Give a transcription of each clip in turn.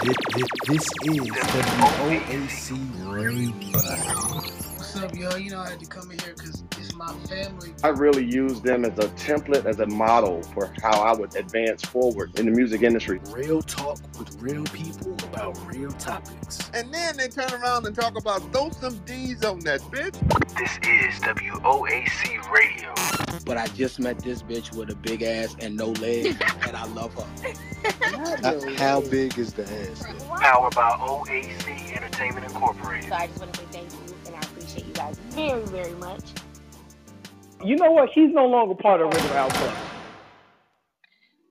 This, this, this is WOAC Radio. What's up, yo? You know I had to come in here because it's my family. I really use them as a template, as a model for how I would advance forward in the music industry. Real talk with real people about real topics. And then they turn around and talk about throw some D's on that bitch. This is WOAC Radio. But I just met this bitch with a big ass and no legs, and I love her. How, how big is the ass? then? Powered by OAC Entertainment Incorporated. So I just want to say thank you, and I appreciate you guys very, very much. You know what? She's no longer part of Rhythm House Club.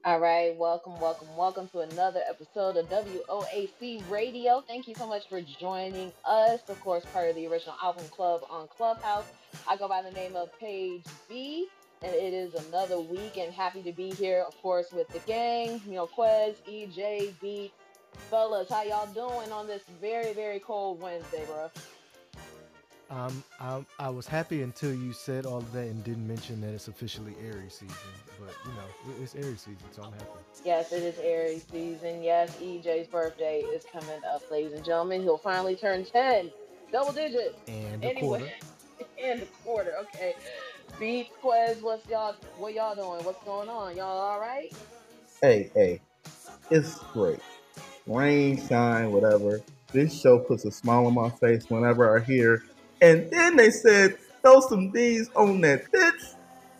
All right, welcome, welcome, welcome to another episode of WOAC Radio. Thank you so much for joining us. Of course, part of the original album club on Clubhouse. I go by the name of Paige B, and it is another week, and happy to be here, of course, with the gang. You know, Quez, EJ, Beat, fellas, how y'all doing on this very, very cold Wednesday, bro? Um, I, I was happy until you said all of that and didn't mention that it's officially Aries season. But you know, it- it's Aries season, so I'm happy. Yes, it is Aries season. Yes, EJ's birthday is coming up, ladies and gentlemen. He'll finally turn 10, double digits. And a Anyway, quarter. and a quarter. Okay. Beat Quez, what's y'all? What y'all doing? What's going on? Y'all all right? hey, hey, it's great. Rain, shine, whatever. This show puts a smile on my face whenever I hear. And then they said, throw some D's on that bitch.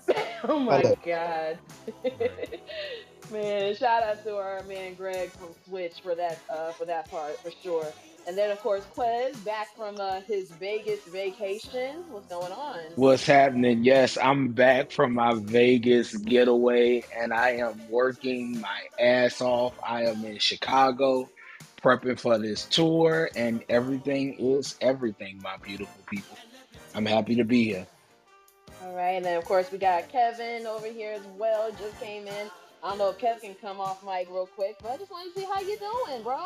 Oh my Hello. god. man, shout out to our man Greg from Switch for that uh, for that part for sure. And then of course Quez back from uh, his Vegas vacation. What's going on? What's happening? Yes, I'm back from my Vegas getaway and I am working my ass off. I am in Chicago prepping for this tour and everything is everything, my beautiful people. I'm happy to be here. All right, and then of course we got Kevin over here as well. Just came in. I don't know if Kev can come off mic real quick, but I just want to see how you doing, bro.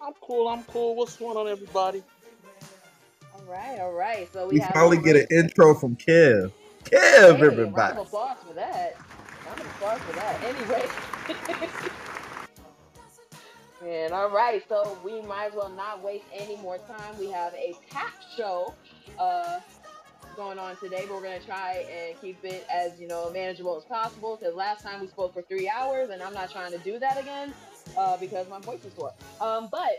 I'm cool. I'm cool. What's going on, everybody? All right, all right. So we, We have finally get an intro from Kev. Kev, Hey, round everybody. of applause for that. Round of applause for that. Anyway. Man, all right. So we might as well not waste any more time. We have a packed show uh, going on today, but we're gonna try and keep it as you know manageable as possible. Because last time we spoke for three hours, and I'm not trying to do that again uh, because my voice is sore. Um, but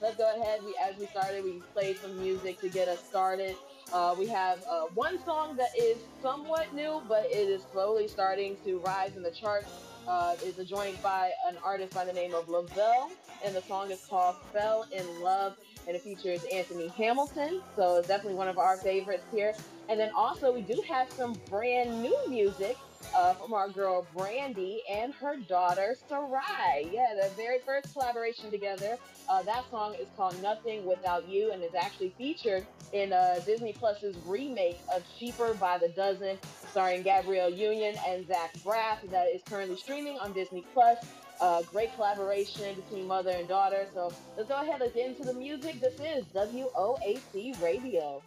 let's go ahead. We as we started, we played some music to get us started. Uh, we have uh, one song that is somewhat new, but it is slowly starting to rise in the charts. Uh, it's a joint by an artist by the name of Lavelle, and the song is called "Fell in Love," and it features Anthony Hamilton. So it's definitely one of our favorites here. And then also we do have some brand new music uh, from our girl Brandy and her daughter Sy'Rai. Yeah, the very first collaboration together. Uh, that song is called "Nothing Without You" and is actually featured in uh, Disney Plus's remake of "Cheaper by the Dozen," starring Gabrielle Union and Zach Braff. That is currently streaming on Disney Plus. Uh, great collaboration between mother and daughter. So let's go ahead and get into the music. This is WOAC Radio.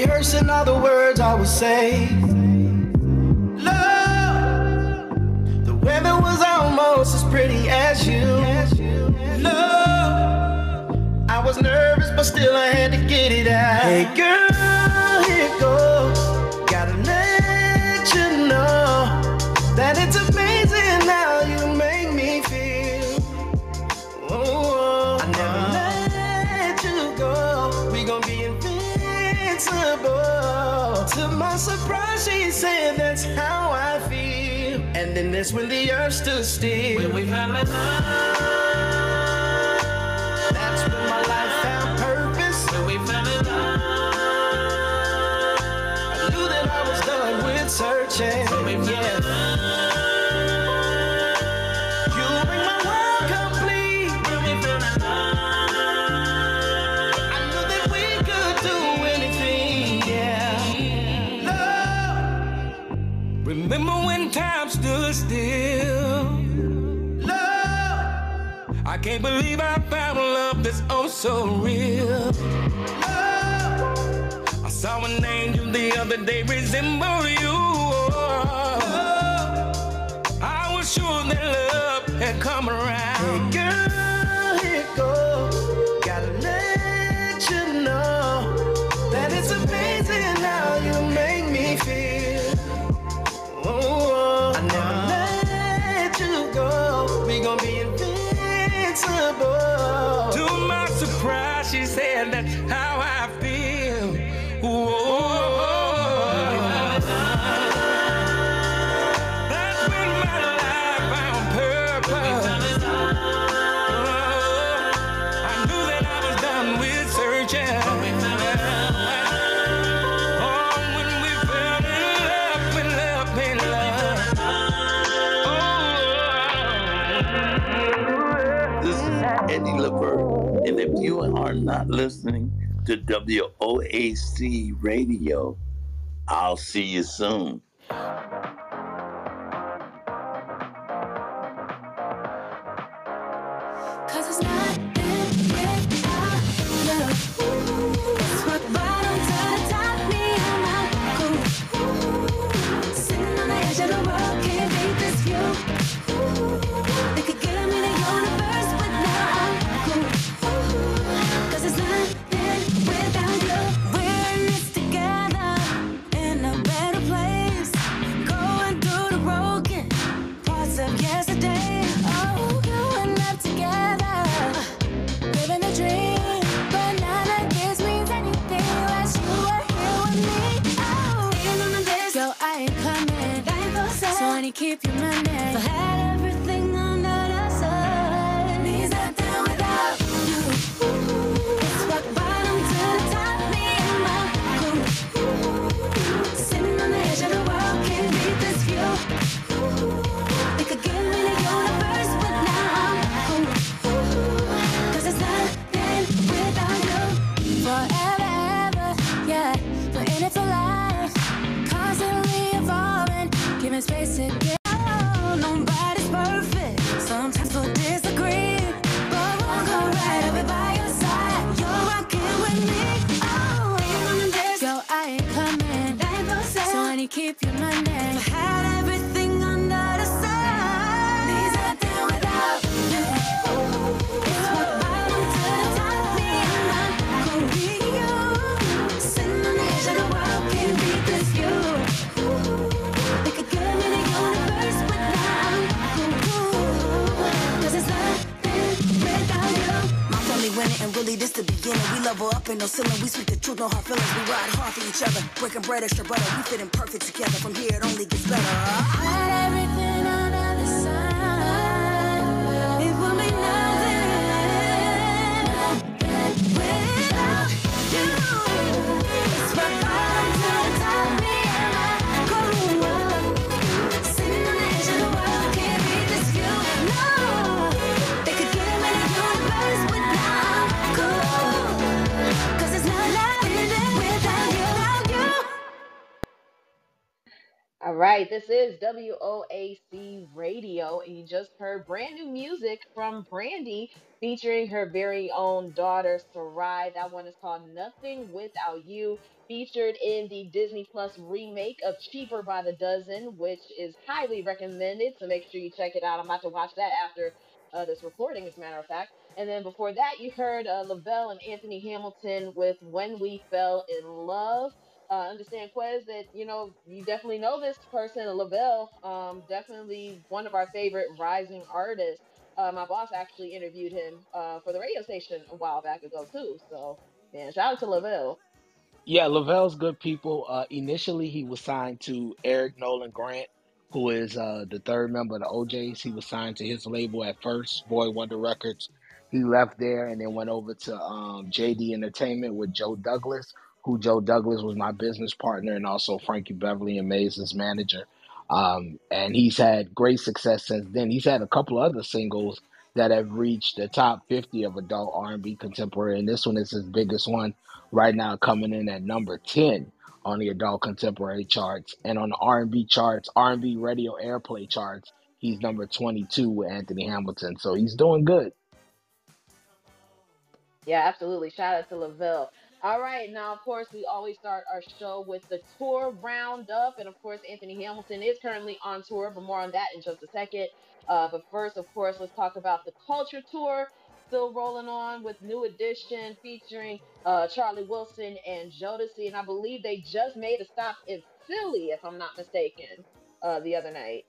Rehearsing all the words I would say. Love, the weather was almost as pretty as you. Love, I was nervous, but still I had to get it out. Hey girl, here goes. Gotta let you know that it's amazing To my surprise, she said that's how I feel. And then that's when the earth stood still. When we fell in love. That's when my life found purpose. When we fell in love. I knew that I was done with searching. Can't believe I found love that's oh so real. Love, I saw an angel the other day resemble you. Love, I was sure that love had come around. Hey girl, listening to WOAC Radio, I'll see you soon. Giving space no ceiling. We speak the truth, no hard feelings. We ride hard for each other. Breaking bread, extra butter. We fit in perfect together. From here it only gets better. Right, this is WOAC Radio, and you just heard brand new music from Brandy featuring her very own daughter, Sy'Rai. That one is called Nothing Without You, featured in the Disney Plus remake of Cheaper by the Dozen, which is highly recommended, so make sure you check it out. I'm about to watch that after uh, this recording, as a matter of fact. And then before that, you heard uh, Lavelle and Anthony Hamilton with When We Fell in Love uh, understand Quez that you know you definitely know this person, Lavelle. Um, definitely one of our favorite rising artists. Uh, my boss actually interviewed him uh, for the radio station a while back ago too. So man, shout out to Lavelle. Yeah, Lavelle's good people. Uh, initially, he was signed to Eric Nolan Grant, who is uh, the third member of the OJs. He was signed to his label at first, Boy Wonder Records. He left there and then went over to um, JD Entertainment with Joe Douglas, who Joe Douglas was my business partner and also Frankie Beverly and Maze's manager. Um, and he's had great success since then. He's had a couple other singles that have reached the top 50 of adult R&B contemporary, and this one is his biggest one right now, coming in at number 10 on the adult contemporary charts, and on the R&B charts, R&B radio airplay charts, he's number 22 with Anthony Hamilton. So he's doing good. Yeah, absolutely. Shout out to Lavelle. All right, now of course we always start our show with the tour roundup, and of course Anthony Hamilton is currently on tour, but more on that in just a second. Uh, but first, of course, let's talk about the Culture Tour, still rolling on with New Edition featuring uh, Charlie Wilson and Jodeci, and I believe they just made a stop in Philly, if I'm not mistaken, uh, the other night.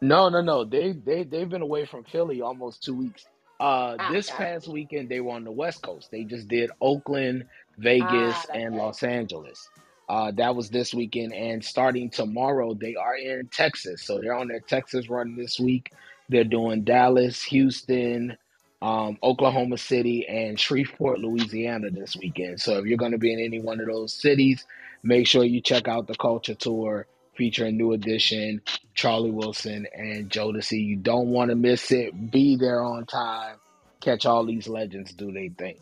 No, no, no. They they they've been away from Philly almost two weeks. Uh, Ah, this past weekend they were on the West Coast. They just did Oakland, Vegas, Ah, and right. Los Angeles. Uh, that was this weekend, and starting tomorrow they are in Texas. So they're on their Texas run this week. They're doing Dallas, Houston, um, Oklahoma City, and Shreveport, Louisiana this weekend. So if you're going to be in any one of those cities, make sure you check out the Culture Tour featuring New Edition, Charlie Wilson, and Jodeci. You don't want to miss it. Be there on time. Catch all these legends do they thing.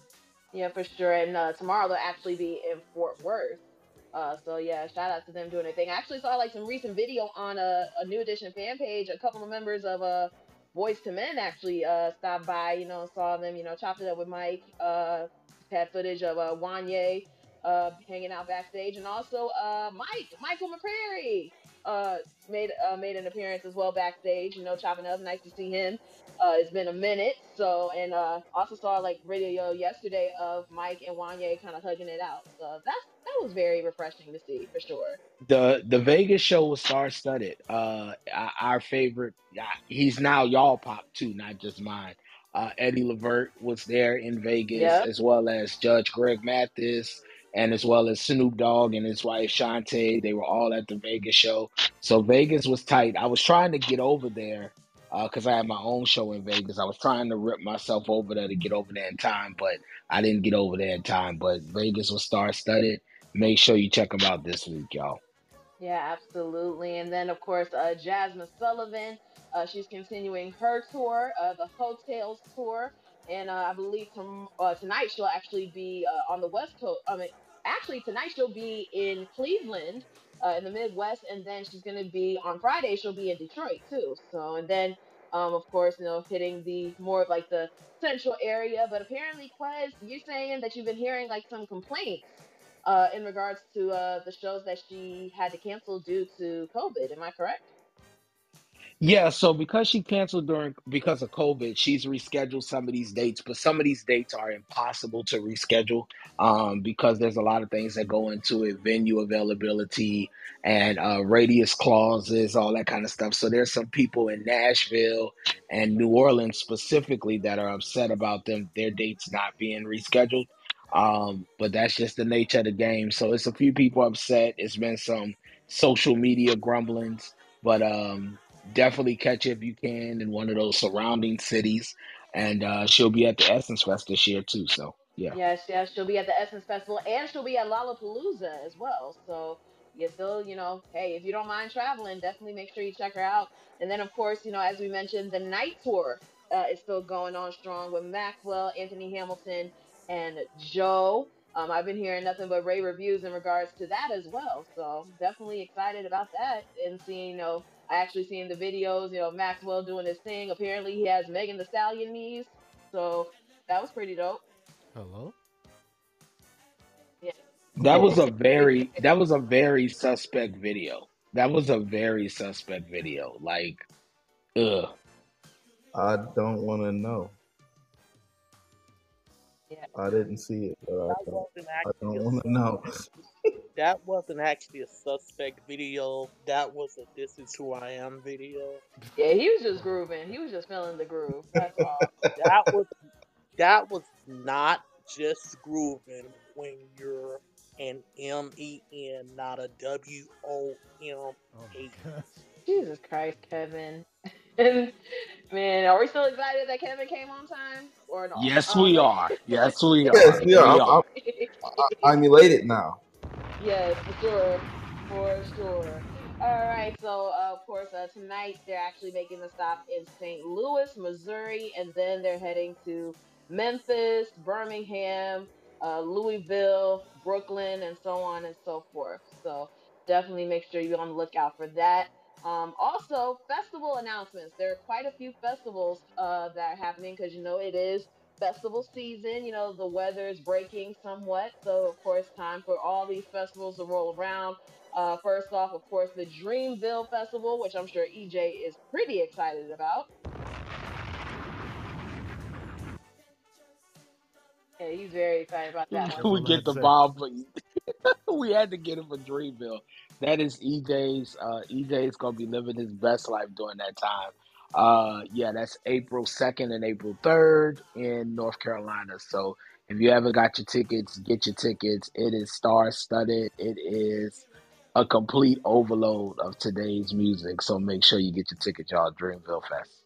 Yeah, for sure. And uh, tomorrow they'll actually be in Fort Worth. Uh, so yeah, shout out to them doing their thing. I actually saw like some recent video on a, a New Edition fan page. A couple of members of uh, Boyz II Men actually uh, stopped by. You know, saw them. You know, chopped it up with Mike. Uh, had footage of uh, Wanya uh, hanging out backstage, and also uh, Mike, Michael McCrary, uh, made uh, made an appearance as well backstage. You know, chopping up. Nice to see him. Uh, it's been a minute. So, and uh, also saw like video yesterday of Mike and Wanya kind of hugging it out. So that's that was very refreshing to see for sure. The the Vegas show was star studded. Uh, our our favorite, uh, he's now y'all pop too, not just mine. Uh, Eddie Levert was there in Vegas, Yep. as well as Judge Greg Mathis, and as well as Snoop Dogg and his wife Shante. They were all at the Vegas show. So Vegas was tight. I was trying to get over there because I had my own show in Vegas. I was trying to rip myself over there to get over there in time, but I didn't get over there in time. But Vegas was star studded. Make sure you check them out this week, y'all. Yeah, absolutely. And then, of course, uh, Jazmine Sullivan. Uh, she's continuing her tour, uh, the Heaux Tales tour. And uh, I believe tom- uh, tonight she'll actually be uh, on the West Coast. I mean, actually, tonight she'll be in Cleveland, uh, in the Midwest. And then she's going to be on Friday, she'll be in Detroit, too. So, and then, um, of course, you know, hitting the more of like the central area. But apparently, Quez, you're saying that you've been hearing like some complaints uh, in regards to uh, the shows that she had to cancel due to COVID. Am I correct? Yeah, so because she canceled during because of COVID, she's rescheduled some of these dates, but some of these dates are impossible to reschedule um, because there's a lot of things that go into it, venue availability and uh, radius clauses, all that kind of stuff. So there's some people in Nashville and New Orleans specifically that are upset about them their dates not being rescheduled. Um, but that's just the nature of the game. So it's a few people upset. It's been some social media grumblings, but um, definitely catch if you can in one of those surrounding cities. And uh, she'll be at the Essence Fest this year too. So yeah. Yes, yes. She'll be at the Essence Festival and she'll be at Lollapalooza as well. So you still, you know, hey, if you don't mind traveling, definitely make sure you check her out. And then, of course, you know, as we mentioned, the night tour uh, is still going on strong with Maxwell, Anthony Hamilton, and Joe. Um, I've been hearing nothing but rave reviews in regards to that as well. So definitely excited about that and seeing, you know, I actually seen the videos, you know, Maxwell doing his thing. Apparently he has Megan Thee Stallion knees. So that was pretty dope. Hello? Yeah. That was a very that was a very suspect video. That was a very suspect video. Like, ugh. I don't want to know. Yeah. I didn't see it, but I That don't, I don't want to know. That wasn't actually a suspect video. That was a "This Is Who I Am" video. Yeah, he was just grooving. He was just feeling the groove. That's all. That was that was not just grooving when you're an M E N, not a W O M A. Jesus Christ, Kevin. Man, are we still excited that Kevin came on time or not? Yes, Um, we are. Yes, we are. Yes, We yeah, I'm, are. I'm, I'm elated now. Yes, for sure, for sure. All right, so uh, of course uh, tonight they're actually making a stop in St. Louis, Missouri, and then they're heading to Memphis, Birmingham, uh, Louisville, Brooklyn, and so on and so forth. So definitely make sure you're on the lookout for that. Um, also, festival announcements. There are quite a few festivals uh, that are happening because you know it is festival season. You know the weather is breaking somewhat, so of course time for all these festivals to roll around. Uh, first off, of course, the Dreamville Festival, which I'm sure EJ is pretty excited about. Yeah, he's very excited about that one. we get the bomb for you. we had to get him for Dreamville. That is EJ's. Uh, EJ's gonna be living his best life during that time. Uh, yeah, that's April second and April third in North Carolina. So if you haven't got your tickets, get your tickets. It is star studded. It is a complete overload of today's music. So make sure you get your ticket, y'all. Dreamville Fest.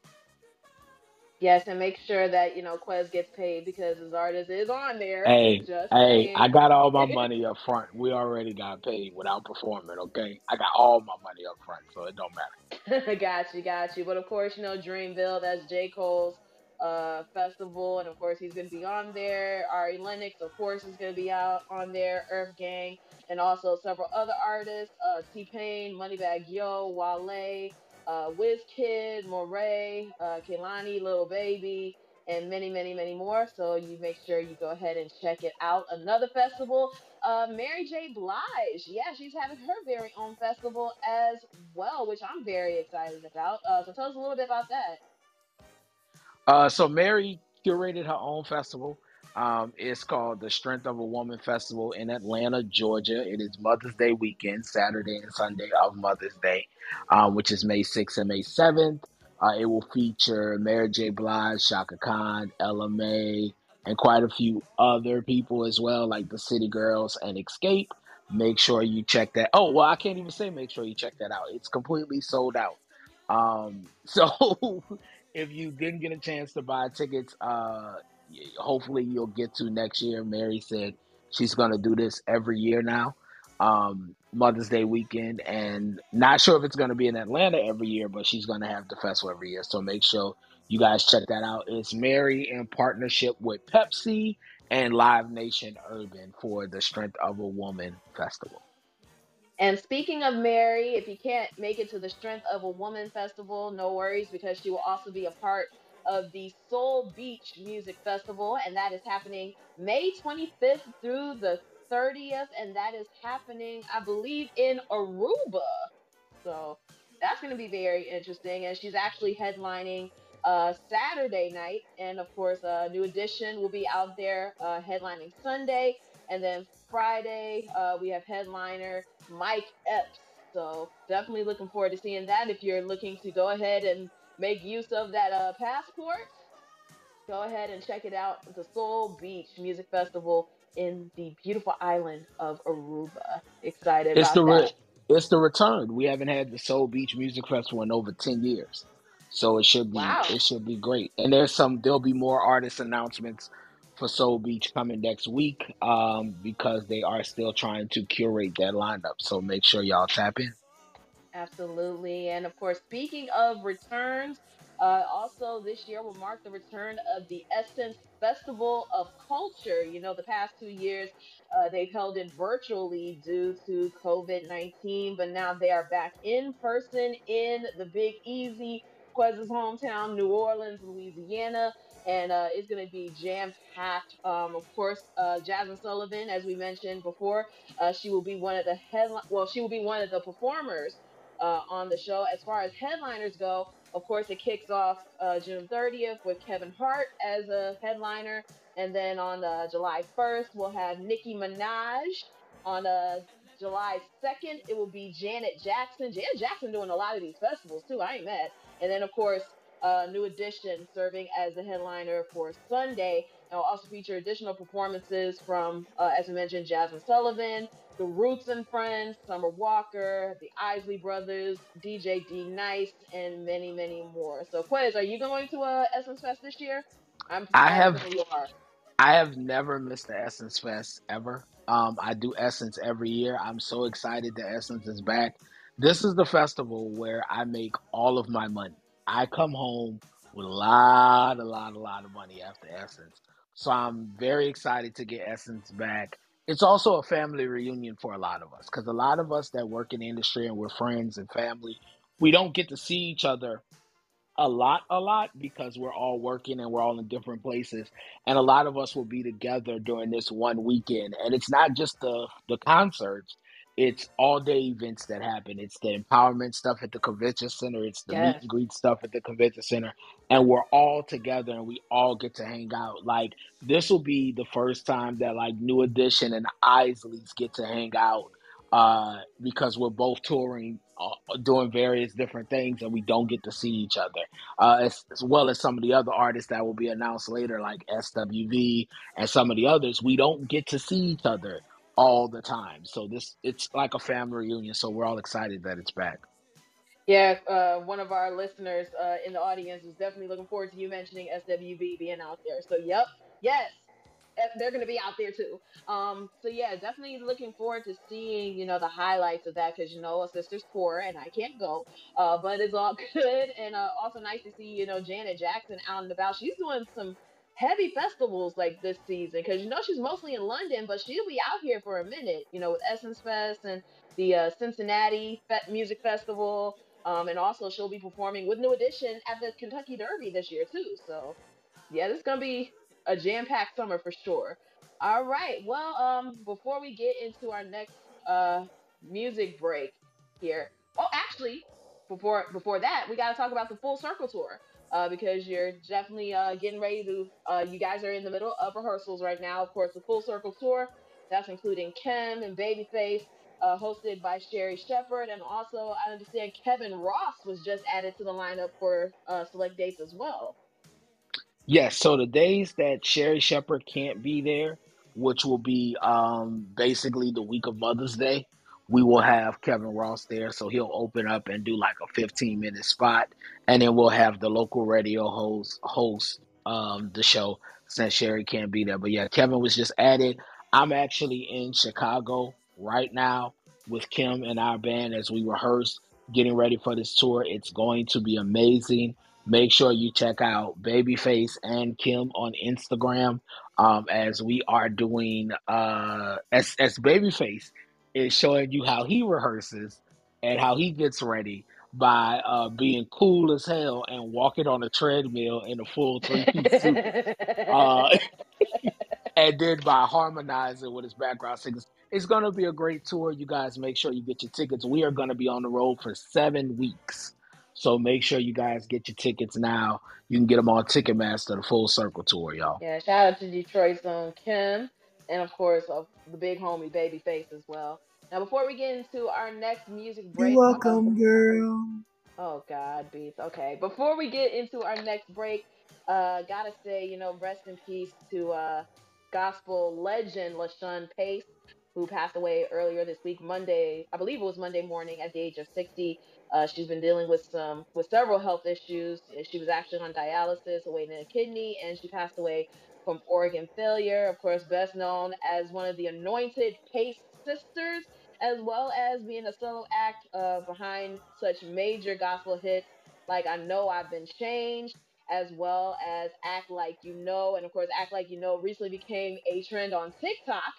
Yes, and make sure that you know Quez gets paid because his artist is on there. Hey, hey, saying. I got all my money up front. We already got paid without performing, okay? I got all my money up front, so it don't matter. got you, got you. But of course, you know Dreamville. That's J Cole's uh, festival, and of course he's gonna be on there. Ari Lennox, of course, is gonna be out on there. EarthGang, and also several other artists: uh, T Pain, Moneybagg Yo, Wale, uh, Wizkid, Morray, uh, Kehlani, Lil Baby, and many, many, many more. So you make sure you go ahead and check it out. Another festival, uh, Mary J. Blige. Yeah, she's having her very own festival as well, which I'm very excited about. Uh, so tell us a little bit about that. Uh, so Mary curated her own festival. Um, it's called the Strength of a Woman Festival in Atlanta, Georgia. It is Mother's Day weekend, Saturday and Sunday of Mother's Day, uh, which is May 6th and May 7th. Uh, it will feature Mary J. Blige, Chaka Khan, Ella Mai, and quite a few other people as well, like the City Girls and Xscape. Make sure you check that. Oh, well, I can't even say make sure you check that out. It's completely sold out. Um, so if you didn't get a chance to buy tickets, uh, hopefully you'll get to next year. Mary said she's going to do this every year now, um, Mother's Day weekend, and not sure if it's going to be in Atlanta every year, but she's going to have the festival every year. So make sure you guys check that out. It's Mary in partnership with Pepsi and Live Nation Urban for the Strength of a Woman Festival. And speaking of Mary, if you can't make it to the Strength of a Woman Festival, no worries because she will also be a part of the Soul Beach Music Festival, and that is happening May 25th through the 30th, and that is happening, I believe, in Aruba. So that's going to be very interesting. And she's actually headlining uh, Saturday night, and of course, uh, New Edition will be out there uh, headlining Sunday, and then Friday uh, we have headliner Mike Epps. So definitely looking forward to seeing that. If you're looking to go ahead and make use of that uh, passport, go ahead and check it out. The Soul Beach Music Festival in the beautiful island of Aruba. Excited It's about the that. re- it's the return. We haven't had the Soul Beach Music Festival in over ten years, so it should be Wow. it should be great. And there's some there'll be more artist announcements for Soul Beach coming next week um, because they are still trying to curate that lineup. So make sure y'all tap in. Absolutely. And of course, speaking of returns, uh, also this year will mark the return of the Essence Festival of Culture. You know, the past two years uh, they've held it virtually due to COVID 19, but now they are back in person in the Big Easy, Quez's hometown, New Orleans, Louisiana. And uh, it's going to be jam packed. Um, of course, uh, Jazmine Sullivan, as we mentioned before, uh, she will be one of the headline. Well, she will be one of the performers uh, on the show. As far as headliners go, of course, it kicks off uh, June 30th with Kevin Hart as a headliner. And then on uh, July 1st, we'll have Nicki Minaj. On uh, July 2nd, it will be Janet Jackson. Janet Jackson doing a lot of these festivals too. I ain't mad. And then, of course, uh, New Edition serving as the headliner for Sunday. And will also feature additional performances from, uh, as we mentioned, Jazmine Sullivan, the Roots and Friends, Summer Walker, the Isley Brothers, DJ D Nice, and many, many more. So, Quez, are you going to uh, Essence Fest this year? I'm I have you are. I have never missed the Essence Fest ever. Um, I do Essence every year. I'm so excited that Essence is back. This is the festival where I make all of my money. I come home with a lot, a lot, a lot of money after Essence. So I'm very excited to get Essence back. It's also a family reunion for a lot of us because a lot of us that work in the industry and we're friends and family, we don't get to see each other a lot, a lot because we're all working and we're all in different places. And a lot of us will be together during this one weekend. And it's not just the the concerts, it's all day events that happen. It's the empowerment stuff at the convention center, it's the meet and greet stuff at the convention center. And we're all together and we all get to hang out. Like this will be the first time that like New Edition and Isleys get to hang out uh, because we're both touring, uh, doing various different things, and we don't get to see each other. Uh, as, as well as some of the other artists that will be announced later, like SWV and some of the others, we don't get to see each other all the time. So this it's like a family reunion. So we're all excited that it's back. Yeah, uh, one of our listeners uh, in the audience was definitely looking forward to you mentioning SWV being out there. So, yep, yes, they're going to be out there too. Um, so yeah, definitely looking forward to seeing you know the highlights of that because you know a sister's poor and I can't go, uh, but it's all good and uh, also nice to see you know Janet Jackson out and about. She's doing some heavy festivals like this season because you know she's mostly in London, but she'll be out here for a minute. You know with Essence Fest and the uh, Cincinnati Fe- Music Festival. Um, and also she'll be performing with New Edition at the Kentucky Derby this year too. So yeah, this is gonna be a jam-packed summer for sure. All right. Well, um, before we get into our next uh music break here. Oh, actually, before before that, we got to talk about the Full Circle tour. Uh, because you're definitely uh, getting ready to. Uh, you guys are in the middle of rehearsals right now. Of course, the Full Circle tour. That's including Kem and Babyface, uh, hosted by Sherri Shepherd, and also I understand Kevin Ross was just added to the lineup for uh, select dates as well. Yes, so the days that Sherri Shepherd can't be there, which will be um, basically the week of Mother's Day, we will have Kevin Ross there. So he'll open up and do like a 15 minute spot. And then we'll have the local radio host host um, the show since Sherri can't be there. But yeah, Kevin was just added. I'm actually in Chicago right now with Kem and our band as we rehearse, getting ready for this tour. It's going to be amazing. Make sure you check out Babyface and Kem on Instagram um, as we are doing uh, as as Babyface is showing you how he rehearses and how he gets ready by uh, being cool as hell and walking on a treadmill in a full three piece suit. Uh, and then by harmonizing with his background singers. It's going to be a great tour. You guys make sure you get your tickets. We are going to be on the road for seven weeks. So make sure you guys get your tickets now. You can get them on Ticketmaster, the Full Circle Tour, y'all. Yeah, shout out to Detroit's own Kim, and of course uh, the big homie Babyface as well. Now, before we get into our next music break, You're welcome, girl. Oh God, beats. Okay, before we get into our next break, uh, gotta say, you know, rest in peace to uh, gospel legend LaShawn Pace, who passed away earlier this week, Monday. I believe it was Monday morning at the age of 60. Uh, she's been dealing with some with several health issues. She was actually on dialysis, awaiting a kidney, and she passed away from organ failure. Of course, best known as one of the anointed Pace sisters, as well as being a solo act uh, behind such major gospel hits like I Know I've Been Changed, as well as Act Like You Know. And of course, Act Like You Know recently became a trend on TikTok.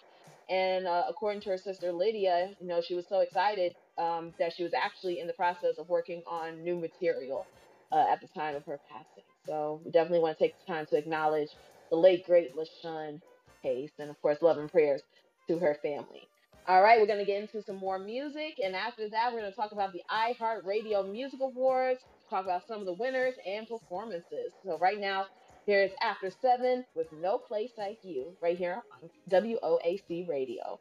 And uh, according to her sister Lydia, you know, she was so excited um, that she was actually in the process of working on new material uh, at the time of her passing. So we definitely want to take the time to acknowledge the late great LaShawn Pace, and of course, love and prayers to her family. All right, we're going to get into some more music, and after that, we're going to talk about the iHeartRadio Music Awards, talk about some of the winners and performances. So right now, here's After Seven with No Place Like You, right here on WOAC Radio.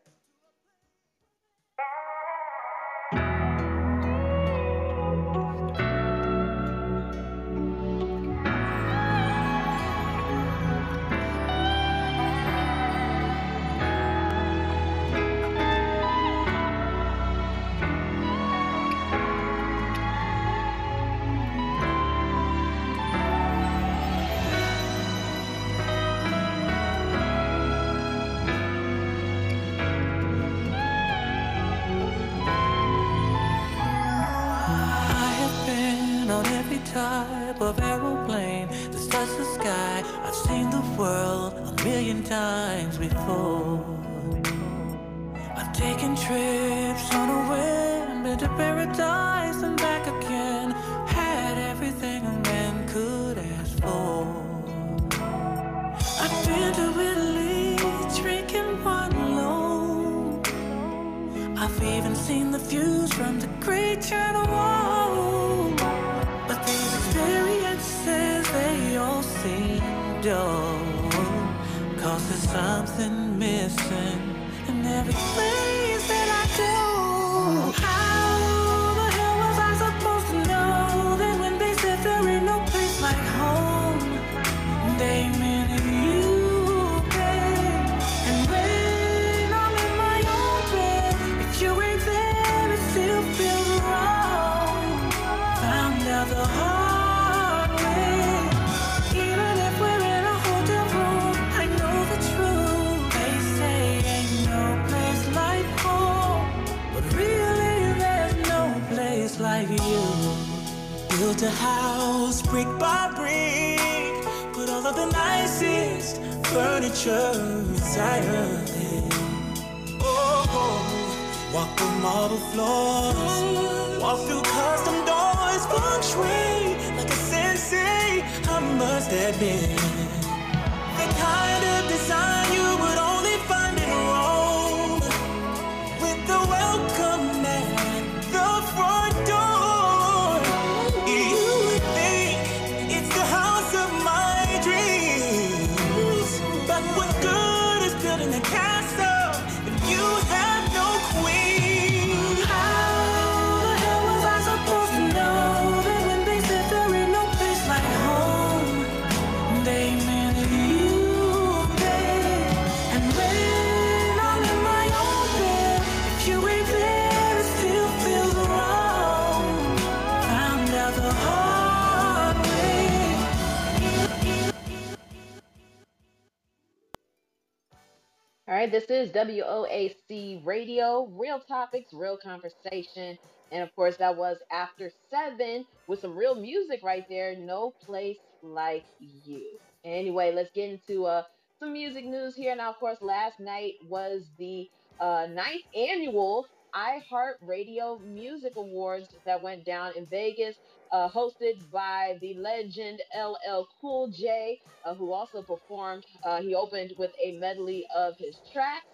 WOAC Radio, real topics, real conversation. And of course, that was after seven with some real music right there. No place like you. Anyway, let's get into uh, some music news here. Now, of course, last night was the uh, ninth annual iHeartRadio Music Awards that went down in Vegas, uh, hosted by the legend LL Cool J, uh, who also performed. Uh, he opened with a medley of his tracks.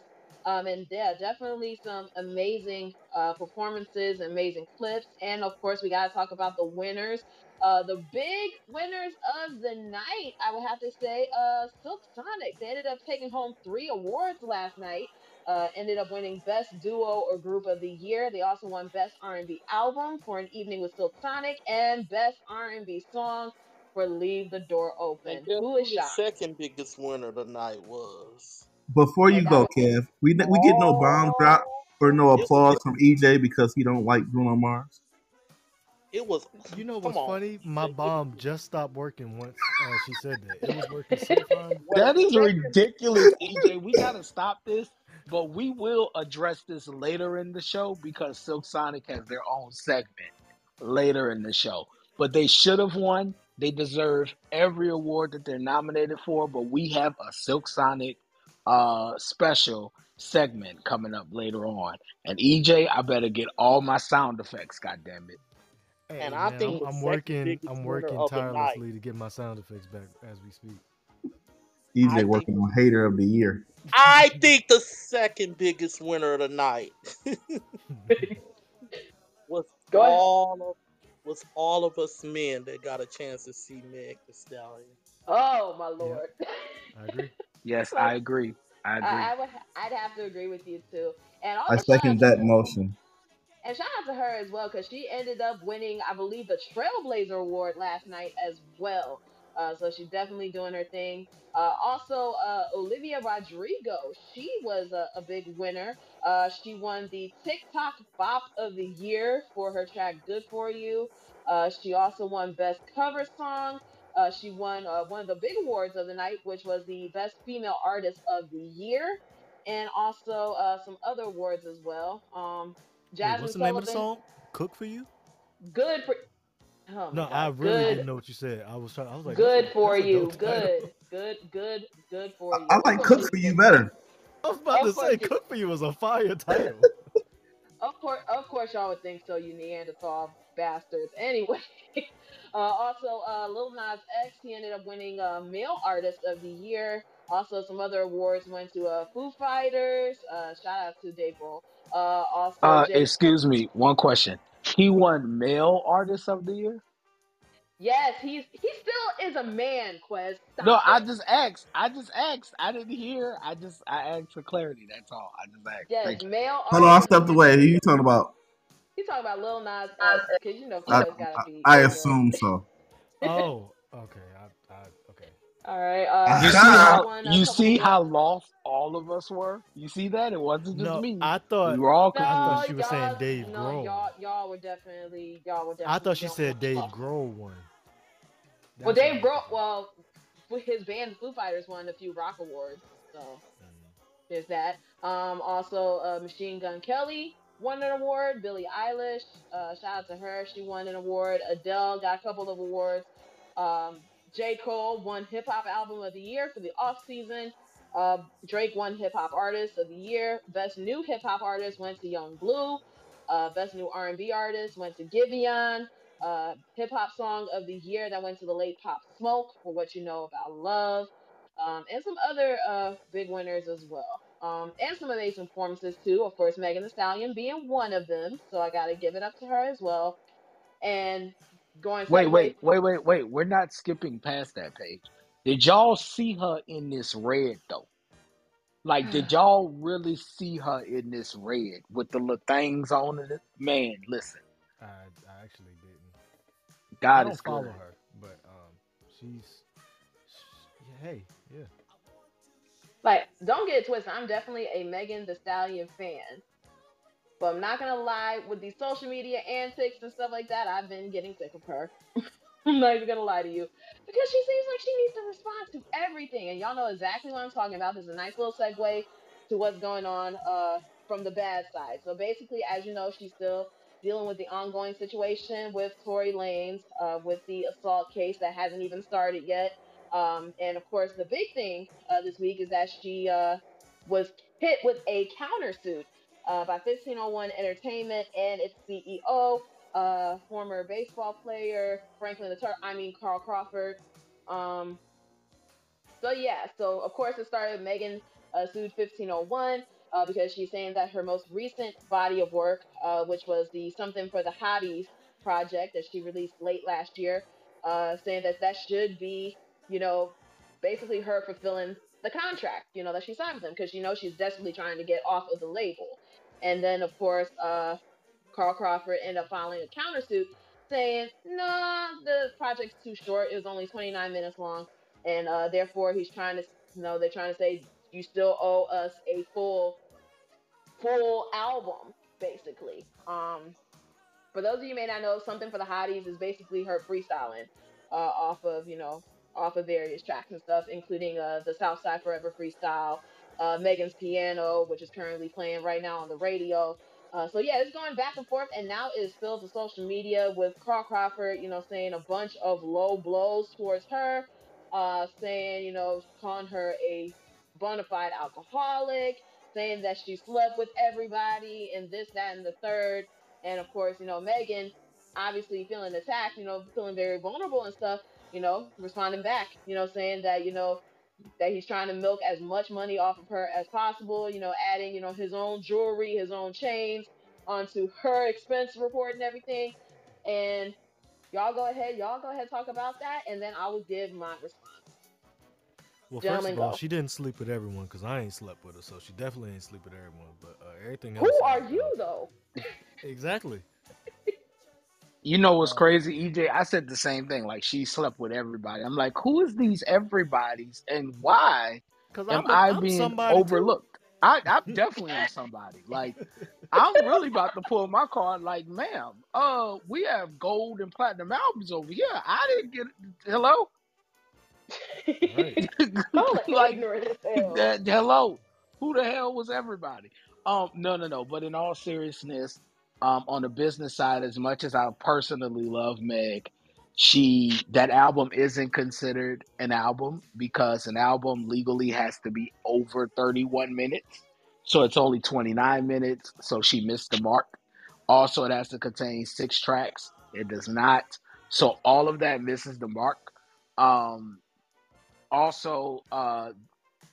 Um, and yeah, definitely some amazing uh, performances, amazing clips, and of course, we got to talk about the winners. Uh, the big winners of the night, I would have to say, uh, Silk Sonic. They ended up taking home three awards last night. Uh, ended up winning Best Duo or Group of the Year. They also won Best R&B Album for An Evening with Silk Sonic and Best R&B Song for Leave the Door Open. Who is the second biggest winner tonight was? Before you go, Kev, we we get no bomb drop or no applause from EJ because he don't like Bruno Mars. it was. You know what's on. funny? My bomb just stopped working once uh, she said that. It was working so fine. That Wait, is second. ridiculous, EJ. We gotta stop this, but we will address this later in the show because Silk Sonic has their own segment later in the show. But they should have won. They deserve every award that they're nominated for. But we have a Silk Sonic uh, special segment coming up later on. And EJ, I better get all my sound effects. God damn it! Hey And I think I'm, I'm working. I'm working of the night. tirelessly to get my sound effects back as we speak. EJ I think. working on hater of the year. I think the second biggest winner of the night was Go ahead. all of was all of us men that got a chance to see Meg Thee Stallion. Oh my Yep, lord. I agree. Yes, so I agree. I agree. I, I would, I'd have to agree with you too. And I also shout out second that motion. And shout out to her as well because she ended up winning, I believe, the Trailblazer Award last night as well. Uh, so she's definitely doing her thing. Uh, also, uh, Olivia Rodrigo, she was a, a big winner. Uh, she won the TikTok Bop of the Year for her track "Good for You." Uh, she also won Best Cover Song. Uh, she won uh, one of the big awards of the night, which was the Best Female Artist of the Year, and also uh, some other awards as well. Um, Wait, what's the name of the song? Cook for you? good for Oh No, God. I really good, didn't know what you said. I was trying. I was like, good a, for you. Good, good, good, good for you. I Of like cook for you better. I was about Of to say, you. "Cook for You" was a fire title. Of course, of course, y'all would think so, you Neanderthal bastards. Anyway, uh, also, uh, Lil Nas X, he ended up winning uh, Male Artist of the Year. Also, some other awards went to uh, Foo Fighters. Uh, shout out to Dave Grohl. Uh, also, Uh, J. Cole. excuse me. One question. He won Male Artist of the Year. Yes, he's he still is a man. Quest, No, stop I just asked. I just asked. I didn't hear. I just I asked for clarity. That's all. I just asked. Yes, Thank you. Male Hold on, I stepped away. Who Year. you talking about? He talking about Lil Nas X, cause you know I, females gotta I, be I assume so. oh, okay. I, I, okay. All right. Uh, You see how won you see how lost all of us were. You see that it wasn't just No, me. I We thought were all I thought she was saying y'all, Dave no, Grohl. y'all, y'all were definitely, y'all were definitely. I thought she said Dave. Grohl won. Well, That's what I Dave Grohl, well, his band Foo Fighters won a few rock awards, so there's that. Um, also, uh, Machine Gun Kelly won an award. Billie Eilish, uh, shout out to her, she won an award. Adele got a couple of awards. Um, J. Cole won Hip Hop Album of the Year for the off season. Uh, Drake won Hip Hop Artist of the Year. Best New Hip Hop Artist went to Yung Bleu. Uh, Best New R&B Artist went to Giveon. Uh, Hip Hop Song of the Year that went to the late Pop Smoke for What You Know About Love. Um, and some other uh, big winners as well. Um, and some amazing performances too. Of course, Megan Thee Stallion being one of them. So I gotta give it up to her as well. And going Wait, wait, wait, wait, wait. We're not skipping past that page. Did y'all see her in this red though? Like, did y'all really see her in this red with the little things on it? Man, listen, I, I actually didn't. I God don't is follow good. her, but um, she's, sh yeah, hey, yeah. Like, don't get it twisted. I'm definitely a Megan Thee Stallion fan. But I'm not gonna lie, with these social media antics and stuff like that, I've been getting sick of her. I'm not even gonna lie to you. Because she seems like she needs to respond to everything. And y'all know exactly what I'm talking about. This is a nice little segue to what's going on uh from the bad side. So basically, as you know, she's still dealing with the ongoing situation with Tory Lanez, uh, with the assault case that hasn't even started yet. Um, and of course, the big thing uh, this week is that she uh, was hit with a countersuit uh, by 1501 Entertainment and its CEO, uh, former baseball player Franklin the Turtle. I mean Carl Crawford. Um, so yeah, so of course it started. Megan uh, sued 1501 uh, because she's saying that her most recent body of work, uh, which was the Something for the Hotties project that she released late last year, uh, saying that that should be, you know, basically her fulfilling the contract, you know, that she signed with them because you know she's desperately trying to get off of the label. And then of course, uh, Carl Crawford ended up filing a countersuit saying, nah, the project's too short. It was only 29 minutes long. And uh, therefore, he's trying to, you know, they're trying to say, you still owe us a full, full album, basically. Um, for those of you may not know, Something for the Hotties is basically her freestyling uh, off of, you know, off of various tracks and stuff, including uh, the Southside Forever freestyle, uh, Megan's Piano, which is currently playing right now on the radio. Uh, so yeah, it's going back and forth, and now it's filled to social media with Carl Crawford, you know, saying a bunch of low blows towards her, uh, saying, you know, calling her a bona fide alcoholic, saying that she slept with everybody, and this, that, and the third. And of course, you know, Megan, obviously feeling attacked, you know, feeling very vulnerable and stuff, you know, responding back, you know, saying that, you know, that he's trying to milk as much money off of her as possible, you know, adding, you know, his own jewelry, his own chains onto her expense report and everything. And y'all go ahead, y'all go ahead talk about that, and then I will give my response. Well, Gentlemen, first of all, go. she didn't sleep with everyone because I ain't slept with her, so she definitely ain't sleep with everyone. But uh, everything else, Who are you though? exactly. You know what's crazy, EJ? I said the same thing. Like she slept with everybody. I'm like, who is these everybody's, and why Cause am I'm, a, I I'm being somebody too. overlooked? I, I definitely am somebody. Like I'm really about to pull my card. Like, ma'am, uh, we have gold and platinum albums over here. I didn't get hello. Right. Like ignorant as hell. that, hello, who the hell was everybody? Um, no, no, no. But in all seriousness, um, on the business side, as much as I personally love Meg, she that album isn't considered an album because an album legally has to be over 31 minutes. So it's only 29 minutes. So she missed the mark. Also, it has to contain six tracks. It does not. So all of that misses the mark. Um, also, uh,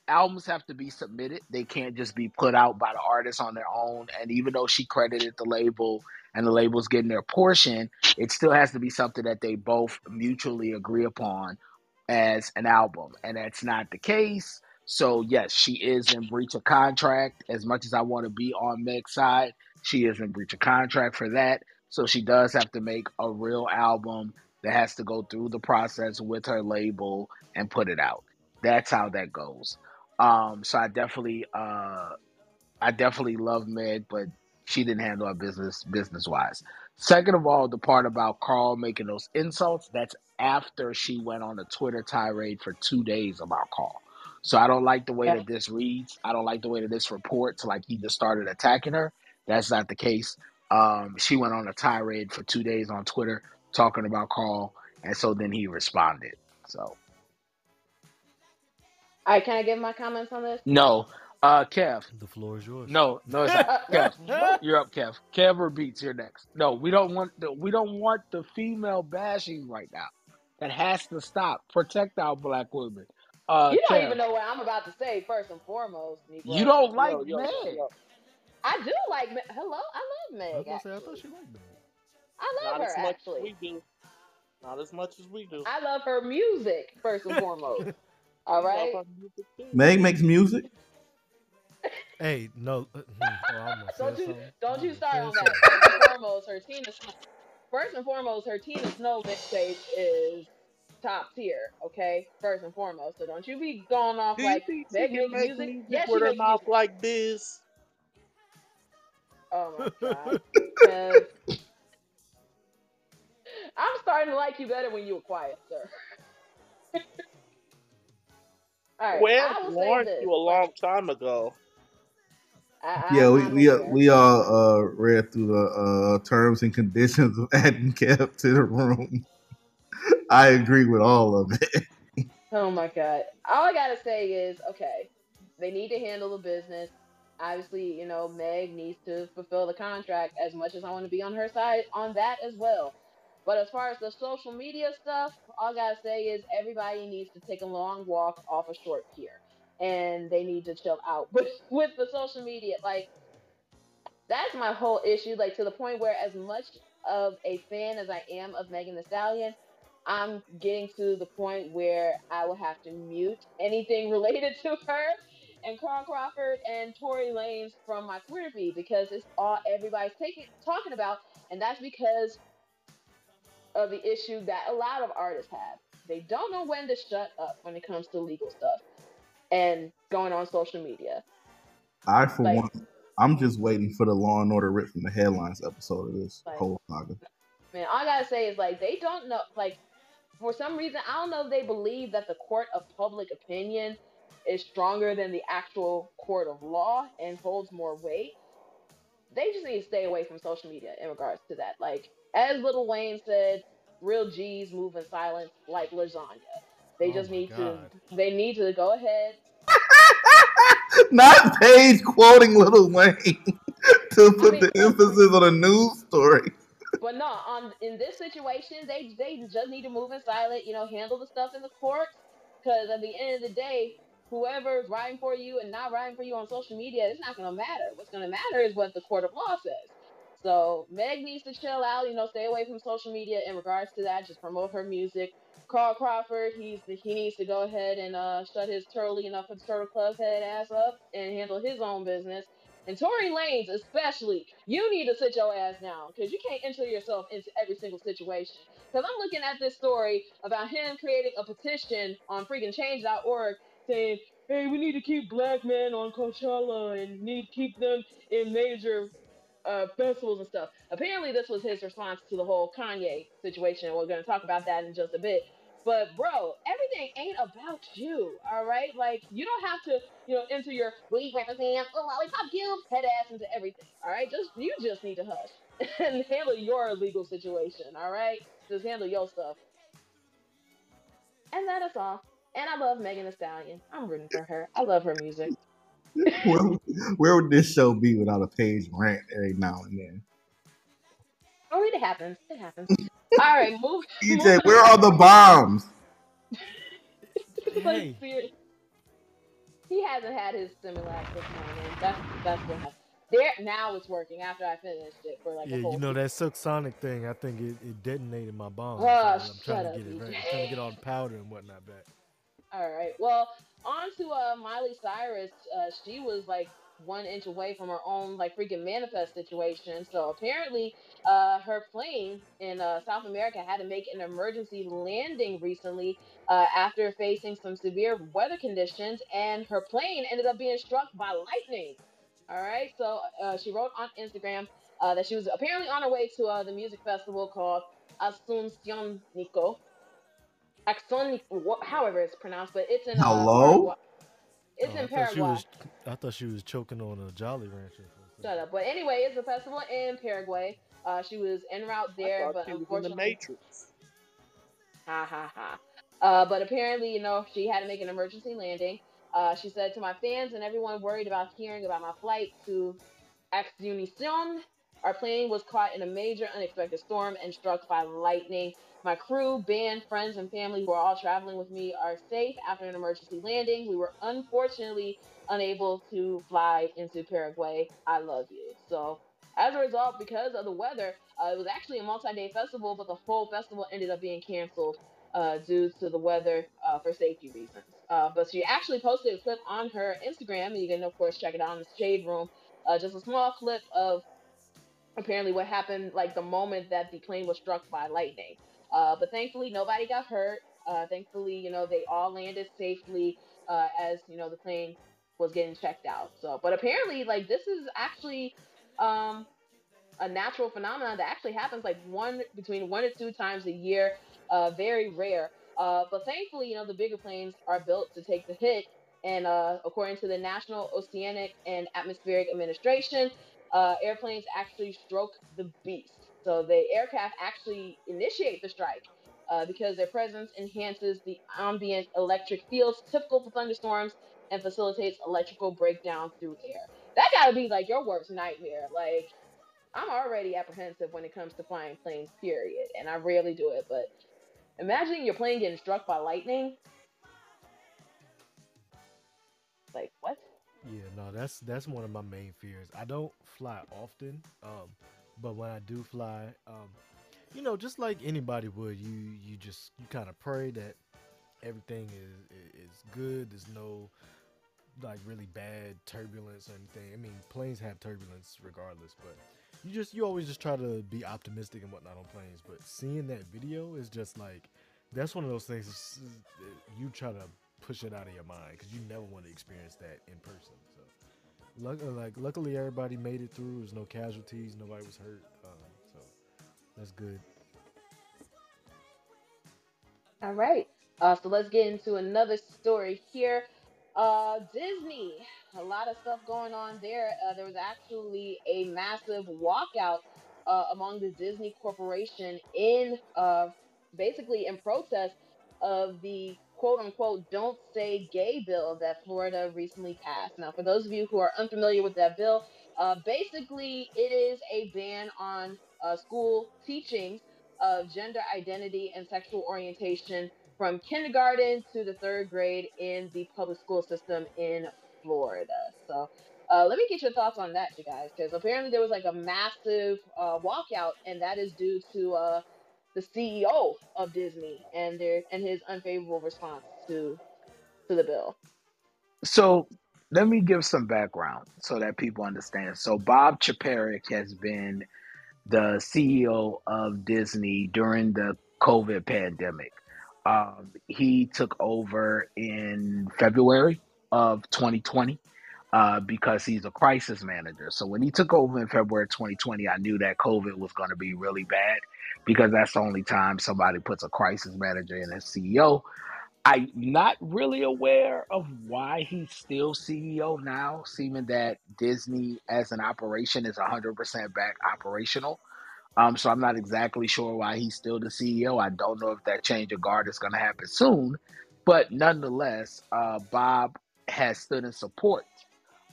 albums have to be submitted. They can't just be put out by the artist on their own. And even though she credited the label and the label's getting their portion, it still has to be something that they both mutually agree upon as an album. And that's not the case. So yes, she is in breach of contract. As much as I want to be on Meg's side, she is in breach of contract for that. So she does have to make a real album that has to go through the process with her label and put it out. That's how that goes. Um, so I definitely, uh, I definitely love Meg, but she didn't handle our business business wise. Second of all, the part about Carl making those insults, that's after she went on a Twitter tirade for two days about Carl. So I don't like the way Yeah. that this reads. I don't like the way that this reports like he just started attacking her. That's not the case. Um, she went on a tirade for two days on Twitter talking about Carl, and so then he responded. So All right, can I give my comments on this? no, uh, Kev. The floor is yours. No, no, it's not. Kev, you're up, Kev. Kev or Beats, you're next. No, we don't want the we don't want the female bashing right now. That has to stop. Protect our black women. Uh, you don't Kev, even know what I'm about to say. First and foremost, Negro. you don't like Yo, yo, Meg. yo. I do like Meg. Hello, I love I was Meg. gonna say I thought she liked that. I love Not as her. much Actually, as we do. Not as much as we do. I love her music first and foremost. All We love right. her music too. Meg makes music. Hey, no. uh, hmm, oh, Don't you something. don't you I start on that. First and foremost, her Tina. First and foremost, her Tina Snow mixtape is top tier. Okay, first and foremost. So don't you be going off Do like think Meg makes make music. music Yes, with her makes mouth music. like this? Oh my god. I'm starting to like you better when you were quiet, sir. All right, Well, I will say warned you a long time ago. I, Yeah, we we aware. we all uh, read through the uh, terms and conditions of adding Kev to the room. I agree with all of it. Oh my god. All I gotta say is, okay, they need to handle the business. Obviously, you know, Meg needs to fulfill the contract as much as I want to be on her side on that as well. But as far as the social media stuff, all I gotta say is everybody needs to take a long walk off a short pier. And they need to chill out with with the social media. Like that's my whole issue. Like to the point where as much of a fan as I am of Megan Thee Stallion, I'm getting to the point where I will have to mute anything related to her and Carl Crawford and Tory Lanez from my Twitter feed because it's all everybody's taking talking about, and that's because of the issue that a lot of artists have. They don't know when to shut up when it comes to legal stuff and going on social media. I, for Like- one, I'm just waiting for the Law and Order ripped from the headlines episode of this Like- whole saga. Man, all I gotta say is like they don't know. Like for some reason, I don't know if they believe that the court of public opinion is stronger than the actual court of law and holds more weight. They just need to stay away from social media in regards to that. Like as Lil Wayne said, real G's move in silence like lasagna. They Oh just need God. to. They need to go ahead. Not Paige quoting Lil Wayne to put mean- the emphasis on a news story. But no, on in this situation, they they just need to move in silence. You know, handle the stuff in the courts. Because at the end of the day, whoever's writing for you and not writing for you on social media, it's not gonna matter. What's gonna matter is what the court of law says. So Meg needs to chill out. You know, stay away from social media in regards to that. Just promote her music. Carl Crawford, he's he needs to go ahead and uh, shut his turtle, enough the Turtle Club head ass up and handle his own business. And Tory Lanez, especially, you need to sit your ass down because you can't enter yourself into every single situation. Because I'm looking at this story about him creating a petition on freaking change.org saying, hey, we need to keep black men on Coachella and need to keep them in major uh, festivals and stuff. Apparently, this was his response to the whole Kanye situation. We're going to talk about that in just a bit. But bro, everything ain't about you, all right? Like you don't have to, you know, enter your we represent lollipop guild head ass into everything, all right? Just you just need to hush and handle your legal situation, all right? Just handle your stuff. And that is all. And I love Megan Thee Stallion. I'm rooting for her. I love her music. Where, where would this show be without a page rant every now and then? Oh, it happens. It happens. All right, move. EJ, where are the bombs? like. He hasn't had his Similac this morning. That's that's what happened. There now it's working after I finished it for like Yeah, a whole you know that Silk Sonic thing. I think it, it detonated my bomb. Oh, I'm shut trying up, to get it right. I'm trying to get all the powder and whatnot back. All right. Well, on to uh, Miley Cyrus. Uh, she was like one inch away from her own like freaking manifest situation. So apparently, uh, her plane in uh, South America had to make an emergency landing recently uh, after facing some severe weather conditions, and her plane ended up being struck by lightning. All right. So uh, she wrote on Instagram uh, that she was apparently on her way to uh, the music festival called Asuncion Nico. Axon, however it's pronounced, but it's in uh, Hello? Paraguay. It's Oh, in I thought she Paraguay. was. I thought she was choking on a Jolly Rancher. Shut up. But anyway, it's a festival in Paraguay. Uh, she was en route there, thought but she was in the Matrix. ha ha ha. Uh, but apparently, you know, she had to make an emergency landing. Uh, she said to my fans and everyone worried about hearing about my flight to Asunción, our plane was caught in a major unexpected storm and struck by lightning. My crew, band, friends, and family who are all traveling with me are safe after an emergency landing. We were unfortunately unable to fly into Paraguay. I love you. So, as a result, because of the weather, uh, it was actually a multi-day festival, but the whole festival ended up being canceled uh, due to the weather uh, for safety reasons. Uh, but she actually posted a clip on her Instagram, and you can of course check it out in the Shade Room. Uh, just a small clip of apparently what happened like the moment that the plane was struck by lightning. Uh, but thankfully, nobody got hurt. Uh, thankfully, you know they all landed safely uh, as you know the plane was getting checked out. So, but apparently, like this is actually um, a natural phenomenon that actually happens like one between one to two times a year. Uh, very rare. Uh, but thankfully, you know the bigger planes are built to take the hit. And uh, according to the National Oceanic and Atmospheric Administration, uh, airplanes actually stroke the beast. So the aircraft actually initiate the strike uh, because their presence enhances the ambient electric fields typical for thunderstorms and facilitates electrical breakdown through air. That gotta be like your worst nightmare. Like I'm already apprehensive when it comes to flying planes, period, and I rarely do it. But imagine your plane getting struck by lightning. Like what? Yeah, no, that's that's one of my main fears. I don't fly often, um, but when I do fly, um, you know, just like anybody would, you you just you kind of pray that everything is is good. There's no like really bad turbulence or anything. I mean, planes have turbulence regardless, but you just you always just try to be optimistic and whatnot on planes. But seeing that video is just like that's one of those things you try to push it out of your mind because you never want to experience that in person. So, luck, like luckily everybody made it through. There's no casualties. Nobody was hurt. Um, so that's good. All right. Uh, so let's get into another story here. Uh, Disney, a lot of stuff going on there. Uh, there was actually a massive walkout uh, among the Disney Corporation in uh, basically in protest of the quote unquote don't say gay bill that Florida recently passed. Now, for those of you who are unfamiliar with that bill, uh, basically it is a ban on uh, school teaching of gender identity and sexual orientation from kindergarten to the third grade in the public school system in Florida. So, uh, let me get your thoughts on that, you guys, because apparently there was like a massive uh, walkout, and that is due to uh, the CEO of Disney and their and his unfavorable response to to the bill. So let me give some background so that people understand. So Bob Chapek has been the CEO of Disney during the COVID pandemic. Um, he took over in February of 2020 uh, because he's a crisis manager. So when he took over in February 2020, I knew that COVID was going to be really bad because that's the only time somebody puts a crisis manager in as CEO. I'm not really aware of why he's still CEO now, seeming that Disney as an operation is 100% back operational. Um, so I'm not exactly sure why he's still the CEO. I don't know if that change of guard is going to happen soon, but nonetheless, uh, Bob has stood in support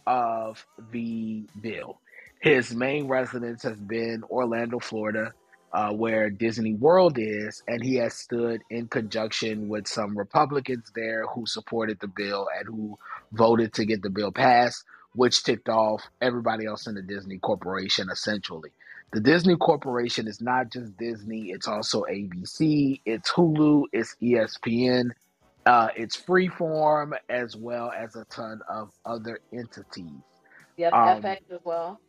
of the bill. His main residence has been Orlando, Florida, uh, where Disney World is, and he has stood in conjunction with some Republicans there who supported the bill and who voted to get the bill passed, which ticked off everybody else in the Disney Corporation essentially. The Disney Corporation is not just Disney, it's also ABC, it's Hulu, it's ESPN, uh, it's Freeform, as well as a ton of other entities. Yep, Um, FX as well.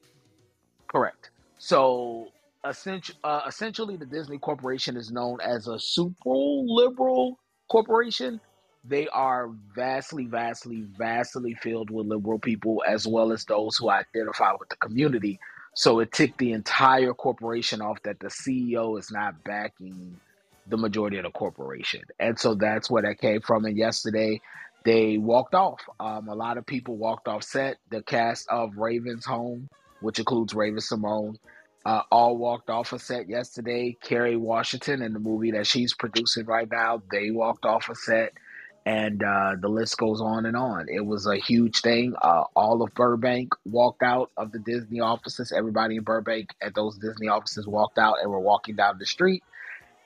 Correct. So, essentially, uh, essentially, the Disney Corporation is known as a super liberal corporation. They are vastly, vastly, vastly filled with liberal people, as well as those who identify with the community. So it ticked the entire corporation off that the CEO is not backing the majority of the corporation, and so that's where that came from. And yesterday, they walked off. Um, a lot of people walked off set. The cast of Raven's Home which includes Raven-Symoné, uh, all walked off a set yesterday. Kerry Washington in the movie that she's producing right now, they walked off a set, and uh, the list goes on and on. It was a huge thing. Uh, all of Burbank walked out of the Disney offices. Everybody in Burbank at those Disney offices walked out and were walking down the street.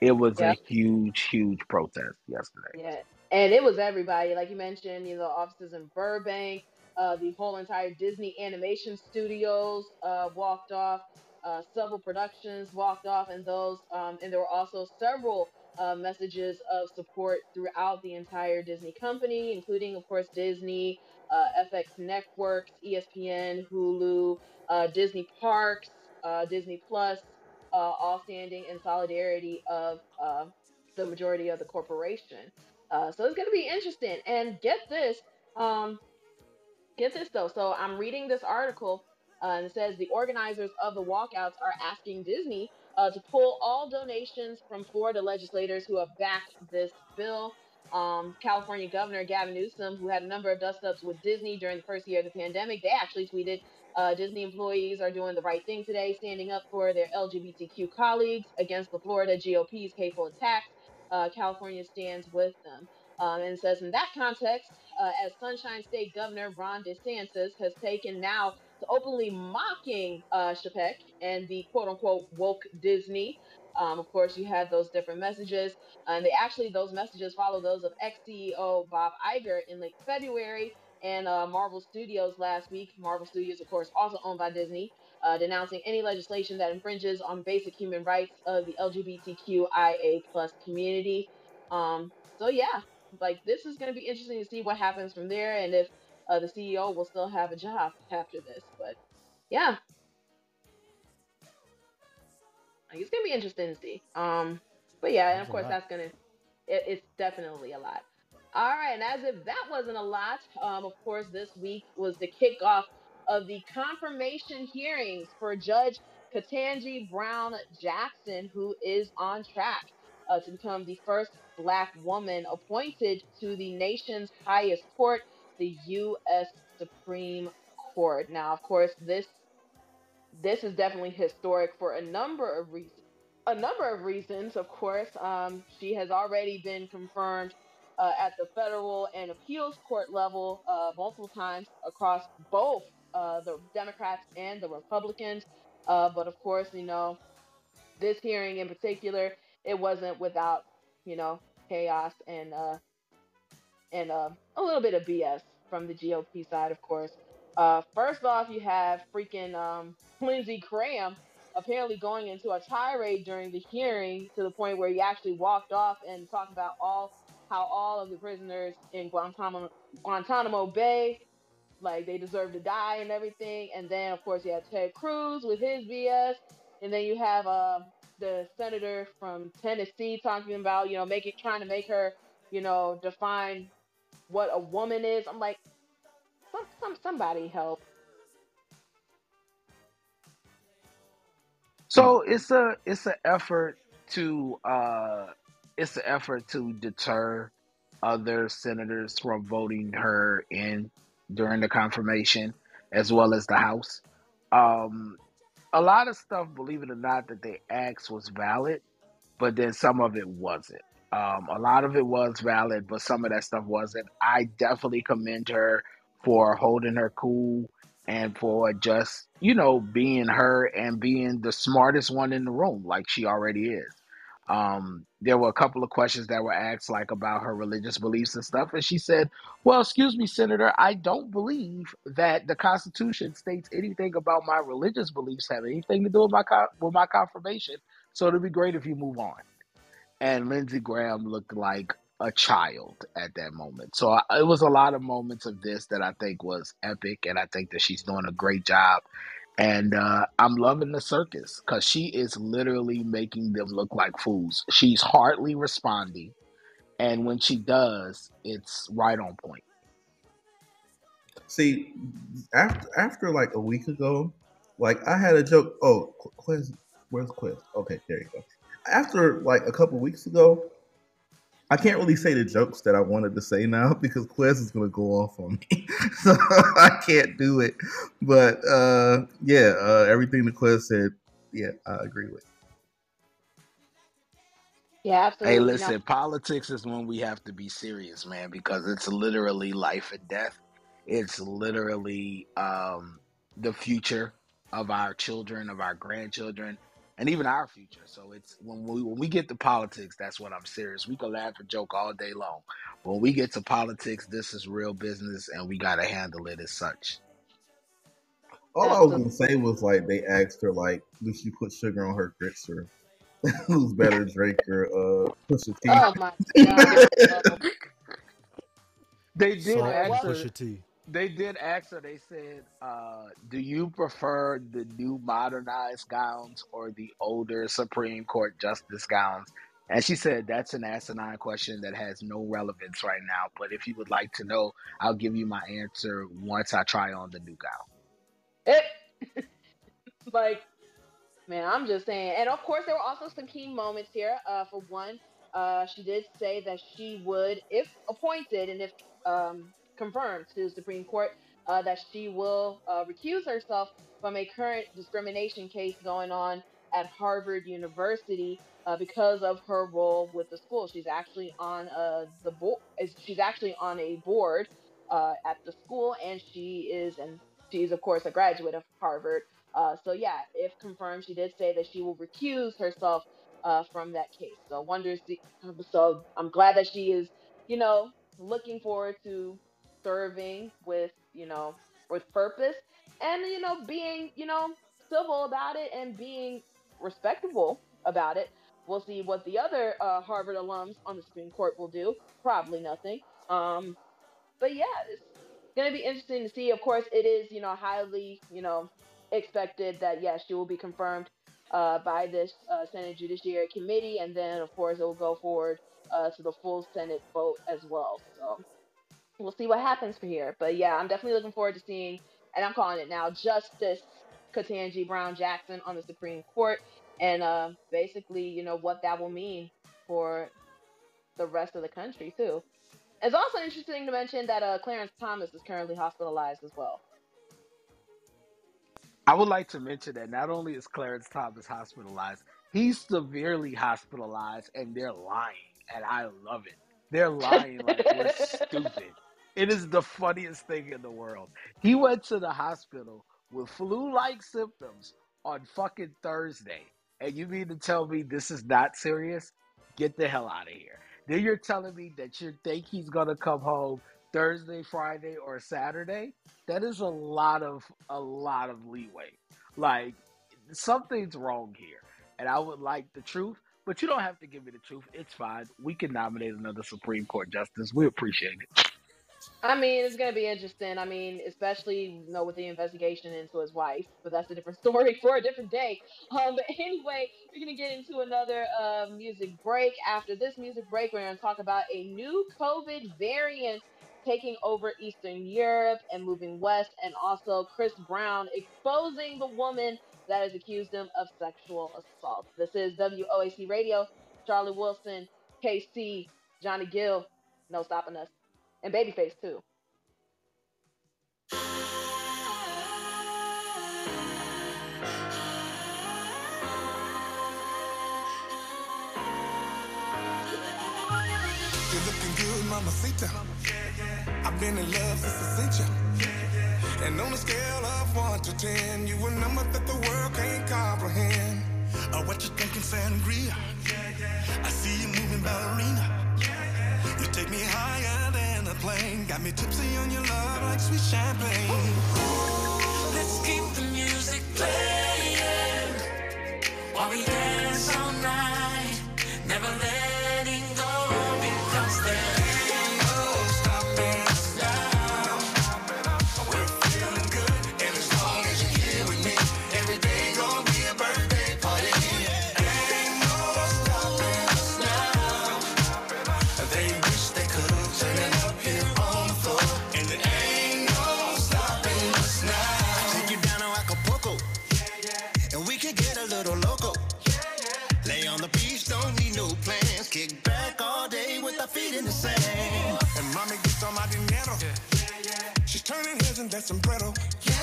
It was Yep. a huge, huge protest yesterday. Yeah, and it was everybody, like you mentioned, you know, offices in Burbank, uh, the whole entire Disney Animation Studios uh, walked off, uh, several productions walked off, and those, um, and there were also several uh, messages of support throughout the entire Disney company, including, of course, Disney, uh, FX Networks, ESPN, Hulu, uh, Disney Parks, uh, Disney Plus, uh, all standing in solidarity of uh, the majority of the corporation. Uh, so it's going to be interesting. And get this, um, get this though. So I'm reading this article, uh, and it says the organizers of the walkouts are asking Disney uh, to pull all donations from Florida legislators who have backed this bill. Um, California Governor Gavin Newsom, who had a number of dust-ups with Disney during the first year of the pandemic, they actually tweeted, uh, Disney employees are doing the right thing today, standing up for their LGBTQ colleagues against the Florida GOP's hateful attacks. Uh, California stands with them. Um, and says, in that context, uh, as Sunshine State Governor Ron DeSantis has taken now to openly mocking uh, Chapek and the quote unquote woke Disney. Um, of course, you had those different messages, and they actually those messages follow those of ex CEO Bob Iger in late February and uh, Marvel Studios last week. Marvel Studios, of course, also owned by Disney, uh, denouncing any legislation that infringes on basic human rights of the LGBTQIA plus community. Um, so yeah, like this is going to be interesting to see what happens from there, and if uh, the CEO will still have a job after this. But yeah, like, it's gonna be interesting to see. Um, but yeah, and of course that's gonna, it, it's definitely a lot. All right, and as if that wasn't a lot, um, of course this week was the kickoff of the confirmation hearings for Judge Ketanji Brown Jackson, who is on track uh, to become the first Black woman appointed to the nation's highest court, the U.S. Supreme Court. Now, of course, this this is definitely historic for a number of reasons. A number of reasons, of course. Um, she has already been confirmed uh, at the federal and appeals court level uh, multiple times across both uh, the Democrats and the Republicans. Uh, but of course, you know, this hearing in particular, it wasn't without, you know, chaos and uh, and uh, a little bit of BS from the GOP side, of course. Uh, first off, you have freaking um, Lindsey Graham apparently going into a tirade during the hearing to the point where he actually walked off and talked about all how all of the prisoners in Guantanamo, Guantanamo Bay, like they deserve to die and everything. And then, of course, you have Ted Cruz with his BS, and then you have uh, the senator from Tennessee talking about you know making trying to make her you know define what a woman is. I'm like, some, some somebody help. So it's a it's an effort to uh it's an effort to deter other senators from voting her in during the confirmation, as well as the House. Um, a lot of stuff, believe it or not, that they asked was valid, but then some of it wasn't. Um, a lot of it was valid, but some of that stuff wasn't. I definitely commend her for holding her cool and for just, you know, being her and being the smartest one in the room, like she already is. Um, there were a couple of questions that were asked, like about her religious beliefs and stuff, and she said, "Well, excuse me, Senator, I don't believe that the Constitution states anything about my religious beliefs have anything to do with my co- with my confirmation. So it'd be great if you move on." And Lindsey Graham looked like a child at that moment. So I, it was a lot of moments of this that I think was epic, and I think that she's doing a great job. And uh, I'm loving the circus because she is literally making them look like fools. She's hardly responding, and when she does, it's right on point. See, after after like a week ago, like I had a joke. Oh, Quiz, where's Quiz? Okay, there you go. After like a couple weeks ago, I can't really say the jokes that I wanted to say now because Quiz is gonna go off on me, so I can't do it. But uh, yeah, uh, everything the Quiz said, yeah, I agree with. Yeah, absolutely. Hey, No. listen, politics is when we have to be serious, man, because it's literally life and death. It's literally um, the future of our children, of our grandchildren, and even our future. So it's when we when we get to politics, that's when I'm serious. We can laugh and joke all day long. When we get to politics, this is real business, and we got to handle it as such. All I was gonna say was like they asked her like, did she put sugar on her grits or who's better, Drake or uh, Pusha T? Oh my god. They did Salt ask and her. Pusha T. They did ask her. They said, uh, "Do you prefer the new modernized gowns or the older Supreme Court justice gowns?" And she said, "That's an asinine question that has no relevance right now. But if you would like to know, I'll give you my answer once I try on the new gown." It, like, man, I'm just saying. And of course, there were also some key moments here. Uh, for one, uh, she did say that she would, if appointed and if um, confirmed to the Supreme Court, uh, that she will uh, recuse herself from a current discrimination case going on at Harvard University uh, because of her role with the school. She's actually on uh, the board. She's actually on a board uh, at the school, and she is, and she's of course a graduate of Harvard. Uh, so yeah, if confirmed, she did say that she will recuse herself from that case. So wonders. So I'm glad that she is, you know, looking forward to serving with, you know, with purpose, and you know, being, you know, civil about it and being respectable about it. We'll see what the other uh, Harvard alums on the Supreme Court will do. Probably nothing. Um, but yeah, it's gonna be interesting to see. Of course, it is you know highly you know expected that yes, she will be confirmed uh, by this uh, Senate Judiciary Committee, and then of course it will go forward uh, to the full Senate vote as well. So we'll see what happens for here. But yeah, I'm definitely looking forward to seeing, and I'm calling it now, Justice Ketanji Brown Jackson on the Supreme Court, and uh, basically you know what that will mean for the rest of the country too. It's also interesting to mention that uh, Clarence Thomas is currently hospitalized as well. I would like to mention that not only is Clarence Thomas hospitalized, he's severely hospitalized, and they're lying, and I love it. They're lying like we're stupid. It is the funniest thing in the world. He went to the hospital with flu-like symptoms on fucking Thursday, and you mean to tell me this is not serious? Get the hell out of here. Then you're telling me that you think he's gonna come home Thursday, Friday, or Saturday? That is a lot of a lot of leeway. Like something's wrong here, and I would like the truth. But you don't have to give me the truth. It's fine. We can nominate another Supreme Court justice. We appreciate it. I mean, it's gonna be interesting. I mean, especially you know with the investigation into his wife, but that's a different story for a different day. Um, but anyway, we're gonna get into another uh, music break. After this music break, we're gonna talk about a new COVID variant taking over Eastern Europe and moving west, and also Chris Brown exposing the woman that has accused him of sexual assault. This is WOAC Radio. Charlie Wilson, KC, Johnny Gill, no stopping us and Babyface too. Mamacita. I've been in love since And on a scale of one to ten, you a number that the world can't comprehend. Uh, what you sangria? I see you moving ballerina. You take me higher than a plane. Got me tipsy on your love like sweet champagne. Let's keep the music playing while we dance all night, never letting sombrero. Oh, yeah, yeah.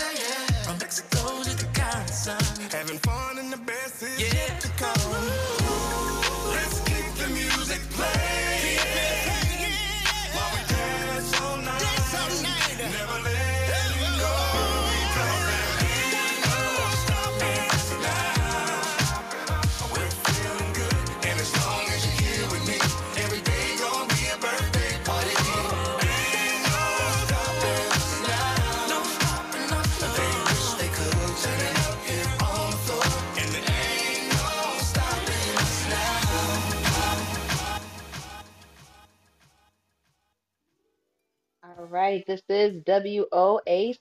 Right, this is WOAC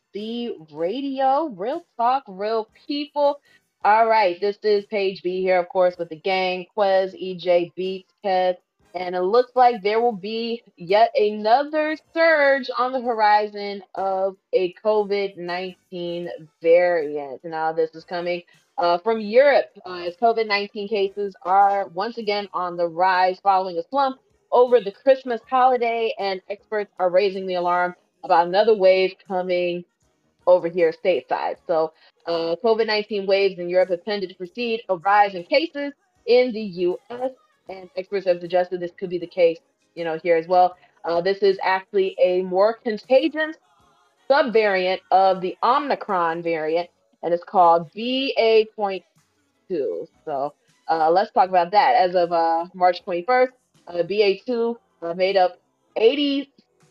Radio, Real Talk, Real People. All right, this is Page B here, of course, with the gang, Quez, EJ, Beats, Kev, and it looks like there will be yet another surge on the horizon of a COVID 19 variant. Now, this is coming uh, from Europe uh, as COVID 19 cases are once again on the rise following a slump over the Christmas holiday, and experts are raising the alarm about another wave coming over here stateside. So, uh, COVID 19 waves in Europe have tended to precede a rise in cases in the US, and experts have suggested this could be the case, you know, here as well. Uh, this is actually a more contagious subvariant of the Omicron variant, and it's called BA.2. So, uh, let's talk about that. As of uh, March 21st, uh, BA2 uh, made up 82%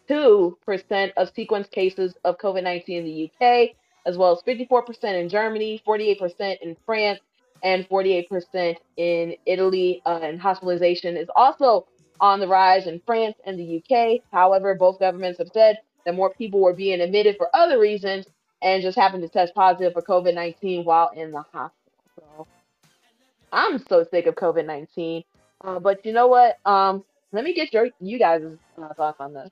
of sequenced cases of COVID 19 in the UK, as well as 54% in Germany, 48% in France, and 48% in Italy. Uh, and hospitalization is also on the rise in France and the UK. However, both governments have said that more people were being admitted for other reasons and just happened to test positive for COVID 19 while in the hospital. So I'm so sick of COVID 19. Uh, but you know what? Um, let me get your you guys' uh, thoughts on this.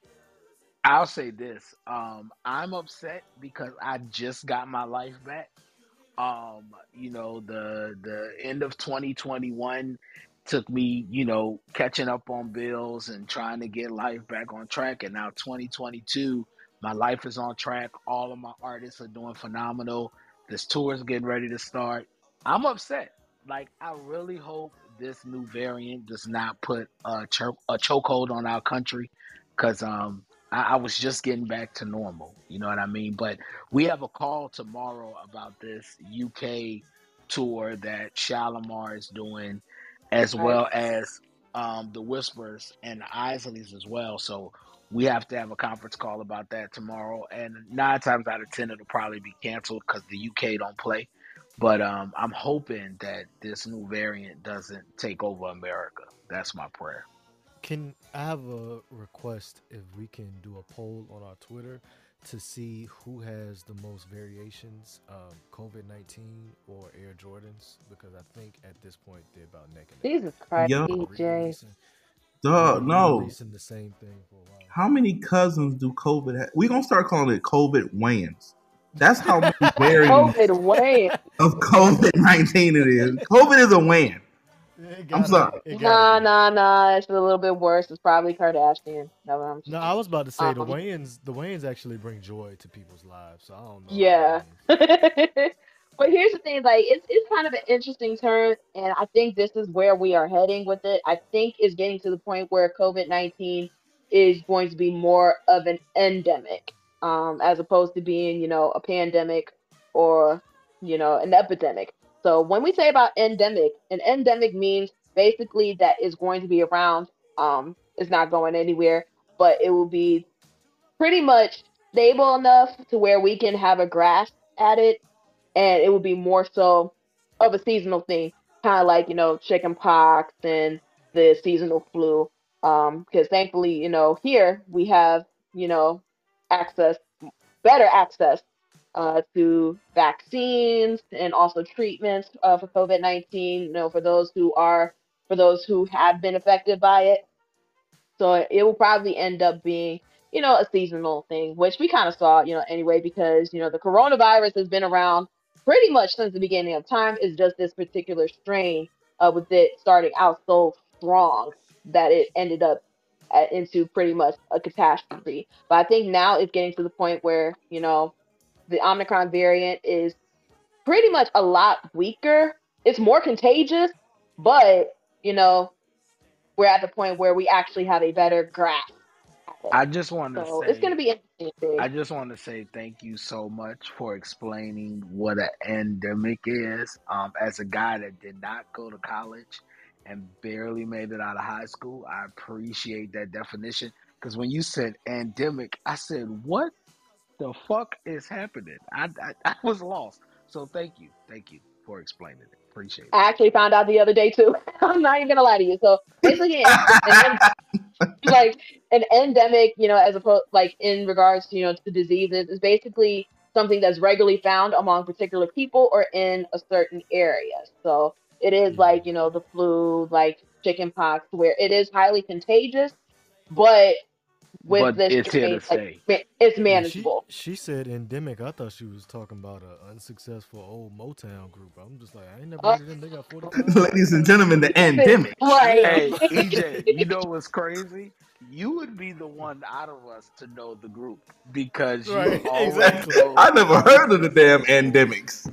I'll say this. Um, I'm upset because I just got my life back. Um, you know, the the end of 2021 took me, you know, catching up on bills and trying to get life back on track. And now 2022, my life is on track. All of my artists are doing phenomenal. This tour is getting ready to start. I'm upset. Like, I really hope this new variant does not put a, cho- a chokehold on our country because um, I, I was just getting back to normal. You know what I mean? But we have a call tomorrow about this UK tour that Shalamar is doing, as well as um, the Whispers and the Isleys as well. So we have to have a conference call about that tomorrow. And nine times out of ten, it'll probably be canceled because the UK don't play. But um, I'm hoping that this new variant doesn't take over America. That's my prayer. Can I have a request if we can do a poll on our Twitter to see who has the most variations of COVID 19 or Air Jordans? Because I think at this point they're about neck and neck. Jesus Christ, Yo. EJ. Dog, no. The same thing for a while. How many cousins do COVID have? We're going to start calling it COVID wins. That's how many variants COVID way. of COVID 19 it is. COVID is a win. I'm sorry. Nah, nah, nah. It's a little bit worse. It's probably Kardashian. No, I'm No, I was about to say the Um, Wayans. The Wayans actually bring joy to people's lives. So I don't know. Yeah. but here's the thing, like it's it's kind of an interesting turn, and I think this is where we are heading with it. I think it's getting to the point where COVID nineteen is going to be more of an endemic, um, as opposed to being, you know, a pandemic or, you know, an epidemic. So when we say about endemic, an endemic means basically that is going to be around, um, it's not going anywhere, but it will be pretty much stable enough to where we can have a grasp at it, and it will be more so of a seasonal thing, kind of like you know chicken pox and the seasonal flu. Um, because thankfully, you know, here we have you know access, better access uh, to vaccines and also treatments uh, for COVID nineteen. You know, for those who are for those who have been affected by it. So it will probably end up being, you know, a seasonal thing, which we kind of saw, you know, anyway, because, you know, the coronavirus has been around pretty much since the beginning of time. It's just this particular strain uh, with it starting out so strong that it ended up into pretty much a catastrophe. But I think now it's getting to the point where, you know, the Omicron variant is pretty much a lot weaker. It's more contagious, but, you know, we're at the point where we actually have a better grasp. I just want to So it's going to say, be interesting. I just want to say thank you so much for explaining what an endemic is. Um, as a guy that did not go to college and barely made it out of high school, I appreciate that definition. Because when you said endemic, I said, "What the fuck is happening?" I, I I was lost. So thank you, thank you for explaining it. Appreciate it. I actually found out the other day too. I'm not even gonna lie to you. So basically, an, an like an endemic, you know, as opposed like in regards to you know to diseases, is basically something that's regularly found among particular people or in a certain area. So it is like you know the flu, like chickenpox, where it is highly contagious, but with But this it's here like ma- it's Yeah, she manageable. she said endemic. I thought she was talking about an unsuccessful old Motown group. I'm just like, I ain't never heard of them. They got 45. Ladies and gentlemen, the endemic. right. Hey, EJ, you know what's crazy? You would be the one out of us to know the group because you Right, always exactly. know. I never heard of the damn endemics.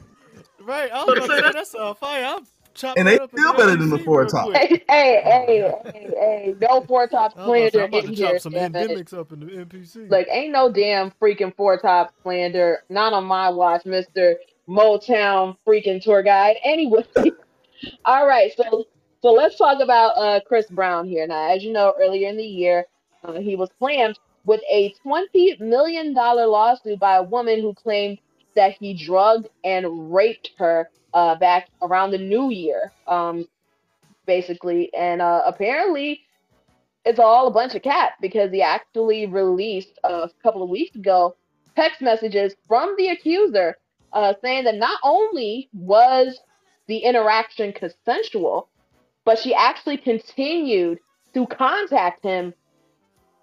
Right. I was about to say that's uh, fire. I'll chop And they up in still better than the four real top. Hey, hey, hey, hey, hey, no four top I was about to say, slander I'm about in to chop here, some damn endemics up in the MPC. Like, ain't no damn freaking four top slander. Not on my watch, Mr. Motown freaking tour guide. Anyway, all right, so so let's talk about uh Chris Brown here. Now, as you know, earlier in the year, uh, he was slammed with a twenty million dollar lawsuit by a woman who claimed that he drugged and raped her uh back around the new year, um, basically, and uh apparently it's all a bunch of cap because he actually released uh, a couple of weeks ago text messages from the accuser uh, saying that not only was the interaction consensual, but she actually continued to contact him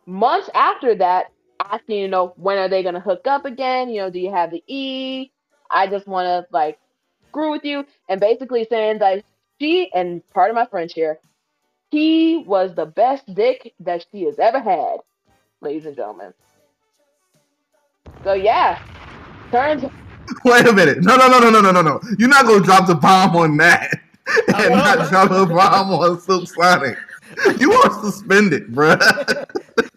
months after that, asking, you know, when are they going to hook up again? You know, do you have the E? I just want to, like, screw with you. And basically saying that she, and part of my French here, he was the best dick that she has ever had, ladies and gentlemen. So yeah, turns Wait a minute. No, no, no, no, no, no, no, no. You're not gonna drop the bomb on that and oh. not drop a bomb on Silk Sonic. You are suspended, bruh.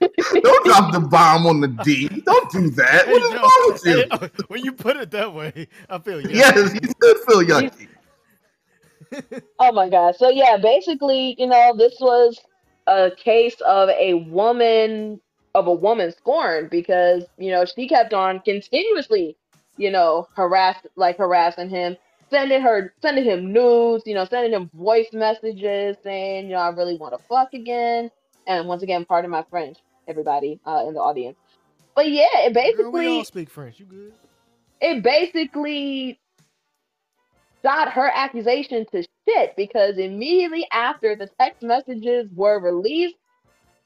Don't drop the bomb on the D. Don't do that. Hey, What is Joe, wrong with you? hey, when you put it that way, I feel yucky. Yes, you should feel yucky. oh my god. So yeah, basically, you know, this was a case of a woman of a woman scorned because you know she kept on continuously, you know, harass like harassing him, sending her sending him nudes, you know, sending him voice messages saying, you know, I really want to fuck again. And once again, pardon my French, everybody uh, in the audience. But yeah, it Girl, we all basically speak French. You good? it basically shot her accusation to shit because immediately after the text messages were released,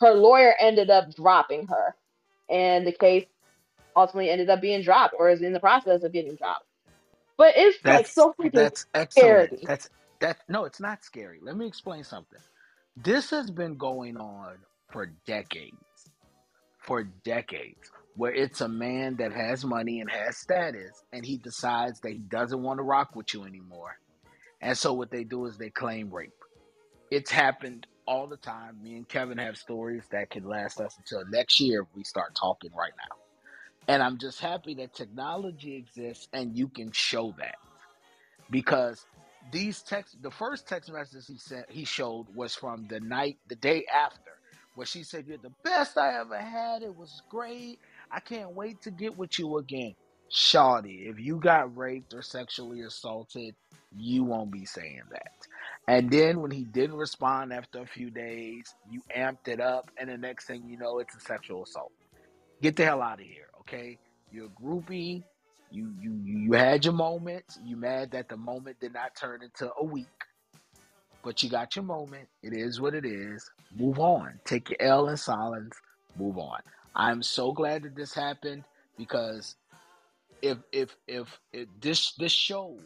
her lawyer ended up dropping her. And the case ultimately ended up being dropped or is in the process of getting dropped. But it's like so freaking that's excellent. scary. That's that. No, it's not scary. Let me explain something. This has been going on for decades. For decades, where it's a man that has money and has status, and he decides that he doesn't want to rock with you anymore. And so what they do is they claim rape. It's happened all the time. Me and Kevin have stories that can last us until next year if we start talking right now. And I'm just happy that technology exists and you can show that because these text the first text message he sent he showed was from the night the day after where she said you're the best i ever had. It was great. I can't wait to get with you again. Shawty, if you got raped or sexually assaulted you won't be saying that. And then when he didn't respond after a few days you amped it up and the next thing you know it's a sexual assault. Get the hell out of here okay? You're a groupie. You you you had your moments. You mad that the moment did not turn into a week, but you got your moment. It is what it is. Move on. Take your L in silence. Move on. I'm so glad that this happened because if if if, if this this shows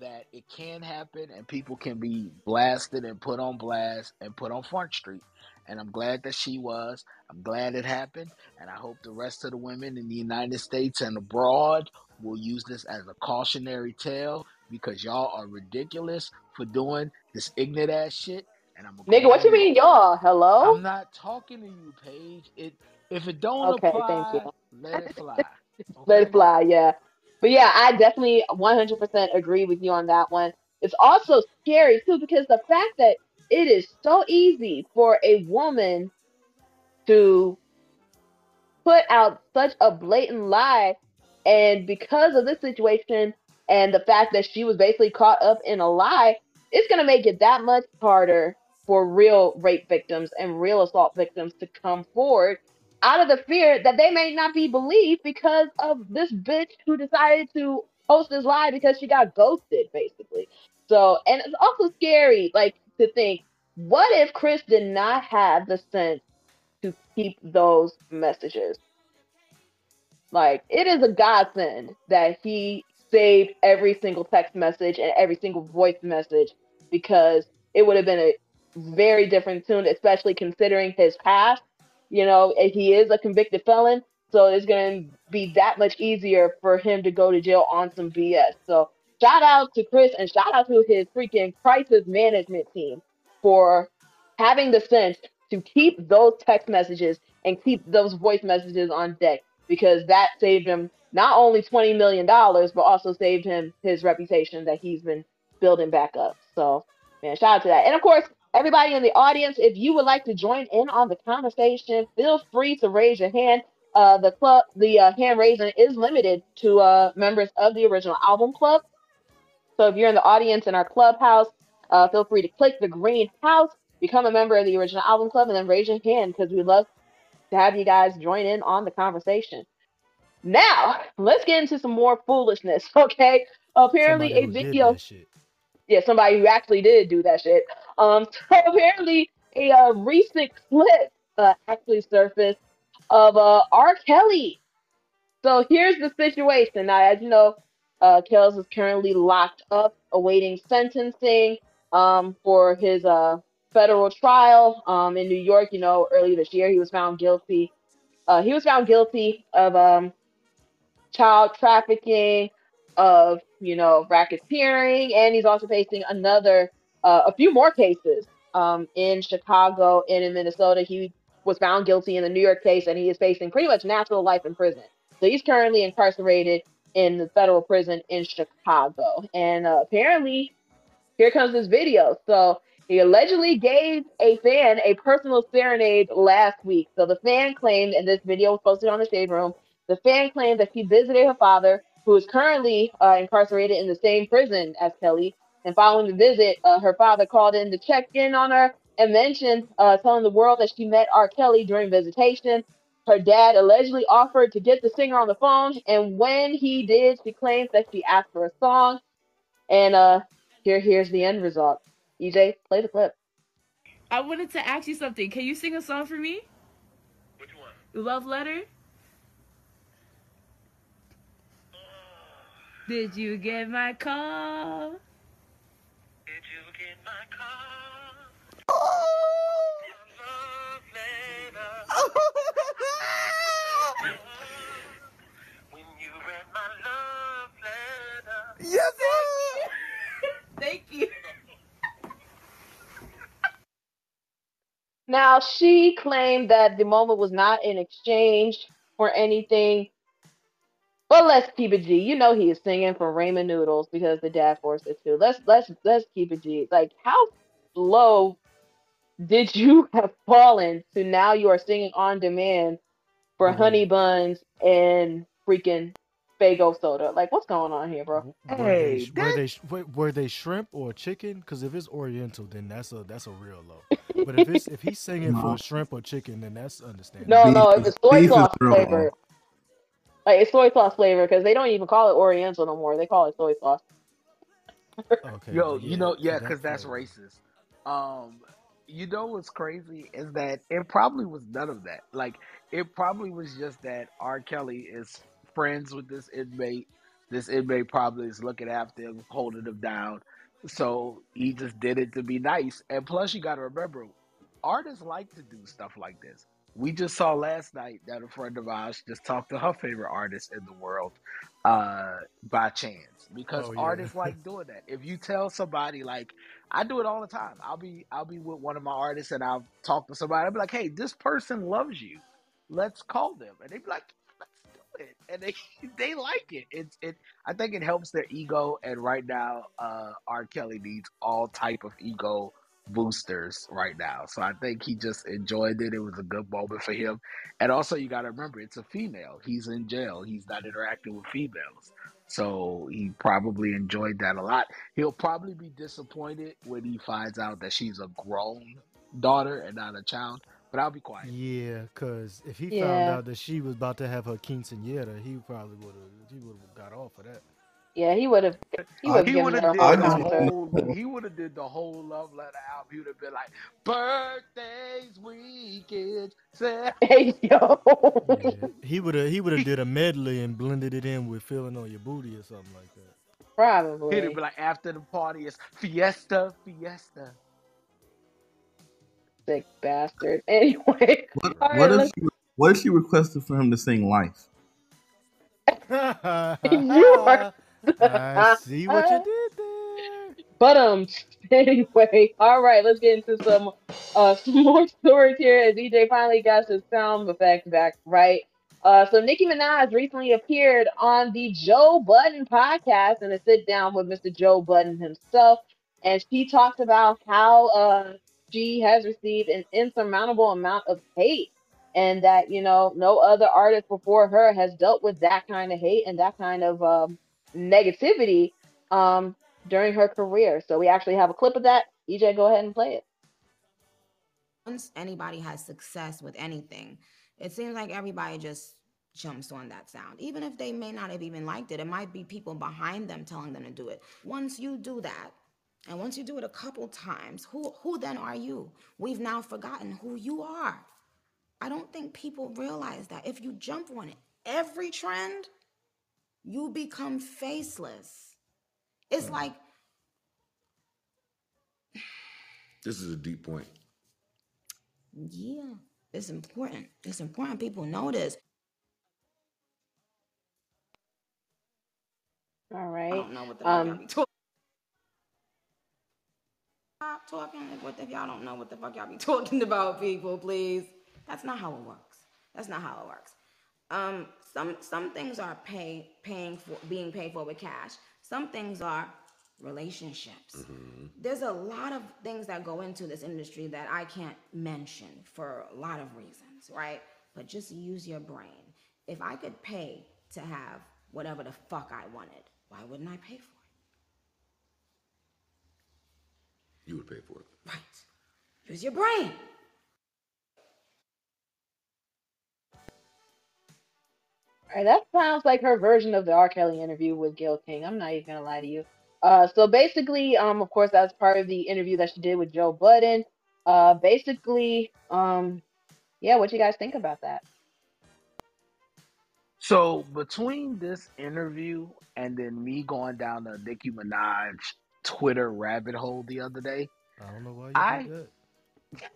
that it can happen and people can be blasted and put on blast and put on front street. And I'm glad that she was. I'm glad it happened. And I hope the rest of the women in the United States and abroad will use this as a cautionary tale because y'all are ridiculous for doing this ignorant ass shit. And I'm Nigga, what you mean, y'all? Hello? I'm not talking to you, Paige. It if it don't Okay, apply, thank you. let it fly. Let it fly, yeah. But yeah, I definitely 100% agree with you on that one. It's also scary too because the fact that it is so easy for a woman to put out such a blatant lie, and because of this situation and the fact that she was basically caught up in a lie, it's gonna make it that much harder for real rape victims and real assault victims to come forward out of the fear that they may not be believed because of this bitch who decided to post this lie because she got ghosted, basically. So, and it's also scary, like, to think, what if Chris did not have the sense to keep those messages? Like, it is a godsend that he saved every single text message and every single voice message because it would have been a very different tune, especially considering his past. You know, he is a convicted felon, so it's going to be that much easier for him to go to jail on some BS. So, shout out to Chris and shout out to his freaking crisis management team for having the sense to keep those text messages and keep those voice messages on deck because that saved him not only $20 million, but also saved him his reputation that he's been building back up. So, man, shout out to that. And of course, everybody in the audience, if you would like to join in on the conversation, feel free to raise your hand. Uh, the club, the uh, hand raising is limited to uh, members of the original album club. So if you're in the audience in our clubhouse, uh, feel free to click the green house, become a member of the original album club, and then raise your hand because we'd love to have you guys join in on the conversation. Now, let's get into some more foolishness, okay? Apparently, a video. Yeah, somebody who actually did do that shit. Um, so apparently, a uh, recent clip uh, actually surfaced of uh, R. Kelly. So here's the situation. Now, as you know, uh, Kells is currently locked up, awaiting sentencing um, for his uh, federal trial um, in New York. You know, earlier this year, he was found guilty. Uh, he was found guilty of um, child trafficking, of you know racketeering, and he's also facing another, uh, a few more cases um, in Chicago and in Minnesota. He was found guilty in the New York case, and he is facing pretty much natural life in prison. So he's currently incarcerated in the federal prison in Chicago, and uh, apparently, here comes this video. So he allegedly gave a fan a personal serenade last week. So the fan claimed, and this video was posted on the Shade Room, the fan claimed that she visited her father, who is currently uh, incarcerated in the same prison as Kelly. And following the visit, uh, her father called in to check in on her and mentioned, uh, telling the world that she met R. Kelly during visitation. Her dad allegedly offered to get the singer on the phone, and when he did, she claims that she asked for a song. And uh, here, here's the end result. EJ, play the clip. I wanted to ask you something. Can you sing a song for me? Which one? Love letter. Did you get my call? Yes, Thank you. Now she claimed that the moment was not in exchange for anything. But let's keep it G. You know he is singing for Ramen Noodles because the dad forced it to. Let's let's let's keep it G. Like how low did you have fallen to now you are singing on demand for mm-hmm. honey buns and freaking Faygo soda? Like what's going on here, bro? Were they, were they were, were they shrimp or chicken? Because if it's Oriental, then that's a that's a real low. But if it's if he's singing No. for shrimp or chicken, then that's understandable. No, no, if it's soy beef sauce real flavor. low. Like it's soy sauce flavor because they don't even call it Oriental no more. They call it soy sauce. Okay. Yo, well, you know, yeah, because that's flavor. racist. Um, you know what's crazy is that it probably was none of that. Like, it probably was just that R. Kelly is friends with this inmate. This inmate probably is looking after him, holding him down. So he just did it to be nice. And plus, you got to remember, artists like to do stuff like this. We just saw last night that a friend of ours just talked to her favorite artist in the world uh, by chance because Oh, yeah. artists like doing that. If you tell somebody like I do it all the time. I'll be I'll be with one of my artists and I'll talk to somebody. I'll be like, hey, this person loves you. Let's call them. And they be like, let's do it. And they they like it. It's it I think it helps their ego and right now uh R. Kelly needs all type of ego boosters right now. So I think he just enjoyed it. It was a good moment for him. And also you gotta remember it's a female. He's in jail. He's not interacting with females. So he probably enjoyed that a lot. He'll probably be disappointed when he finds out that she's a grown daughter and not a child. But I'll be quiet. Yeah, because if he found out that she was about to have her quinceanera, he probably would have he would have got off of that. Yeah, he would have. He uh, would have He would have did the just time. sir. whole. He would have did the whole love letter album. He would have been like, birthdays, weekends. Hey yo. Yeah, he would have he would have did a medley and blended it in with feeling on your booty or something like that. Probably. He'd be like, after the party is fiesta, fiesta. Sick bastard. Anyway. What, All right, what if let's- she, what if she requested for him to sing Life? You are. I see what you did there. But um, anyway, all right, let's get into some uh some more stories here. As DJ finally got his sound effect back right. Uh, so Nicki Minaj recently appeared on the Joe Budden podcast in a sit down with Mr. Joe Budden himself, and she talked about how uh she has received an insurmountable amount of hate, and that you know no other artist before her has dealt with that kind of hate and that kind of um negativity um during her career. So we actually have a clip of that. EJ, go ahead and play it. once anybody has success with anything, it seems like everybody just jumps on that sound. Even if they may not have even liked it, it might be people behind them telling them to do it. Once you do that, and once you do it a couple times, who who then are you? We've now forgotten who you are. I don't think people realize that if you jump on it, every trend, you become faceless. It's like This is a deep point. Yeah, it's important. It's important people know this. All right. I don't know what the fuck y'all Um, be talking. Stop talking. What if y'all don't know what the fuck y'all be talking about, people? Please. That's not how it works. That's not how it works. Um, some some things are pay paying for being paid for with cash. Some things are relationships. Mm-hmm. There's a lot of things that go into this industry that I can't mention for a lot of reasons, right? But just use your brain. If I could pay to have whatever the fuck I wanted, why wouldn't I pay for it? You would pay for it. Right. Use your brain. Right, that sounds like her version of the R. Kelly interview with Gayle King. I'm not even gonna lie to you. Uh, so basically, um, of course, that's part of the interview that she did with Joe Budden. Uh, basically, um, yeah, what you guys think about that? So between this interview and then me going down the Nicki Minaj Twitter rabbit hole the other day, I don't know why you I did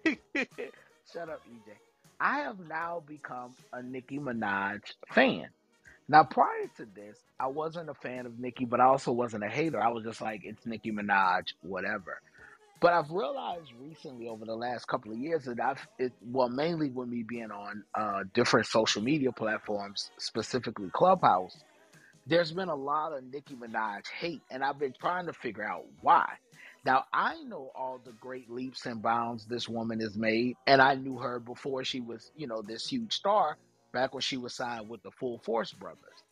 that. shut up, EJ. I have now become a Nicki Minaj fan. Now, prior to this, I wasn't a fan of Nicki, but I also wasn't a hater. I was just like, it's Nicki Minaj, whatever. But I've realized recently over the last couple of years that I've it well mainly with me being on uh, different social media platforms, specifically Clubhouse, there's been a lot of Nicki Minaj hate, and I've been trying to figure out why. Now I know all the great leaps and bounds this woman has made, and I knew her before she was, you know, this huge star back when she was signed with the Full Force Brothers.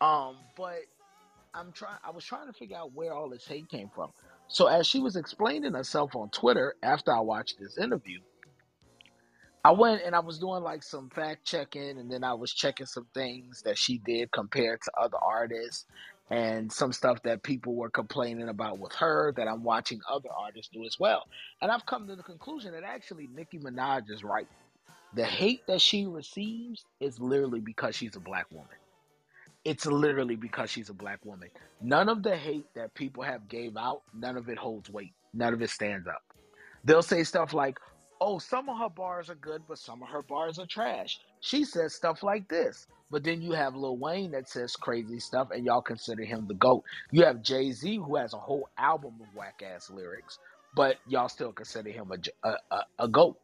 Um, but I'm trying. I was trying to figure out where all this hate came from. So as she was explaining herself on Twitter after I watched this interview, I went and I was doing like some fact checking, and then I was checking some things that she did compared to other artists, and some stuff that people were complaining about with her that I'm watching other artists do as well. And I've come to the conclusion that actually Nicki Minaj is right. The hate that she receives is literally because she's a black woman it's literally because she's a black woman. None of the hate that people have gave out, none of it holds weight. None of it stands up. They'll say stuff like, "Oh, some of her bars are good, but some of her bars are trash." She says stuff like this. But then you have Lil Wayne that says crazy stuff, and y'all consider him the goat. You have Jay Z who has a whole album of whack ass lyrics, but y'all still consider him a a goat.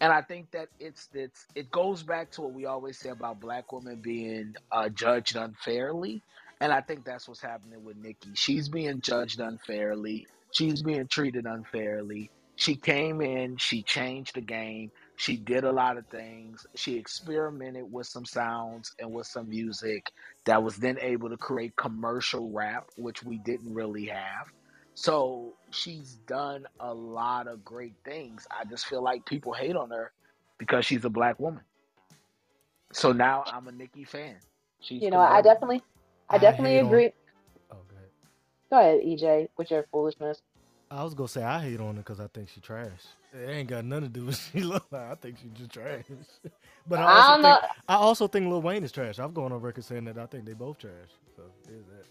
And I think that it's it's it goes back to what we always say about black women being uh, judged unfairly, and I think that's what's happening with Nicki. She's being judged unfairly. She's being treated unfairly. She came in, she changed the game. She did a lot of things. She experimented with some sounds and with some music that was then able to create commercial rap, which we didn't really have. So she's done a lot of great things. I just feel like people hate on her because she's a black woman. So now I'm a Nicki fan. She's You know, I definitely, I I definitely on- agree. Oh, go ahead. Go ahead, EJ, with your foolishness. I was gonna say I hate on her because I think she trash. It ain't got nothing to do with she look like. I think she just trash. but I I also don't think know. I also think Lil Wayne is trash. I've gone on record saying that I think they both trash. So there's that.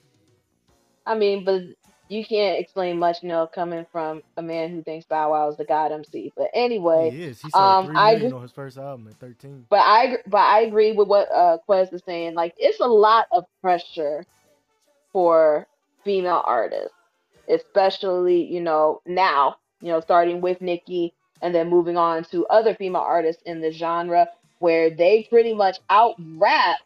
I mean, but you can't explain much, you know, coming from a man who thinks Bow Wow is the God MC. But anyway, He is. He sold um, three I million agree, on his first album at 13. but I agree- but I agree with what uh Quez is saying. Like, it's a lot of pressure for female artists, especially you know now, you know, starting with Nicki and then moving on to other female artists in the genre where they pretty much out rap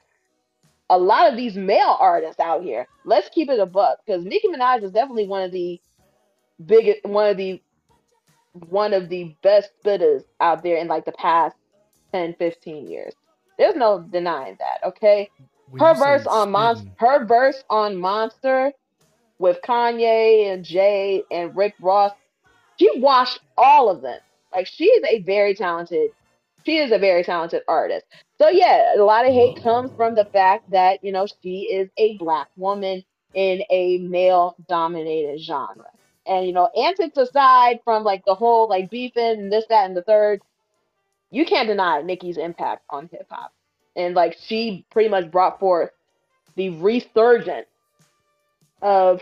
a lot of these male artists out here. Let's keep it a buck because Nicki Minaj is definitely one of the biggest, one of the one of the best spitters out there in like the past 10, 15 years. There's no denying that. Okay, When her verse on Monster, her verse on Monster with Kanye and Jay and Rick Ross, she watched all of them. Like she is a very talented, she is a very talented artist. So yeah, a lot of hate comes from the fact that you know she is a black woman in a male dominated genre. And you know, antics aside from like the whole like beefing and this, that, and the third, you can't deny Nicki's impact on hip hop. And like she pretty much brought forth the resurgence of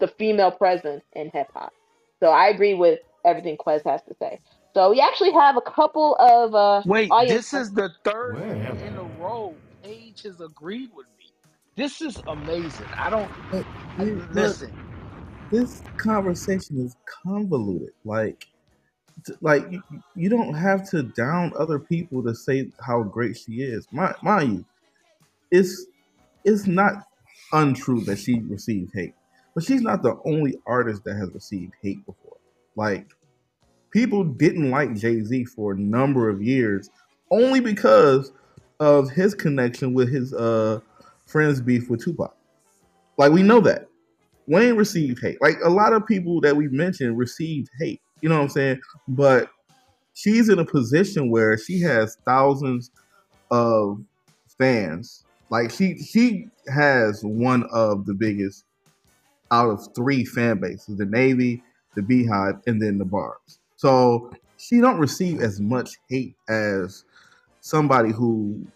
the female presence in hip hop. So I agree with everything Quez has to say. So we actually have a couple of uh Wait, audience this is the third week in a row Paige has agreed with me. This is amazing. I don't But, I- you- look, listen. this conversation is convoluted. Like, t- like you, you don't have to down other people to say how great she is. Mind, mind you, it's it's not untrue that she received hate, but she's not the only artist that has received hate before. Like, people didn't like Jay Z for a number of years only because of his connection with his uh friends beef with Tupac. Like we know that. Wayne received hate. Like a lot of people that we mentioned received hate. You know what I'm saying? But she's in a position where she has thousands of fans. Like she she has one of the biggest out of three fan bases: the Navy, the Beyhive, and then the Barbs. So she don't receive as much hate as somebody who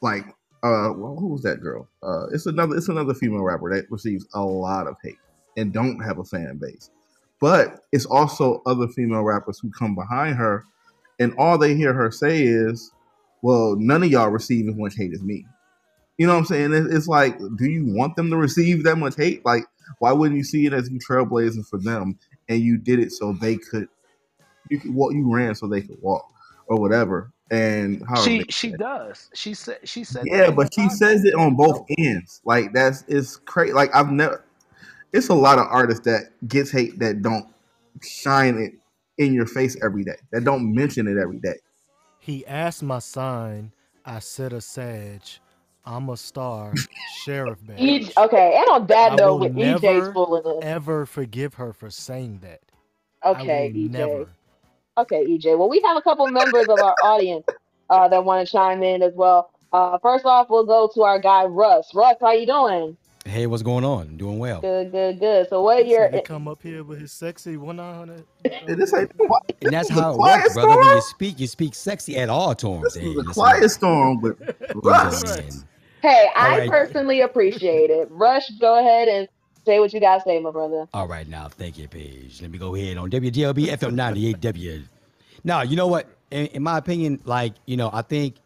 like uh well, who's that girl? Uh it's another it's another female rapper that receives a lot of hate and don't have a fan base. But it's also other female rappers who come behind her and all they hear her say is, Well, none of y'all receive as much hate as me. You know what I'm saying? It's like, do you want them to receive that much hate? Like, why wouldn't you see it as you trailblazing for them and you did it so they could you could walk you ran so they could walk or whatever. And how She she does. She said she said yeah, in but she says it on both ends. Like that's it's crazy. Like I've never. It's a lot of artists that gets hate that don't shine it in your face every day. That don't mention it every day. He asked my sign. I said a Sag. I'm a star. Sheriff badge. E- okay, and on that I note, will with never EJ's full of this. ever forgive her for saying that. Okay, I will EJ. never. Okay, EJ. Well, we have a couple members of our audience uh, that want to chime in as well. Uh, first off, we'll go to our guy Russ. Russ, how you doing? Hey, what's going on? Doing well. Good, good, good. So, what So your he come up here with his sexy one nine hundred. This ain't And that's how it quiet works, brother. When storm? you speak, you speak sexy at all times. Hey, the listen, quiet storm with Russ. Hey, I right. personally appreciate it. Russ, go ahead and say what you got to say, my brother. All right, now, thank you, Paige. Let me go ahead on WDLB FM 98W. Now, you know what? In, in my opinion, like, you know, I think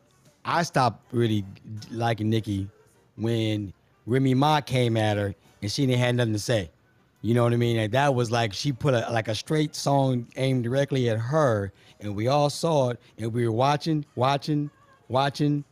I stopped really liking Nicki when Remy Ma came at her and she didn't have nothing to say. You know what I mean? And that was like she put a like a straight song aimed directly at her, and we all saw it, and we were watching, watching, watching,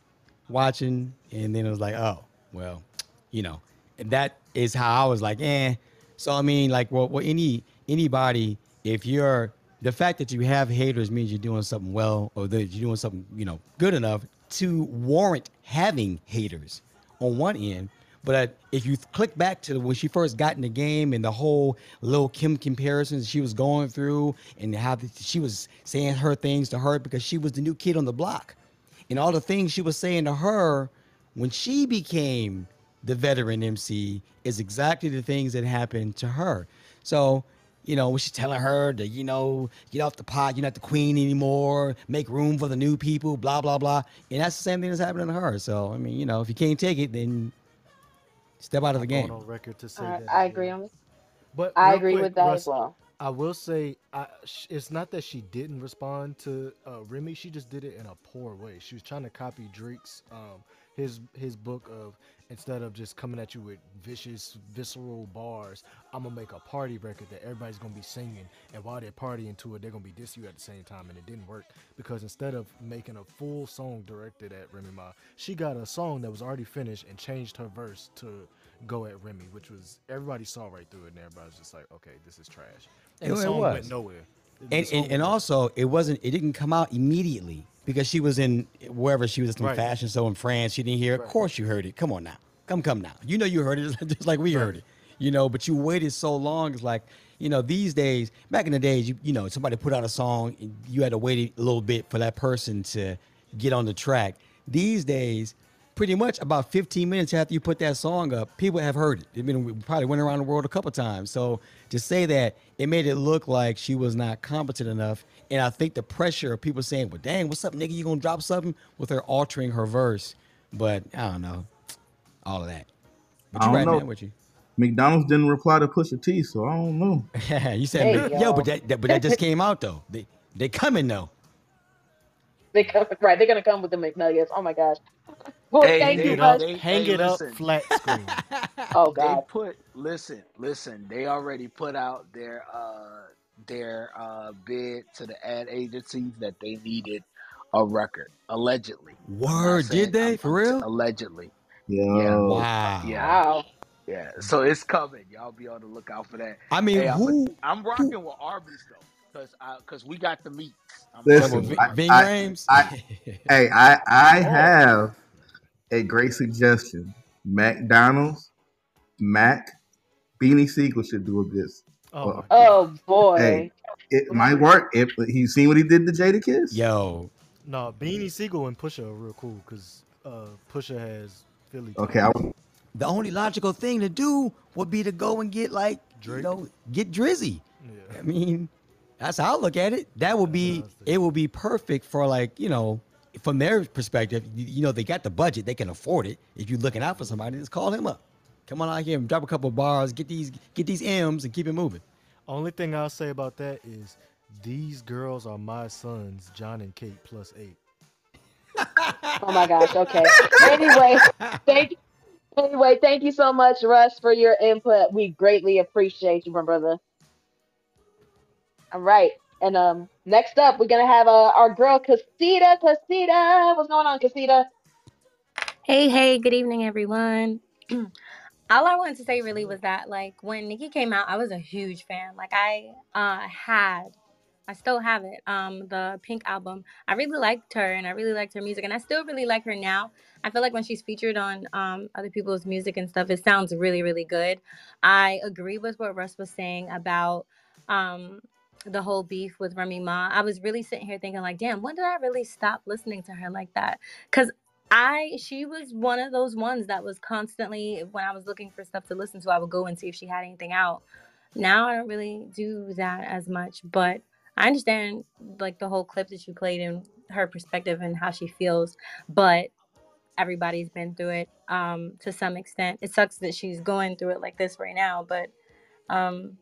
watching, and then it was like, oh, well, you know, and that is how I was like, eh. So I mean, like, well, well any anybody, if you're the fact that you have haters means you're doing something well, or that you're doing something, you know, good enough to warrant having haters on one end. But if you click back to when she first got in the game and the whole Lil Kim comparisons she was going through, and how she was saying her things to her because she was the new kid on the block, and all the things she was saying to her when she became the veteran MC is exactly the things that happened to her. So, you know, when she's telling her to, you know, get off the pot, you're not the queen anymore, make room for the new people, blah, blah, blah. And that's the same thing that's happening to her. So, I mean, you know, if you can't take it, then step out of the Going game. on record to say I, that. I agree on this. But I agree quick, with that Russ, as well. I will say, I, it's not that she didn't respond to uh, Remy. She just did it in a poor way. She was trying to copy Drake's um, his his book of instead of just coming at you with vicious, visceral bars. I'm gonna make a party record that everybody's gonna be singing, and while they're partying to it, they're gonna be diss you at the same time, and it didn't work because instead of making a full song directed at Remy Ma, she got a song that was already finished and changed her verse to go at Remy, which was everybody saw right through it, and everybody was just like, okay, this is trash. And It- the it song was. went nowhere. And, and, and also, it wasn't. It didn't come out immediately because she was in wherever she was in Right. fashion show in France. She didn't hear. it. Of course, you heard it. Come on now, come come now. You know you heard it just like we heard it. You know, but you waited so long. It's like you know these days. Back in the days, you you know somebody put out a song, and you had to wait a little bit for that person to get on the track. These days. Pretty much about 15 minutes after you put that song up, people have heard it. I mean, we probably went around the world a couple times. So to say that it made it look like she was not competent enough, and I think the pressure of people saying, "Well, dang, what's up, nigga? You gonna drop something?" with her altering her verse. But I don't know, all of that. But you're don't right, know. man. What you? McDonald's didn't reply to Pusha T, so I don't know. you said, There you yo, but that, that but that just came out though. They they coming though. They come, right, they're gonna come with the McNuggets. Oh my gosh. Well, Hey, thank they- you, they- Russ. they- Hang hey, it up listen. flat screen. Oh They God. put listen, listen. They already put out their uh their uh bid to the ad agencies that they needed a record allegedly. I'm not Word, saying- did they I'm- for I'm t- real? allegedly. Yo. Yeah. Wow. Yeah. Wow. Yeah. So it's coming. Y'all be on the lookout for that. I mean, Hey, I'm, who? I'm rocking with Arby's though, cause cause we got the meat. I'm Listen, rocking with I- Ving I- Rhames? I- hey, I I have a great suggestion. McDonald's, Mac, Beanie Sigel should do a this. Oh, Oh boy. Hey, it might work. If he seen what he did to Jadakiss. Yo, No, Beanie Sigel and Pusha are real cool because uh, Pusha has Philly. Okay, I, ties. the only logical thing to do would be to go and get like you know get Drizzy. Yeah. I mean, that's how I look at it. That would be it. Would be perfect for like you know, from their perspective. You, you know, they got the budget, they can afford it. If you're looking out for somebody, just call him up. Come on out here and drop a couple of bars, get these get these M's, and keep it moving. Only thing I'll say about that is these girls are my sons, John and Kate plus eight. Oh my gosh. Okay. Anyway, thank anyway, thank you so much, Russ, for your input. We greatly appreciate you, my brother. All right. And um, next up, we're gonna have uh, our girl Casita. Casita, what's going on, Casita? Hey, hey, good evening, everyone. All I wanted to say really was that, like, when Nicki came out, I was a huge fan. Like, I uh, had, I still have it, um, the Pink album. I really liked her and I really liked her music, and I still really like her now. I feel like when she's featured on um, other people's music and stuff, it sounds really, really good. I agree with what Russ was saying about um, the whole beef with Remy Ma. I was really sitting here thinking, like, damn, when did I really stop listening to her like that? Because I she was one of those ones that was constantly when I was looking for stuff to listen to, I would go and see if she had anything out. Now I don't really do that as much, but I understand like the whole clip that you played and her perspective and how she feels, but everybody's been through it um to some extent. It sucks that she's going through it like this right now, but um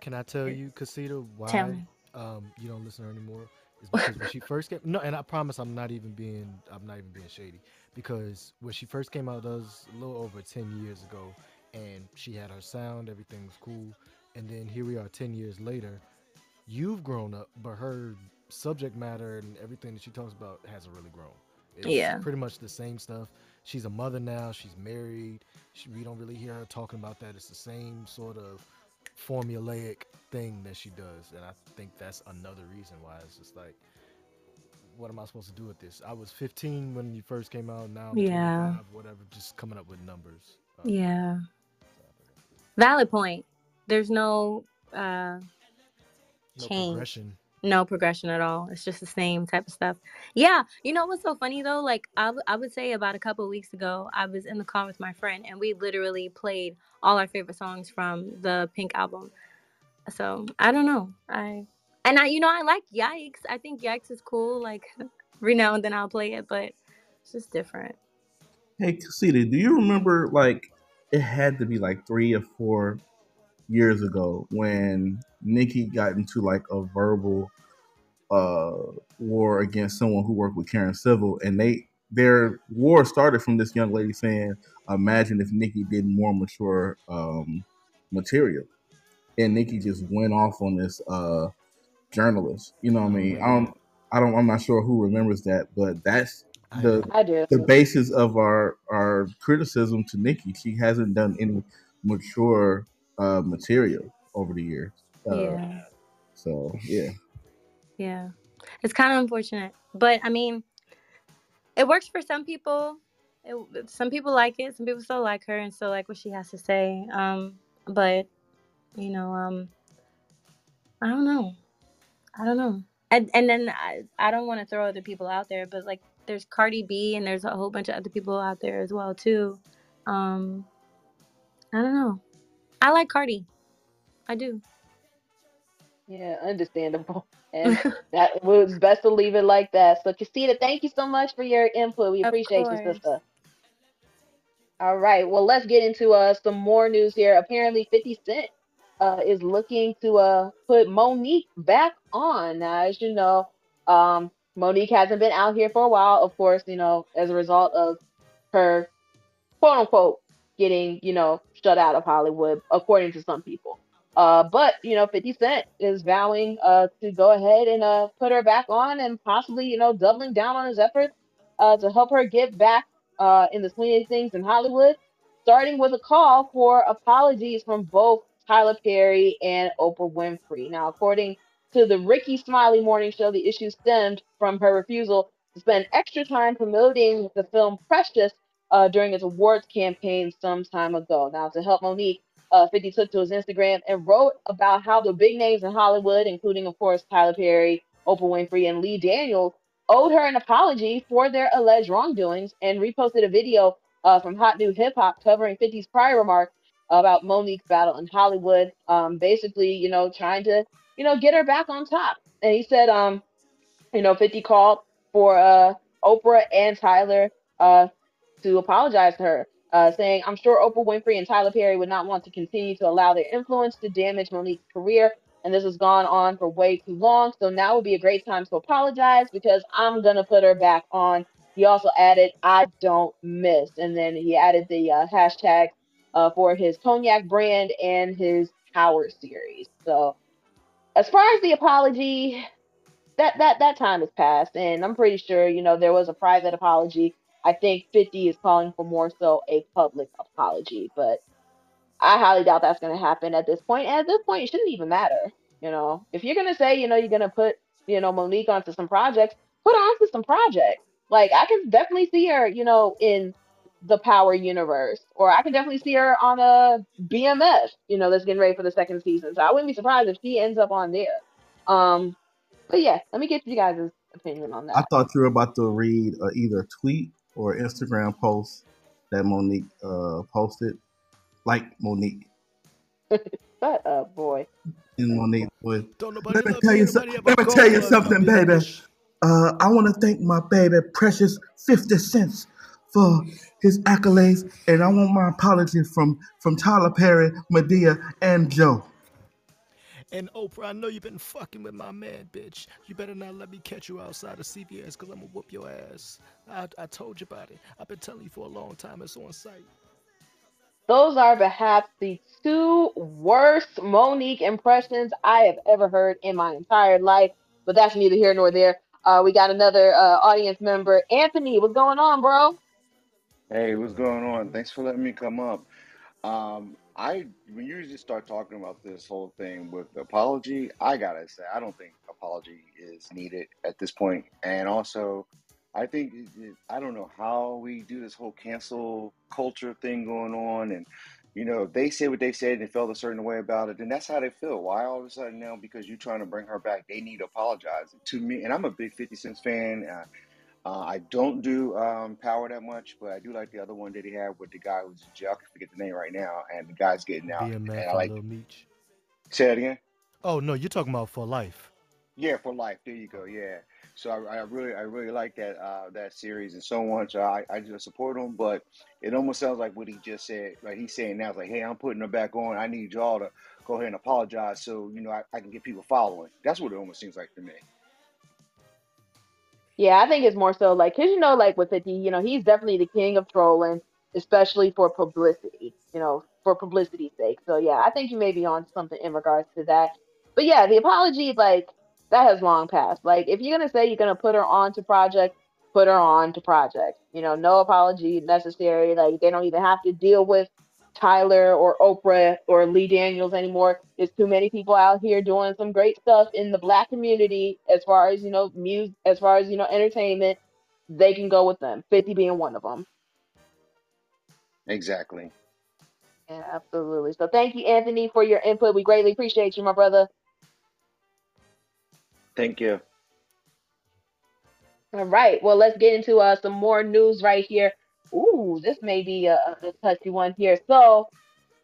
Can I tell you, Casita, why um, you don't listen to her anymore? Is because when she first came, no, and I promise I'm not even being, I'm not even being shady. Because when she first came out, that was a little over ten years ago, and she had her sound, everything was cool, and then here we are, ten years later. You've grown up, but her subject matter and everything that she talks about hasn't really grown. It's Yeah. pretty much the same stuff. She's a mother now. She's married. She, we don't really hear her talking about that. It's the same sort of formulaic thing that she does, and I think that's another reason why it's just like, what am I supposed to do with this? I was 15 when you first came out. Now Yeah. whatever. Just coming up with numbers. Uh, Yeah. Valid point. There's no uh No change. progression. No progression at all. It's just the same type of stuff. Yeah. You know what's so funny though? Like I, w- I would say about a couple of weeks ago, I was in the car with my friend and we literally played all our favorite songs from the Pink album. So I don't know. I and I you know I like Yikes. I think Yikes is cool. Like every now and then I'll play it, but it's just different. Hey, Casita, do you remember like it had to be like three or four years ago when Nicki got into like a verbal uh war against someone who worked with Karen Civil and they their war started from this young lady saying, Imagine if Nicki did more mature um material. And Nicki just went off on this uh journalist. You know what I mean? I don't I don't I'm not sure who remembers that, but that's the the basis of our our criticism to Nicki. She hasn't done any mature uh, material over the years. Uh, Yeah. So yeah, Yeah. It's kind of unfortunate. But I mean, it works for some people. It, some people like it. Some people still like her and still like what she has to say. Um, but you know, um, I don't know. I don't know. And and then I, I don't want to throw other people out there, but like there's Cardi B and there's a whole bunch of other people out there as well too. Um, I don't know. I like Cardi. I do. Yeah, understandable. And that was best to leave it like that. So, Casita, thank you so much for your input. We appreciate you, sister. All right. Well, let's get into uh some more news here. Apparently, 50 Cent uh is looking to uh put Mo'Nique back on. Now, as you know, um Mo'Nique hasn't been out here for a while, of course, you know, as a result of her quote unquote getting, you know, shut out of Hollywood, according to some people. Uh, but you know, 50 Cent is vowing uh to go ahead and uh put her back on and possibly, you know, doubling down on his efforts uh to help her get back uh in the swing of things in Hollywood, starting with a call for apologies from both Tyler Perry and Oprah Winfrey. Now, according to the Rickey Smiley Morning Show, the issue stemmed from her refusal to spend extra time promoting the film Precious uh, during his awards campaign some time ago. Now, to help Mo'Nique, uh, 50 took to his Instagram and wrote about how the big names in Hollywood, including, of course, Tyler Perry, Oprah Winfrey, and Lee Daniels, owed her an apology for their alleged wrongdoings and reposted a video uh, from Hot New Hip Hop covering 50's prior remarks about Mo'Nique's battle in Hollywood, um, basically, you know, trying to, you know, get her back on top. And he said, um, you know, 50 called for uh, Oprah and Tyler uh, to apologize to her, uh, saying, I'm sure Oprah Winfrey and Tyler Perry would not want to continue to allow their influence to damage Mo'Nique's career. And this has gone on for way too long. So now would be a great time to apologize because I'm going to put her back on. He also added, I don't miss. And then he added the uh, hashtag uh, for his cognac brand and his Power series. So as far as the apology, that that that time has passed, and I'm pretty sure you know there was a private apology. I think 50 is calling for more so a public apology, but I highly doubt that's going to happen at this point. And at this point, it shouldn't even matter. You know, if you're going to say, you know, you're going to put, you know, Mo'Nique onto some projects, put onto some projects. Like, I can definitely see her, you know, in the Power universe, or I can definitely see her on a BMF, you know, that's getting ready for the second season. So I wouldn't be surprised if she ends up on there. Um, but yeah, let me get you guys' opinion on that. I thought you were about to read uh, either a tweet or Instagram post that Mo'Nique uh, posted, like Mo'Nique. But uh, boy, And Mo'Nique would. nobody Let me tell you nobody something. Let me tell you her something, bitch. baby. Uh, I want to thank my baby, precious Fifty Cents, for his accolades, and I want my apology from from Tyler Perry, Madea, and Joe. And Oprah, I know you've been fucking with my man, bitch. You better not let me catch you outside of CVS because I'm going to whoop your ass. I, I told you about it. I've been telling you for a long time. It's on site. those are perhaps the two worst Mo'Nique impressions I have ever heard in my entire life. But that's neither here nor there. Uh, we got another uh, audience member, Anthony. What's going on, bro? Hey, what's going on? Thanks for letting me come up. Um, I when you just start talking about this whole thing with the apology, I gotta say I don't think apology is needed at this point. And also, I think I don't know how we do this whole cancel culture thing going on, and you know they say what they said and felt a certain way about it, and that's how they feel. Why all of a sudden now because you're trying to bring her back, they need to apologize to me? And I'm a big Fifty Cent fan. Uh, uh, I don't do um, Power that much, but I do like the other one that he had with the guy who's in jail. I forget the name right now, and the guy's getting out. And BMF I like. Lil Meech. Say that again. Oh, no, you're talking about for life. Yeah, for life. There you go. Yeah. So I, I really, I really like that uh, that series and so on. So I, I just support him, but it almost sounds like what he just said. Like he's saying now, it's like, hey, I'm putting her back on. I need y'all to go ahead and apologize, so you know I, I can get people following. That's what it almost seems like to me. Yeah, I think it's more so like, cause you know, like with 50, you know, he's definitely the king of trolling, especially for publicity, you know, for publicity's sake. So yeah, I think you may be on something in regards to that. But yeah, the apology, like, that has long passed. Like, if you're gonna say you're gonna put her on to project, put her on to project. You know, no apology necessary. Like, they don't even have to deal with Tyler or Oprah or Lee Daniels anymore. There's too many people out here doing some great stuff in the black community as far as, you know, music, as far as, you know, entertainment. They can go with them, 50 being one of them. Exactly. Yeah, absolutely. So thank you, Anthony, for your input. We greatly appreciate you, my brother. Thank you. All right. Well, let's get into uh, some more news right here. Ooh, this may be a, a touchy one here. So,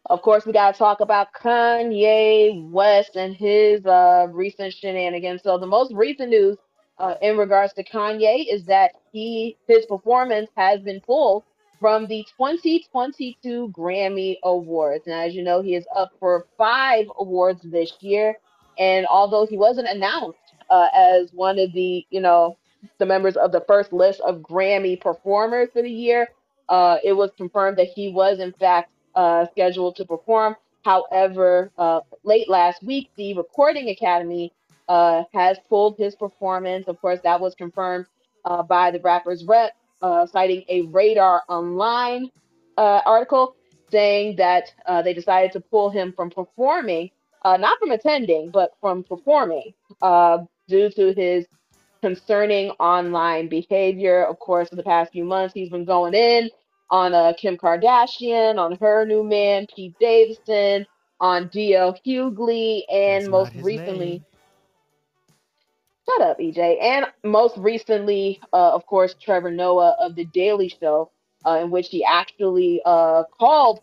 Of course, we got to talk about Kanye West and his uh, recent shenanigans. So, the most recent news uh, in regards to Kanye is that he his performance has been pulled from the 2022 Grammy Awards. Now, as you know, he is up for five awards this year, and although he wasn't announced uh, as one of the you know the members of the first list of Grammy performers for the year, uh, it was confirmed that he was in fact uh, scheduled to perform. However, uh, late last week, the Recording Academy uh, has pulled his performance. Of course, that was confirmed uh, by the rapper's rep, uh, citing a Radar Online article saying that they decided to pull him from performing, not from attending, but from performing due to his concerning online behavior. Of course, for the past few months, he's been going in on uh, Kim Kardashian, on her new man, Pete Davidson, on D.L. Hughley, and That's most recently, name. shut up, EJ, and most recently, uh, of course, Trevor Noah of The Daily Show, uh, in which he actually uh, called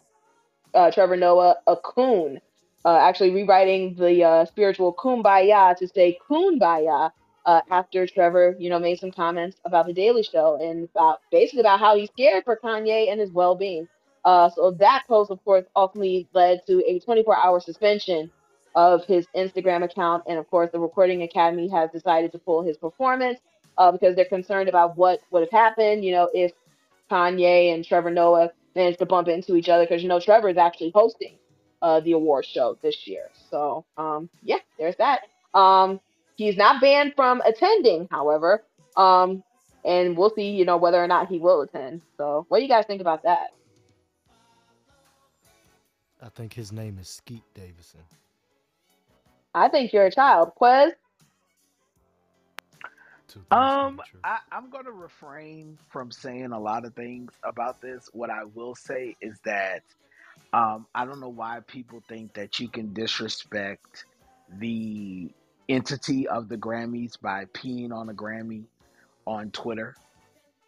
uh, Trevor Noah a coon, uh, actually rewriting the uh, spiritual kumbaya to say kumbaya uh, after Trevor, you know, made some comments about the Daily Show and about basically about how he's scared for Kanye and his well-being. Uh, so that post, of course, ultimately led to a 24-hour suspension of his Instagram account, and of course, the Recording Academy has decided to pull his performance uh, because they're concerned about what would have happened, you know, if Kanye and Trevor Noah managed to bump into each other because you know Trevor is actually hosting uh, the award show this year. So um, yeah, there's that. Um, he's not banned from attending, however. Um, and we'll see, you know, whether or not he will attend. So, what do you guys think about that? I think his name is Skeet Davison. I think you're a child. Quez, Um, I, I'm going to refrain from saying a lot of things about this. What I will say is that um, I don't know why people think that you can disrespect the entity of the Grammys by peeing on a Grammy on Twitter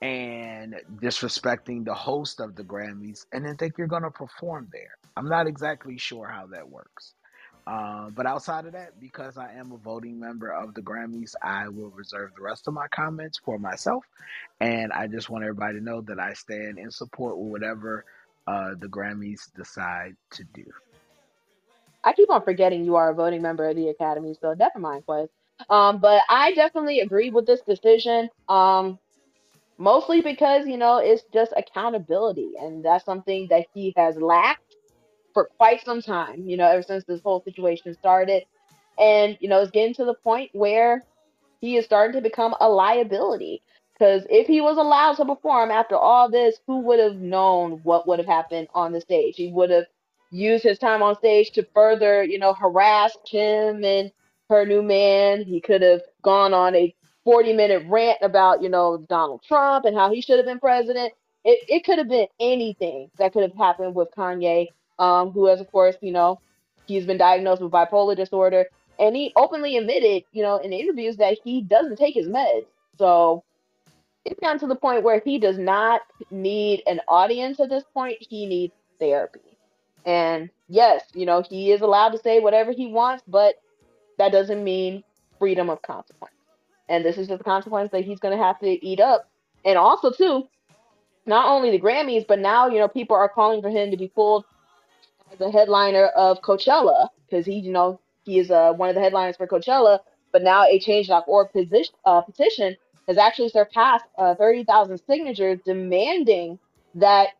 and disrespecting the host of the Grammys and then think you're going to perform there. I'm not exactly sure how that works. Uh, but outside of that, because I am a voting member of the Grammys, I will reserve the rest of my comments for myself. And I just want everybody to know that I stand in support with whatever uh, the Grammys decide to do. I keep on forgetting you are a voting member of the Academy, so never mind, Quez. Um, but I definitely agree with this decision. Um, mostly because you know it's just accountability, and that's something that he has lacked for quite some time. You know, ever since this whole situation started, and you know, it's getting to the point where he is starting to become a liability. Because if he was allowed to perform after all this, who would have known what would have happened on the stage? He would have used his time on stage to further, you know, harass Kim and her new man. He could have gone on a 40 minute rant about, you know, Donald Trump and how he should have been president. It, it could have been anything that could have happened with Kanye, um, who has, of course, you know, he's been diagnosed with bipolar disorder. And he openly admitted, you know, in interviews that he doesn't take his meds. So it's gotten to the point where he does not need an audience at this point. He needs therapy. And yes, you know, he is allowed to say whatever he wants, but that doesn't mean freedom of consequence. And this is just the consequence that he's going to have to eat up. And also, too, not only the Grammys, but now, you know, people are calling for him to be pulled as a headliner of Coachella because he, you know, he is uh, one of the headliners for Coachella. But now a Change.org position, uh, petition has actually surpassed uh, 30,000 signatures demanding that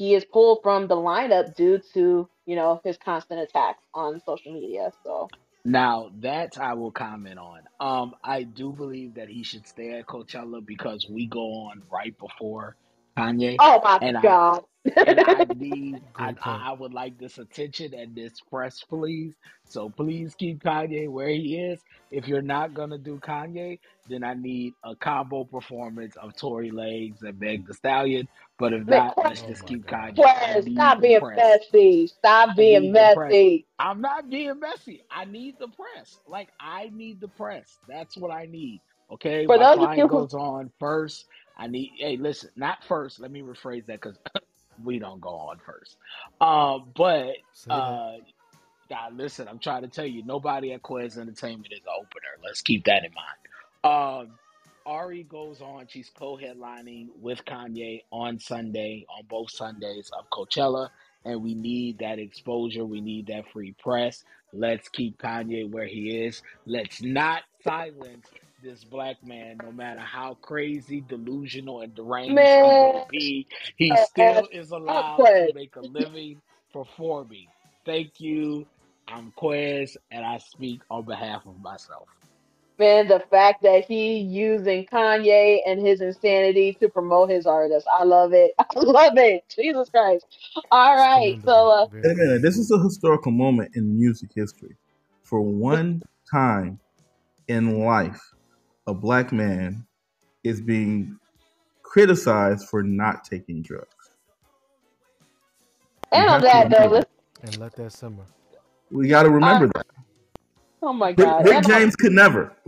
he is pulled from the lineup due to, you know, his constant attacks on social media. So Now that I will comment on. Um, I do believe that he should stay at Coachella because we go on right before Kanye, Oh my and I God. and I need I, I I would like this attention and this press, please. So please keep Kanye where he is. If you're not gonna do Kanye, then I need a combo performance of Tory Lanez and Meg Thee Stallion. But if Man, not, let's Oh just keep God. Kanye. I Quez, need stop being press. messy. Stop being need the press. messy. I'm not being messy. I need the press. Like I need the press. That's what I need. Okay. For My those of you client who goes on first. I need. Hey, listen. Not first. Let me rephrase that because we don't go on first. Um, but uh, God, listen. I'm trying to tell you, nobody at Quez Entertainment is an opener. Let's keep that in mind. Um, Ari goes on. She's co-headlining with Kanye on Sunday, on both Sundays of Coachella, and we need that exposure. We need that free press. Let's keep Kanye where he is. Let's not silence this black man, no matter how crazy, delusional, and deranged he may be. He still is allowed to make a living performing. Thank you. I'm Quez, and I speak on behalf of myself. Man, the fact that he using Kanye and his insanity to promote his artist. I love it. I love it. Jesus Christ. All right. So uh. Wait a minute. This is a historical moment in music history. For one time in life, a black man is being criticized for not taking drugs. And on that note, let's And let that simmer. We got to uh, remember that. Oh my God. Rick on James could never.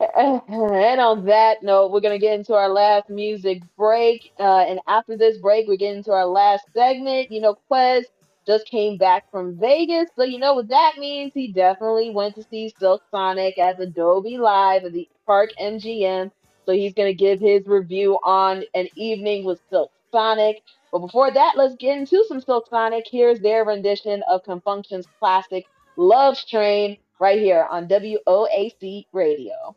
And on that note, we're going to get into our last music break. Uh, and after this break, we get into our last segment. You know, Quez just came back from Vegas. So, you know what that means? He definitely went to see Silk Sonic at Dolby Live at the Park MGM. So, he's going to give his review on an evening with Silk Sonic. But before that, let's get into some Silk Sonic. Here's their rendition of Con Funk Shun's classic Love Train right here on WOAC Radio.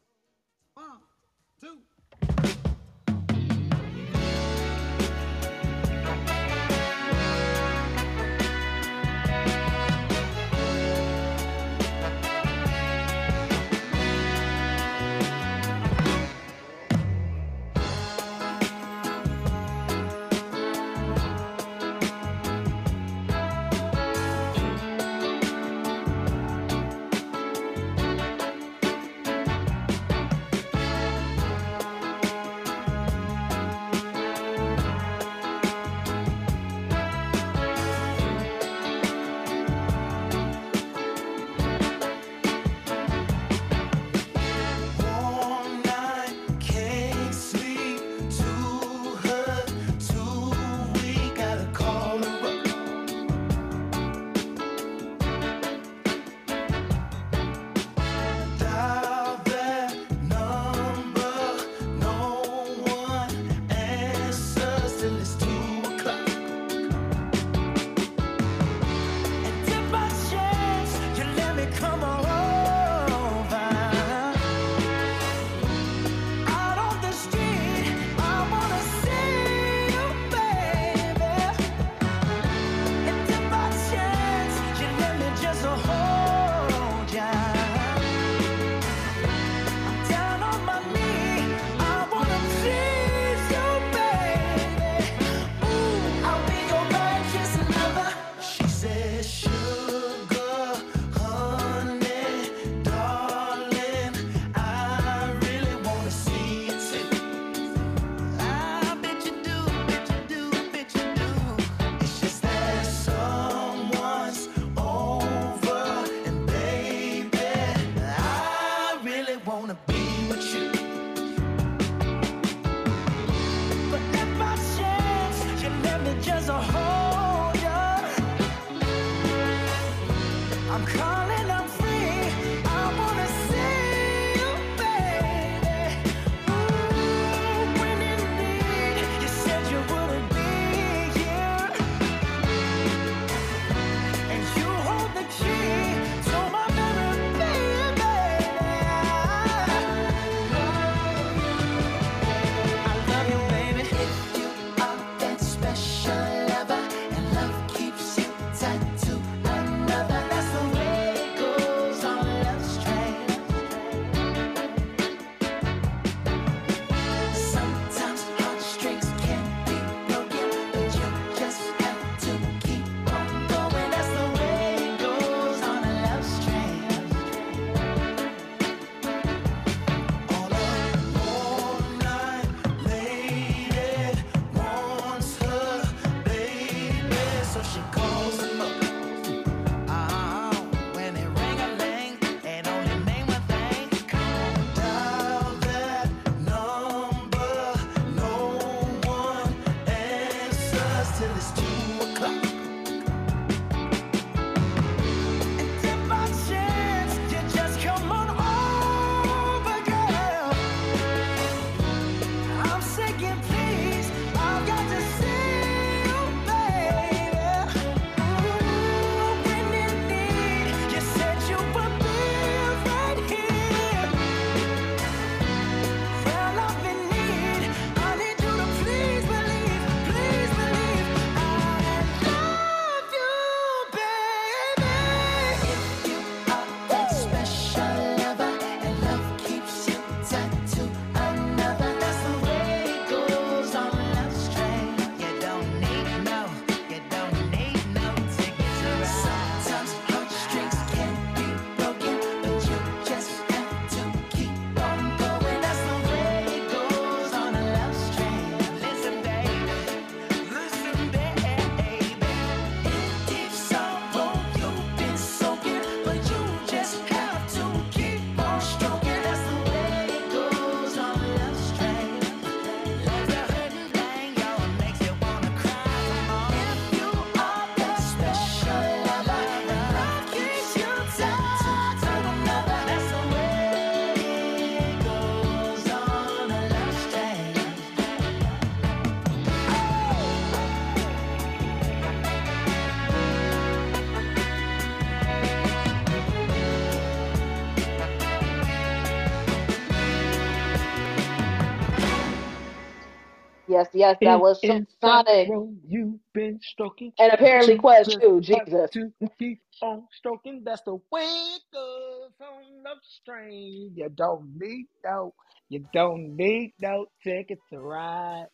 Yes, yes, that was Silk In that Sonic. you've been stroking, And apparently you Quest just too, Jesus. to keep on stroking. That's the way it goes on Love Strain. You don't need no, you don't need no ticket to ride.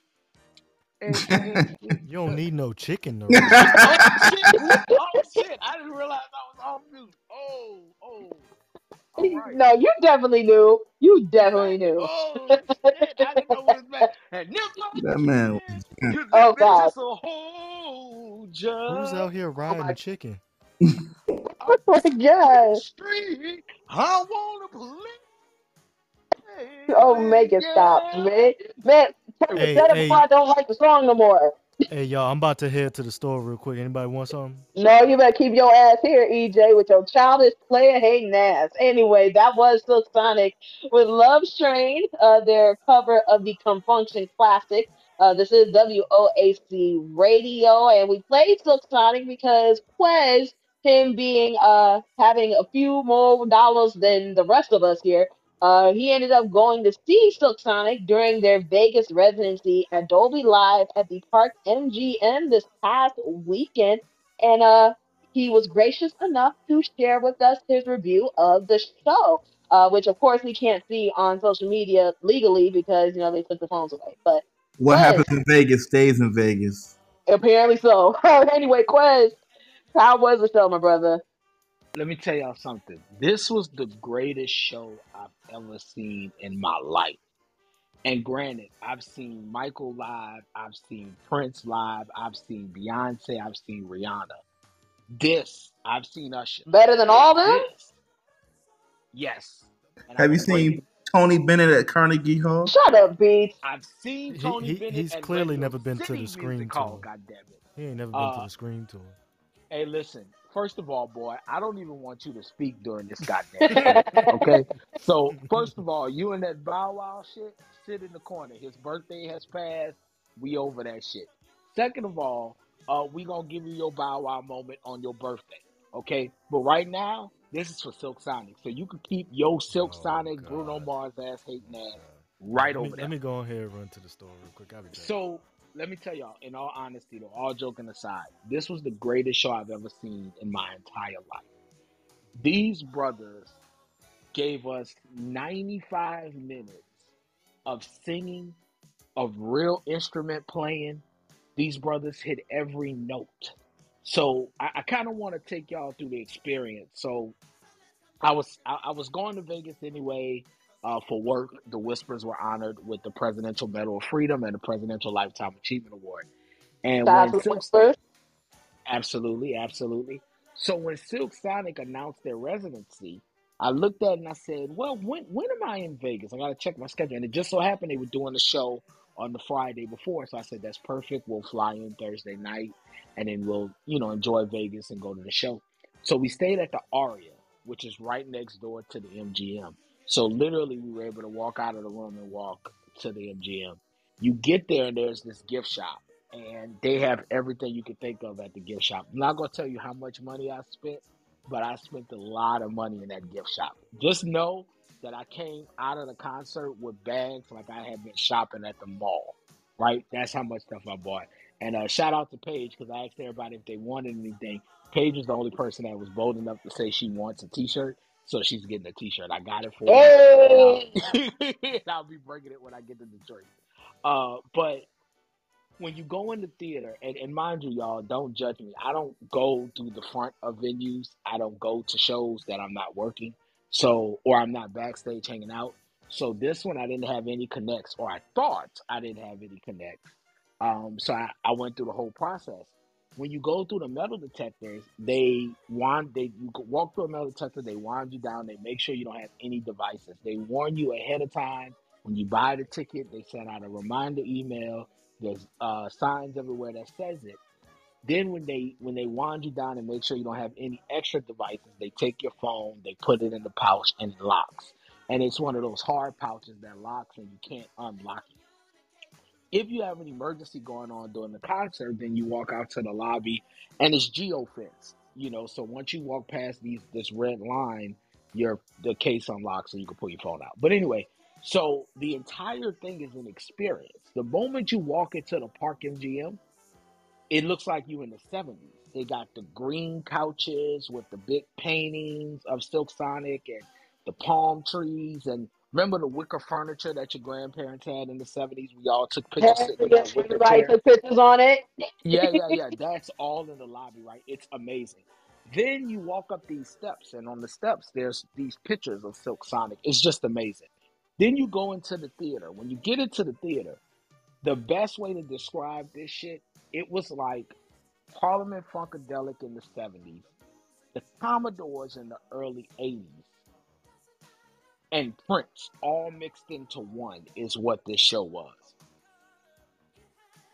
And go ahead. You don't need no chicken to oh shit! Oh shit! I didn't realize I was off mute. Oh, oh. All right. No, you definitely knew. You definitely knew. Oh shit! I didn't know what it meant. And That man was Oh God. is a whole Who's out here oh, riding my- chicken? Oh my God. street. I wanna play. Oh, make it stop, man. Man, tell Hey, tell them hey. why I don't like the song no more. Hey y'all, I'm about to head to the store real quick. Anybody want something? No, you better keep your ass here, EJ, with your childish player hating ass. Anyway, that was Silk Sonic with Love Strain, uh, their cover of the Con Funk Shun classic. Uh, this is WOAC Radio, and we played Silk Sonic because Quez, him being uh having a few more dollars than the rest of us here, uh, he ended up going to see Silk Sonic during their Vegas residency at Dolby Live at the Park MGM this past weekend, and uh, he was gracious enough to share with us his review of the show, uh, which of course we can't see on social media legally because you know they took the phones away. But What Quez, happens in Vegas stays in Vegas. apparently so. anyway, Quez, how was the show, my brother? Let me tell y'all something. This was the greatest show I've ever seen in my life. And granted, I've seen Michael live, I've seen Prince live, I've seen Beyonce, I've seen Rihanna. This, I've seen Usher. Better than all them? This, yes. And I Have you will break seen Tony Bennett at Carnegie Hall? Shut up, Beats. I've seen Tony he Bennett he's at clearly Radio never been to the screen Music Hall, tour. God damn it. He ain't never been to Uh, the Scream Tour. Hey, listen. First of all, boy, I don't even want you to speak during this goddamn show. Okay. So first of all, you and that Bow Wow shit, sit in the corner. His birthday has passed. We over that shit. Second of all, uh, we gonna give you your Bow Wow moment on your birthday. Okay. But right now, this is for Silk Sonic, so you can keep your Silk Sonic Bruno Mars ass hating ass right let me, over there. Let me go ahead and run to the store real quick. I'll be back. So let me tell y'all, in all honesty, though, all joking aside, this was the greatest show I've ever seen in my entire life. These brothers gave us 95 minutes of singing, of real instrument playing. These brothers hit every note. So I, I kind of want to take y'all through the experience. So I was I, I was going to Vegas anyway uh, for work. The Whispers were honored with the Presidential Medal of Freedom and the Presidential Lifetime Achievement Award. And when Silk Whispers. Absolutely, absolutely. So when Silk Sonic announced their residency, I looked at it and I said, "Well, when when am I in Vegas? I got to check my schedule." And it just so happened they were doing the show on the Friday before, so I said, "That's perfect. We'll fly in Thursday night, and then we'll you know enjoy Vegas and go to the show." So we stayed at the Aria, which is right next door to the MGM. So literally, we were able to walk out of the room and walk to the MGM. You get there and there's this gift shop, and they have everything you can think of at the gift shop. I'm not gonna tell you how much money I spent, but I spent a lot of money in that gift shop. Just know that I came out of the concert with bags like I had been shopping at the mall. Right? That's how much stuff I bought. And uh, shout out to Paige because I asked everybody if they wanted anything. Paige is the only person that was bold enough to say she wants a T-shirt, so she's getting a T-shirt. I got it for her, Hey! and I'll, I'll be bringing it when I get to Detroit. Uh, but when you go in the theater, and, and mind you, y'all, don't judge me. I don't go to the front of venues. I don't go to shows that I'm not working, so or I'm not backstage hanging out. So this one, I didn't have any connects, or I thought I didn't have any connects. Um, so I, I went through the whole process. When you go through the metal detectors, they want they you walk through a metal detector, they wind you down, they make sure you don't have any devices. They warn you ahead of time when you buy the ticket. They send out a reminder email. There's uh, signs everywhere that says it. Then when they when they wind you down and make sure you don't have any extra devices, they take your phone, they put it in the pouch, and it locks. And it's one of those hard pouches that locks and you can't unlock it. If you have an emergency going on during the concert, then you walk out to the lobby and it's geo fence. You know, so once you walk past these this red line, your the case unlocks and you can pull your phone out. But anyway, So the entire thing is an experience. The moment you walk into the Park MGM, it looks like you in the 70s. They got the green couches with the big paintings of Silk Sonic and the palm trees and remember the wicker furniture that your grandparents had in the 70s? We all took pictures Yes, sitting in that wicker everybody chair. took pictures on it. Yeah, yeah, yeah. That's all in the lobby, right? It's amazing. Then you walk up these steps, and on the steps, there's these pictures of Silk Sonic. It's just amazing. Then you go into the theater. When you get into the theater, the best way to describe this shit, it was like Parliament Funkadelic in the 70s, the Commodores in the early 80s, and Prince all mixed into one is what this show was.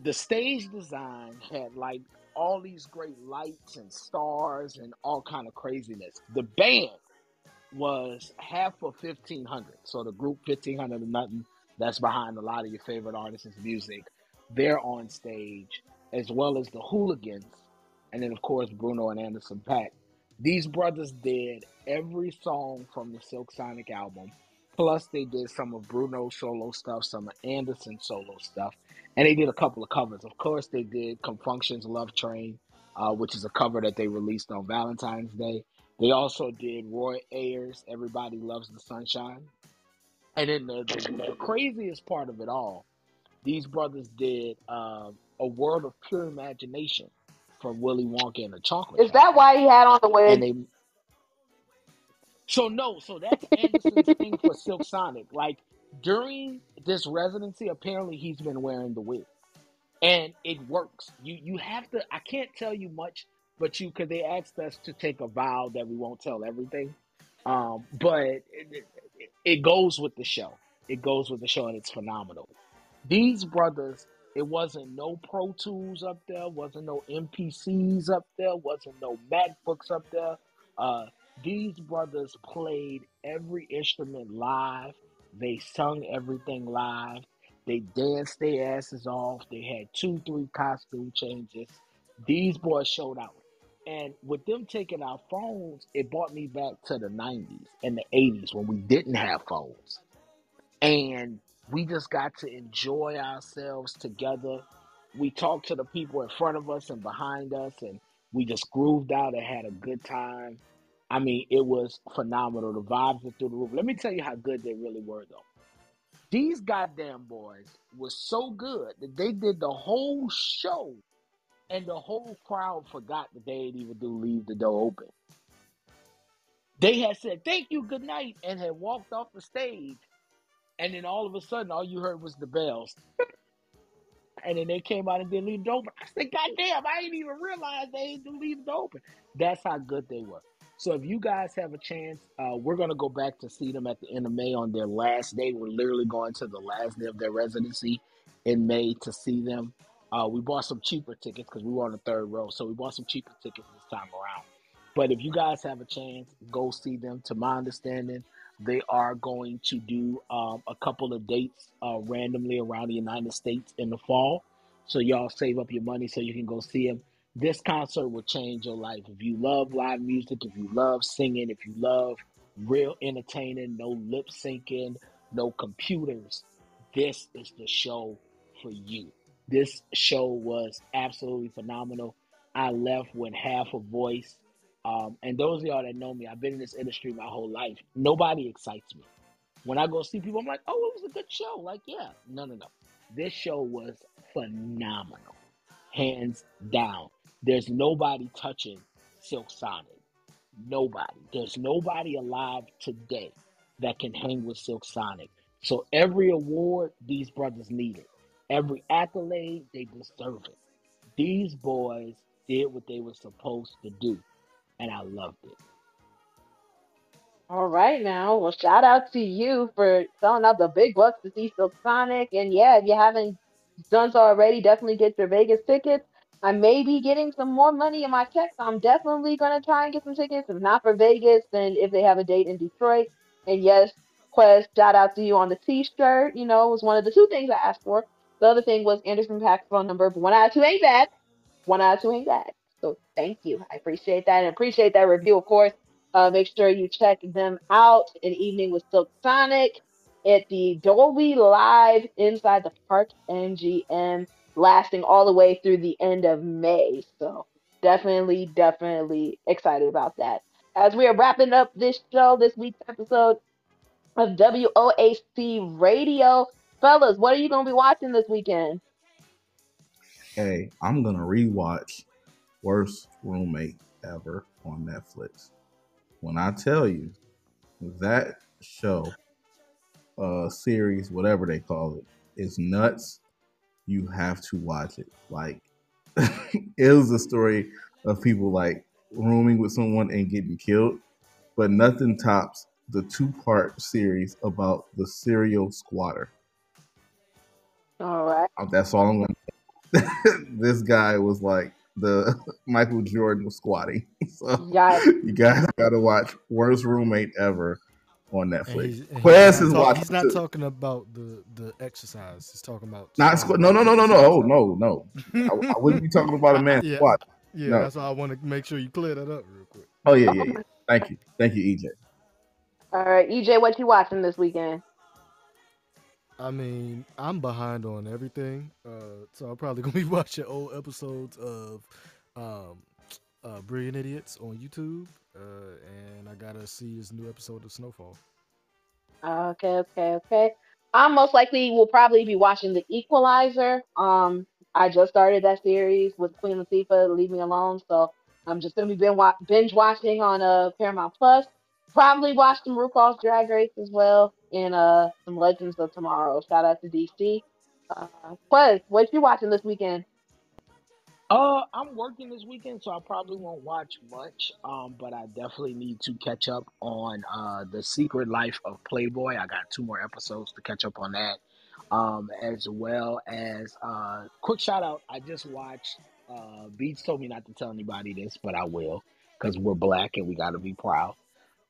The stage design had like all these great lights and stars and all kind of craziness. The band was half of 1500 so the group 1500 and nothing that's behind a lot of your favorite artists' music they're on stage as well as the hooligans and then of course bruno and Anderson .Paak these brothers did every song from the silk sonic album. Plus they did some of bruno's solo stuff some of anderson's solo stuff. And they did a couple of covers. Of course they did Con Funk Shun's love train uh, which is a cover that they released on valentine's day. They also did Roy Ayers, Everybody Loves the Sunshine. And then the, the, the craziest part of it all, these brothers did uh, A World of Pure Imagination from Willy Wonka and the Chocolate Is that why he had on the wig? they so no, so that's Anderson's thing for Silk Sonic. Like during this residency, apparently he's been wearing the wig. And it works. You you have to I can't tell you much but you because they asked us to take a vow that we won't tell everything. Um, but it, it, it goes with the show. It goes with the show, and it's phenomenal. These brothers, it wasn't no Pro Tools up there, wasn't no MPCs up there, wasn't no MacBooks up there. Uh, these brothers played every instrument live. They sung everything live. They danced their asses off. They had two, three costume changes. These boys showed out. And with them taking our phones, it brought me back to the 90s and the 80s when we didn't have phones. And we just got to enjoy ourselves together. We talked to the people in front of us and behind us, and we just grooved out and had a good time. I mean, it was phenomenal. The vibes were through the roof. Let me tell you how good they really were, though. These goddamn boys were so good that they did the whole show and the whole crowd forgot that they didn't even do leave the door open. They had said thank you, good night, and had walked off the stage, and then all of a sudden, all you heard was the bells. And then they came out and didn't leave door open. I said, God damn, I didn't even realize they didn't leave the open. That's how good they were. So if you guys have a chance, uh, we're gonna go back to see them at the end of May on their last day. We're literally going to the last day of their residency in May to see them. Uh, we bought some cheaper tickets because we were on the third row, so we bought some cheaper tickets this time around. But if you guys have a chance, go see them. To my understanding, they are going to do um, a couple of dates uh, randomly around the United States in the fall. So y'all save up your money so you can go see them. This concert will change your life. If you love live music, if you love singing, if you love real entertaining, no lip syncing, no computers, this is the show for you. This show was absolutely phenomenal. I left with half a voice. Um, and those of y'all that know me, I've been in this industry my whole life. Nobody excites me. When I go see people, I'm like, oh, it was a good show. Like, yeah, no, no, no. This show was phenomenal, hands down. There's nobody touching Silk Sonic. Nobody. There's nobody alive today that can hang with Silk Sonic. So every award these brothers needed, every accolade they deserve it. These boys did what they were supposed to do, and I loved it. All right now. Well, shout out to you for selling out the big bucks to see Silk Sonic. And yeah, if you haven't done so already, definitely get your Vegas tickets. I may be getting some more money in my check, so I'm definitely gonna try and get some tickets. If not for Vegas, then if they have a date in Detroit. And yes, Quez, shout out to you on the t-shirt. You know, it was one of the two things I asked for. The other thing was Anderson .Paak's phone number, but one out of two ain't bad. One out of two ain't bad. So thank you. I appreciate that and appreciate that review, of course. Uh, make sure you check them out. An Evening with Silk Sonic at the Dolby Live inside the Park MGM, lasting all the way through the end of May. So definitely, definitely excited about that. As we are wrapping up this show, this week's episode of WOHC Radio, fellas, what are you gonna be watching this weekend? Hey, I'm gonna rewatch Worst Roommate Ever on Netflix. When I tell you that show, uh, series, whatever they call it, is nuts. You have to watch it. Like, it was a story of people like rooming with someone and getting killed, but nothing tops the two part series about the serial squatter. All right. That's all I'm gonna. this guy was like the Michael Jordan was squatting. So Yes. you guys got to watch Worst Roommate Ever on And Netflix. he's, and he's Quest not is talk- watching. he's not too. talking about the the exercise. He's talking about Not squatting. squat. No, no, no, no, no. Oh, no, no. I, I wouldn't be talking about a man Yeah, squat. yeah. No. That's why I want to make sure you clear that up real quick. Oh yeah, yeah, yeah. Thank you, thank you, EJ. All right, EJ, what you watching this weekend? I mean, I'm behind on everything, uh, so I'm probably gonna be watching old episodes of um, uh, Brilliant Idiots on YouTube, uh, and I gotta see this new episode of Snowfall. Okay, okay, okay. I most likely will probably be watching The Equalizer. Um, I just started that series with Queen Latifah, Leave Me Alone, so I'm just gonna be binge, wa- binge watching on uh Paramount Plus. Probably watch some RuPaul's Drag Race as well, and uh some Legends of Tomorrow. Shout out to DC. Uh, Quez, what you watching this weekend? Uh, I'm working this weekend, so I probably won't watch much. Um, but I definitely need to catch up on uh the Secret Life of Playboy. I got two more episodes to catch up on that. Um, as well as uh, quick shout out. I just watched. Uh, Beats told me not to tell anybody this, but I will because we're black and we got to be proud.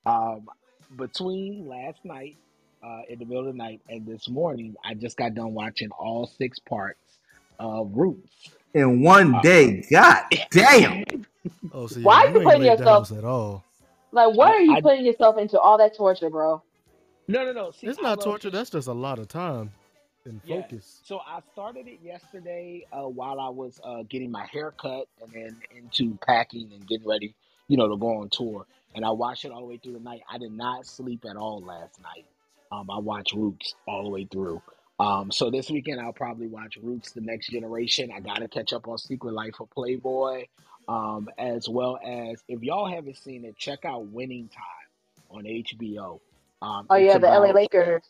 Um, between last night, uh, in the middle of the night, and this morning, I just got done watching all six parts of Roots. In one Uh, day, god damn. Oh, so Why yeah, you you putting yourself at all. like? What are you I putting yourself into all that torture, bro? no no no. See, It's I not torture. just That's just a lot of time and Yeah. focus. So I started it yesterday uh, while I was uh, getting my hair cut and then into packing and getting ready, you know, to go on tour. And I watched it all the way through the night. I did not sleep at all last night. Um, I watch Roots all the way through. Um, so this weekend I'll probably watch Roots: The Next Generation. I gotta catch up on Secret Life of Playboy, um, as well as if y'all haven't seen it, check out Winning Time on HBO. Um, Oh yeah, the LA Lakers.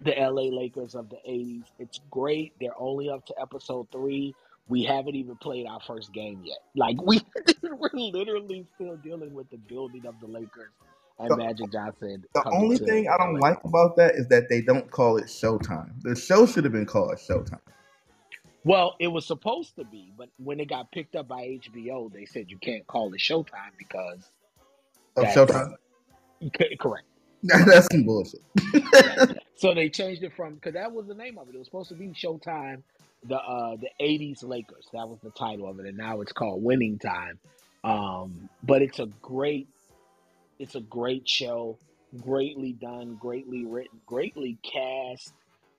the LA Lakers of the 80s. It's great. They're only up to episode three. We haven't even played our first game yet. Like we we're literally still dealing with the building of the Lakers and The, Magic Johnson the only thing I don't like about that is that they don't call it Showtime. The show should have been called Showtime. Well, it was supposed to be, but when it got picked up by HBO, they said you can't call it Showtime because Of Showtime. c- correct. That's some bullshit. So they changed it from because that was the name of it. It was supposed to be Showtime, the uh the '80s Lakers. That was the title of it, and now it's called Winning Time. Um, but it's a great, it's a great show, greatly done, greatly written, greatly cast.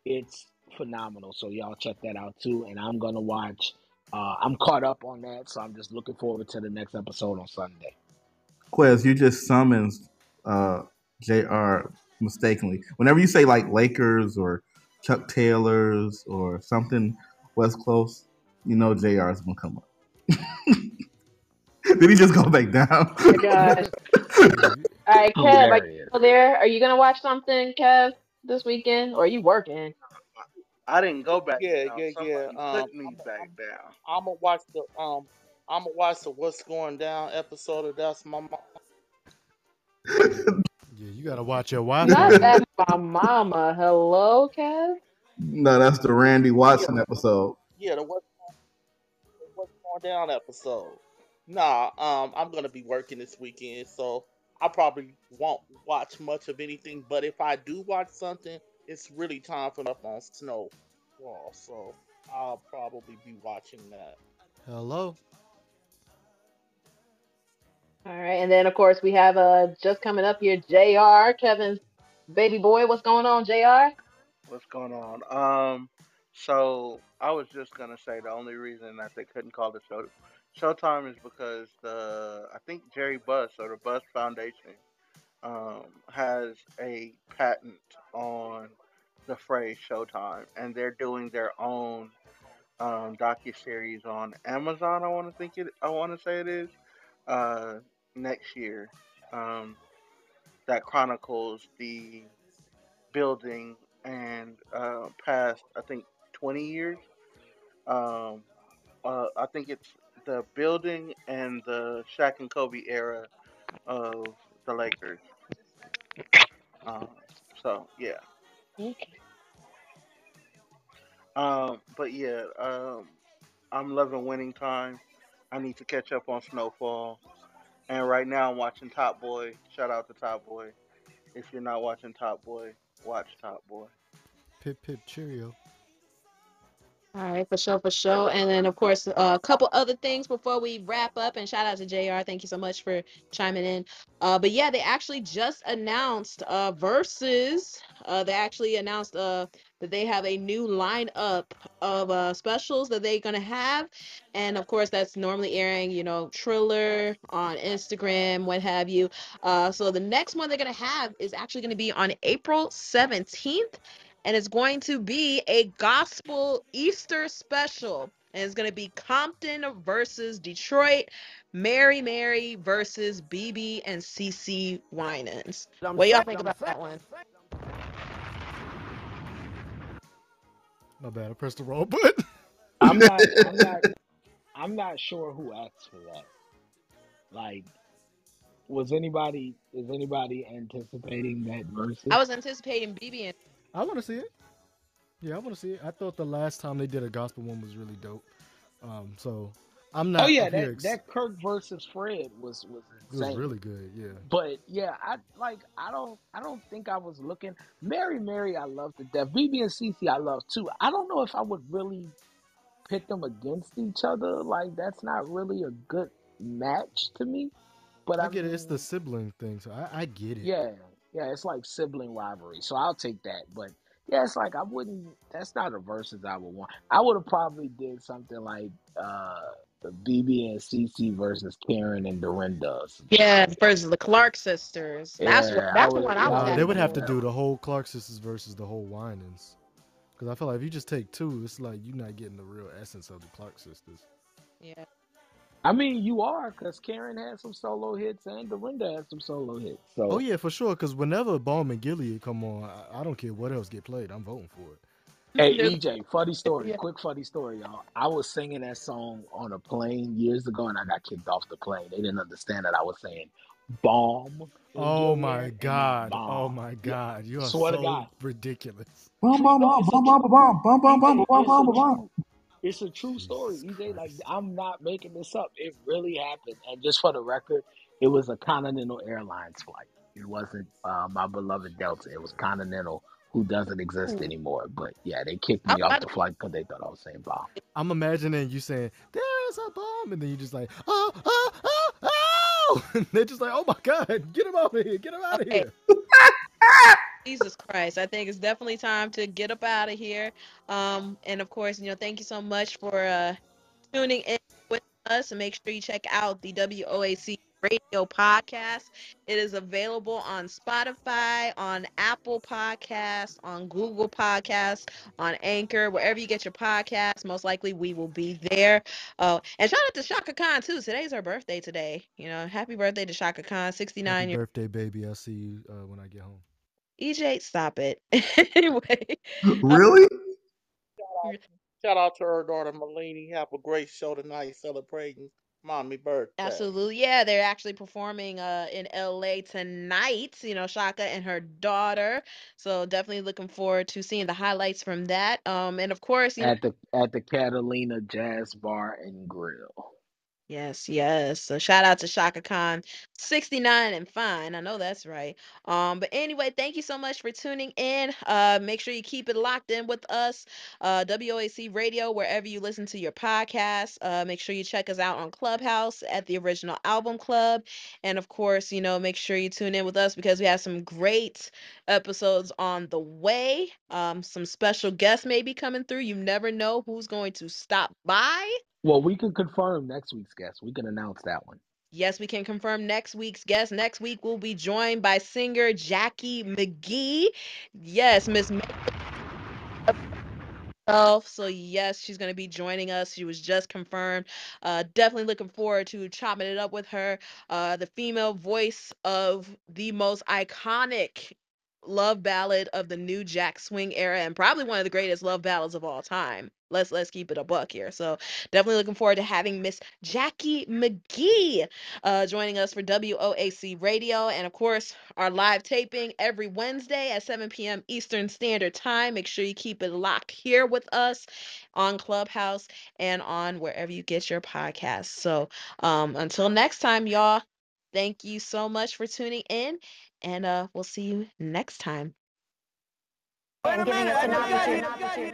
It's phenomenal. So y'all check that out too. And I'm gonna watch. Uh, I'm caught up on that, so I'm just looking forward to the next episode on Sunday. Quez, you just summoned uh, Jr. mistakenly. Whenever you say like Lakers or Chuck Taylors or something West Coast, you know Jr. is gonna come up. Did he just go back down? Oh my gosh. All right, Kev, are you still there? Are you gonna watch something, Kev, this weekend, or are you working? I didn't go back Yeah, down. yeah, yeah. Somebody Um, put me back down. I'm gonna watch the um, I'm gonna watch the What's Going Down episode of That's My Mom. Yeah, you gotta watch your Wi-Fi. Not that my mama. Hello, Kev. no, that's the Randy Watson episode. Yeah, the What's, the What's Going Down episode. Nah, um, I'm gonna be working this weekend, so I probably won't watch much of anything. But if I do watch something, it's really time for up on Snowfall, so I'll probably be watching that. Hello. All right, and then of course we have uh just coming up here, Jr. Kevin's Baby boy, what's going on, Jr? What's going on? Um, so I was just gonna say the only reason that they couldn't call the show Showtime is because the I think Jerry Buss or the Buss Foundation um, has a patent on the phrase Showtime, and they're doing their own um, docu series on Amazon. I want to think it. I want to say it is uh, next year. Um, that chronicles the building and uh, past I think 20 years. Um, uh, I think it's the building and the Shaq and Kobe era of the Lakers. Um, so yeah. Okay. Um, but yeah, um, I'm loving Winning Time. I need to catch up on Snowfall. And right now I'm watching Top Boy. Shout out to Top Boy. If you're not watching Top Boy, watch Top Boy. Pip pip cheerio. All right, for sure, for sure. And then, of course, uh, a couple other things before we wrap up. And shout out to JR. Thank you so much for chiming in. Uh, but yeah, they actually just announced uh, Versus. Uh, they actually announced uh, that they have a new lineup of uh, specials that they're going to have. And of course, that's normally airing, you know, Triller on Instagram, what have you. Uh, so the next one they're going to have is actually going to be on April 17th and it's going to be a gospel Easter special. And it's going to be Compton versus Detroit, Mary Mary versus BB and CC Winans. What y'all think about that one? My bad. I pressed the wrong button. I'm not. I'm not. I'm not sure who asked for that. Like, was anybody is anybody anticipating that versus? I was anticipating BB and I want to see it. Yeah, I want to see it. I thought the last time they did a gospel one was really dope. Um, so I'm not. oh yeah, that ex- that Kirk versus Fred was was insane. it was really good. Yeah. But yeah, I like I don't I don't think I was looking Mary Mary I love to death. BB and CC I love too. I don't know if I would really pit them against each other. Like that's not really a good match to me. But I, I get it. It's the sibling thing, so I, I get it. yeah, yeah, it's like sibling rivalry. So I'll take that. But yeah, it's like I wouldn't that's not a versus I would want. I would have probably did something like uh the BB and CC versus Karen and Dorinda. or some yeah shit. versus the Clark sisters. That's what Yeah, I that's the would one I was Nah, they would have to do the whole Clark sisters versus the whole Winans. Because I feel like if you just take two, it's like you're not getting the real essence of the Clark sisters. Yeah. I mean, you are because Karen had some solo hits and Dorinda had some solo hits. So Oh yeah, for sure. Because whenever Balm and Gilead come on, I, I don't care what else get played. I'm voting for it. Hey Yeah. EJ, funny story, Yeah. quick funny story, y'all. I was singing that song on a plane years ago, and I got kicked off the plane. They didn't understand that I was saying "bomb." Oh your my God. bomb. Oh my God. You are swear to so God. ridiculous. Bum bum No, bum it's a bum bum true. bum bum bum bum EJ, bum it's a true. It's story, Jesus EJ. Like I'm not making this up. It really happened. And just for the record, it was a Continental Airlines flight. It wasn't uh, my beloved Delta. It was Continental, who doesn't exist anymore. But yeah, they kicked I me was off about the flight because they thought I was saying bomb. I'm imagining you saying, "There's a bomb," and then you just like oh oh oh oh. they're just like, "Oh my God, get him out of here! Get him out of Okay. here!" Jesus Christ. I think it's definitely time to get up out of here. Um, and of course, you know, thank you so much for uh tuning in with us and make sure you check out the WOAC radio podcast. It is available on Spotify, on Apple Podcasts, on Google Podcasts, on Anchor, wherever you get your podcasts. Most likely we will be there. Uh, and shout out to Chaka Khan too. Today's her birthday today. You know, happy birthday to Chaka Khan, 69 Happy years birthday, baby! I'll see you uh, when I get home. EJ, stop it. anyway, uh, Really? Shout out to her daughter Milini. Have a great show tonight celebrating mommy birthday. absolutely. Yeah, they're actually performing uh in LA tonight, you know, Chaka and her daughter. So definitely looking forward to seeing the highlights from that. Um and of course, you know, at the at the Catalina Jazz Bar and Grill. yes, yes. So shout out to Chaka Khan 69 and fine. I know that's right. Um, but anyway, thank you so much for tuning in. Uh, make sure you keep it locked in with us. Uh, WOAC Radio, wherever you listen to your podcast. Uh, make sure you check us out on Clubhouse at the Original Album Club. And of course, you know, make sure you tune in with us because we have some great episodes on the way. Um, some special guests may be coming through. You never know who's going to stop by. Well, we can confirm next week's guest. We can announce that one. Yes, we can confirm next week's guest. Next week we'll be joined by singer Jacci McGhee. Yes, Miss herself. So yes, she's going to be joining us. She was just confirmed. Uh, definitely looking forward to chopping it up with her. Uh, the female voice of the most iconic love ballad of the new Jack Swing era, and probably one of the greatest love ballads of all time. Let's let's keep it a buck here. So definitely looking forward to having Miss Jacci McGhee uh, joining us for WOAC Radio, and of course our live taping every Wednesday at 7 p.m. Eastern Standard Time. Make sure you keep it locked here with us on Clubhouse and on wherever you get your podcasts. So um, until next time, y'all. Thank you so much for tuning in, and uh, we'll see you next time. And giving us an opportunity.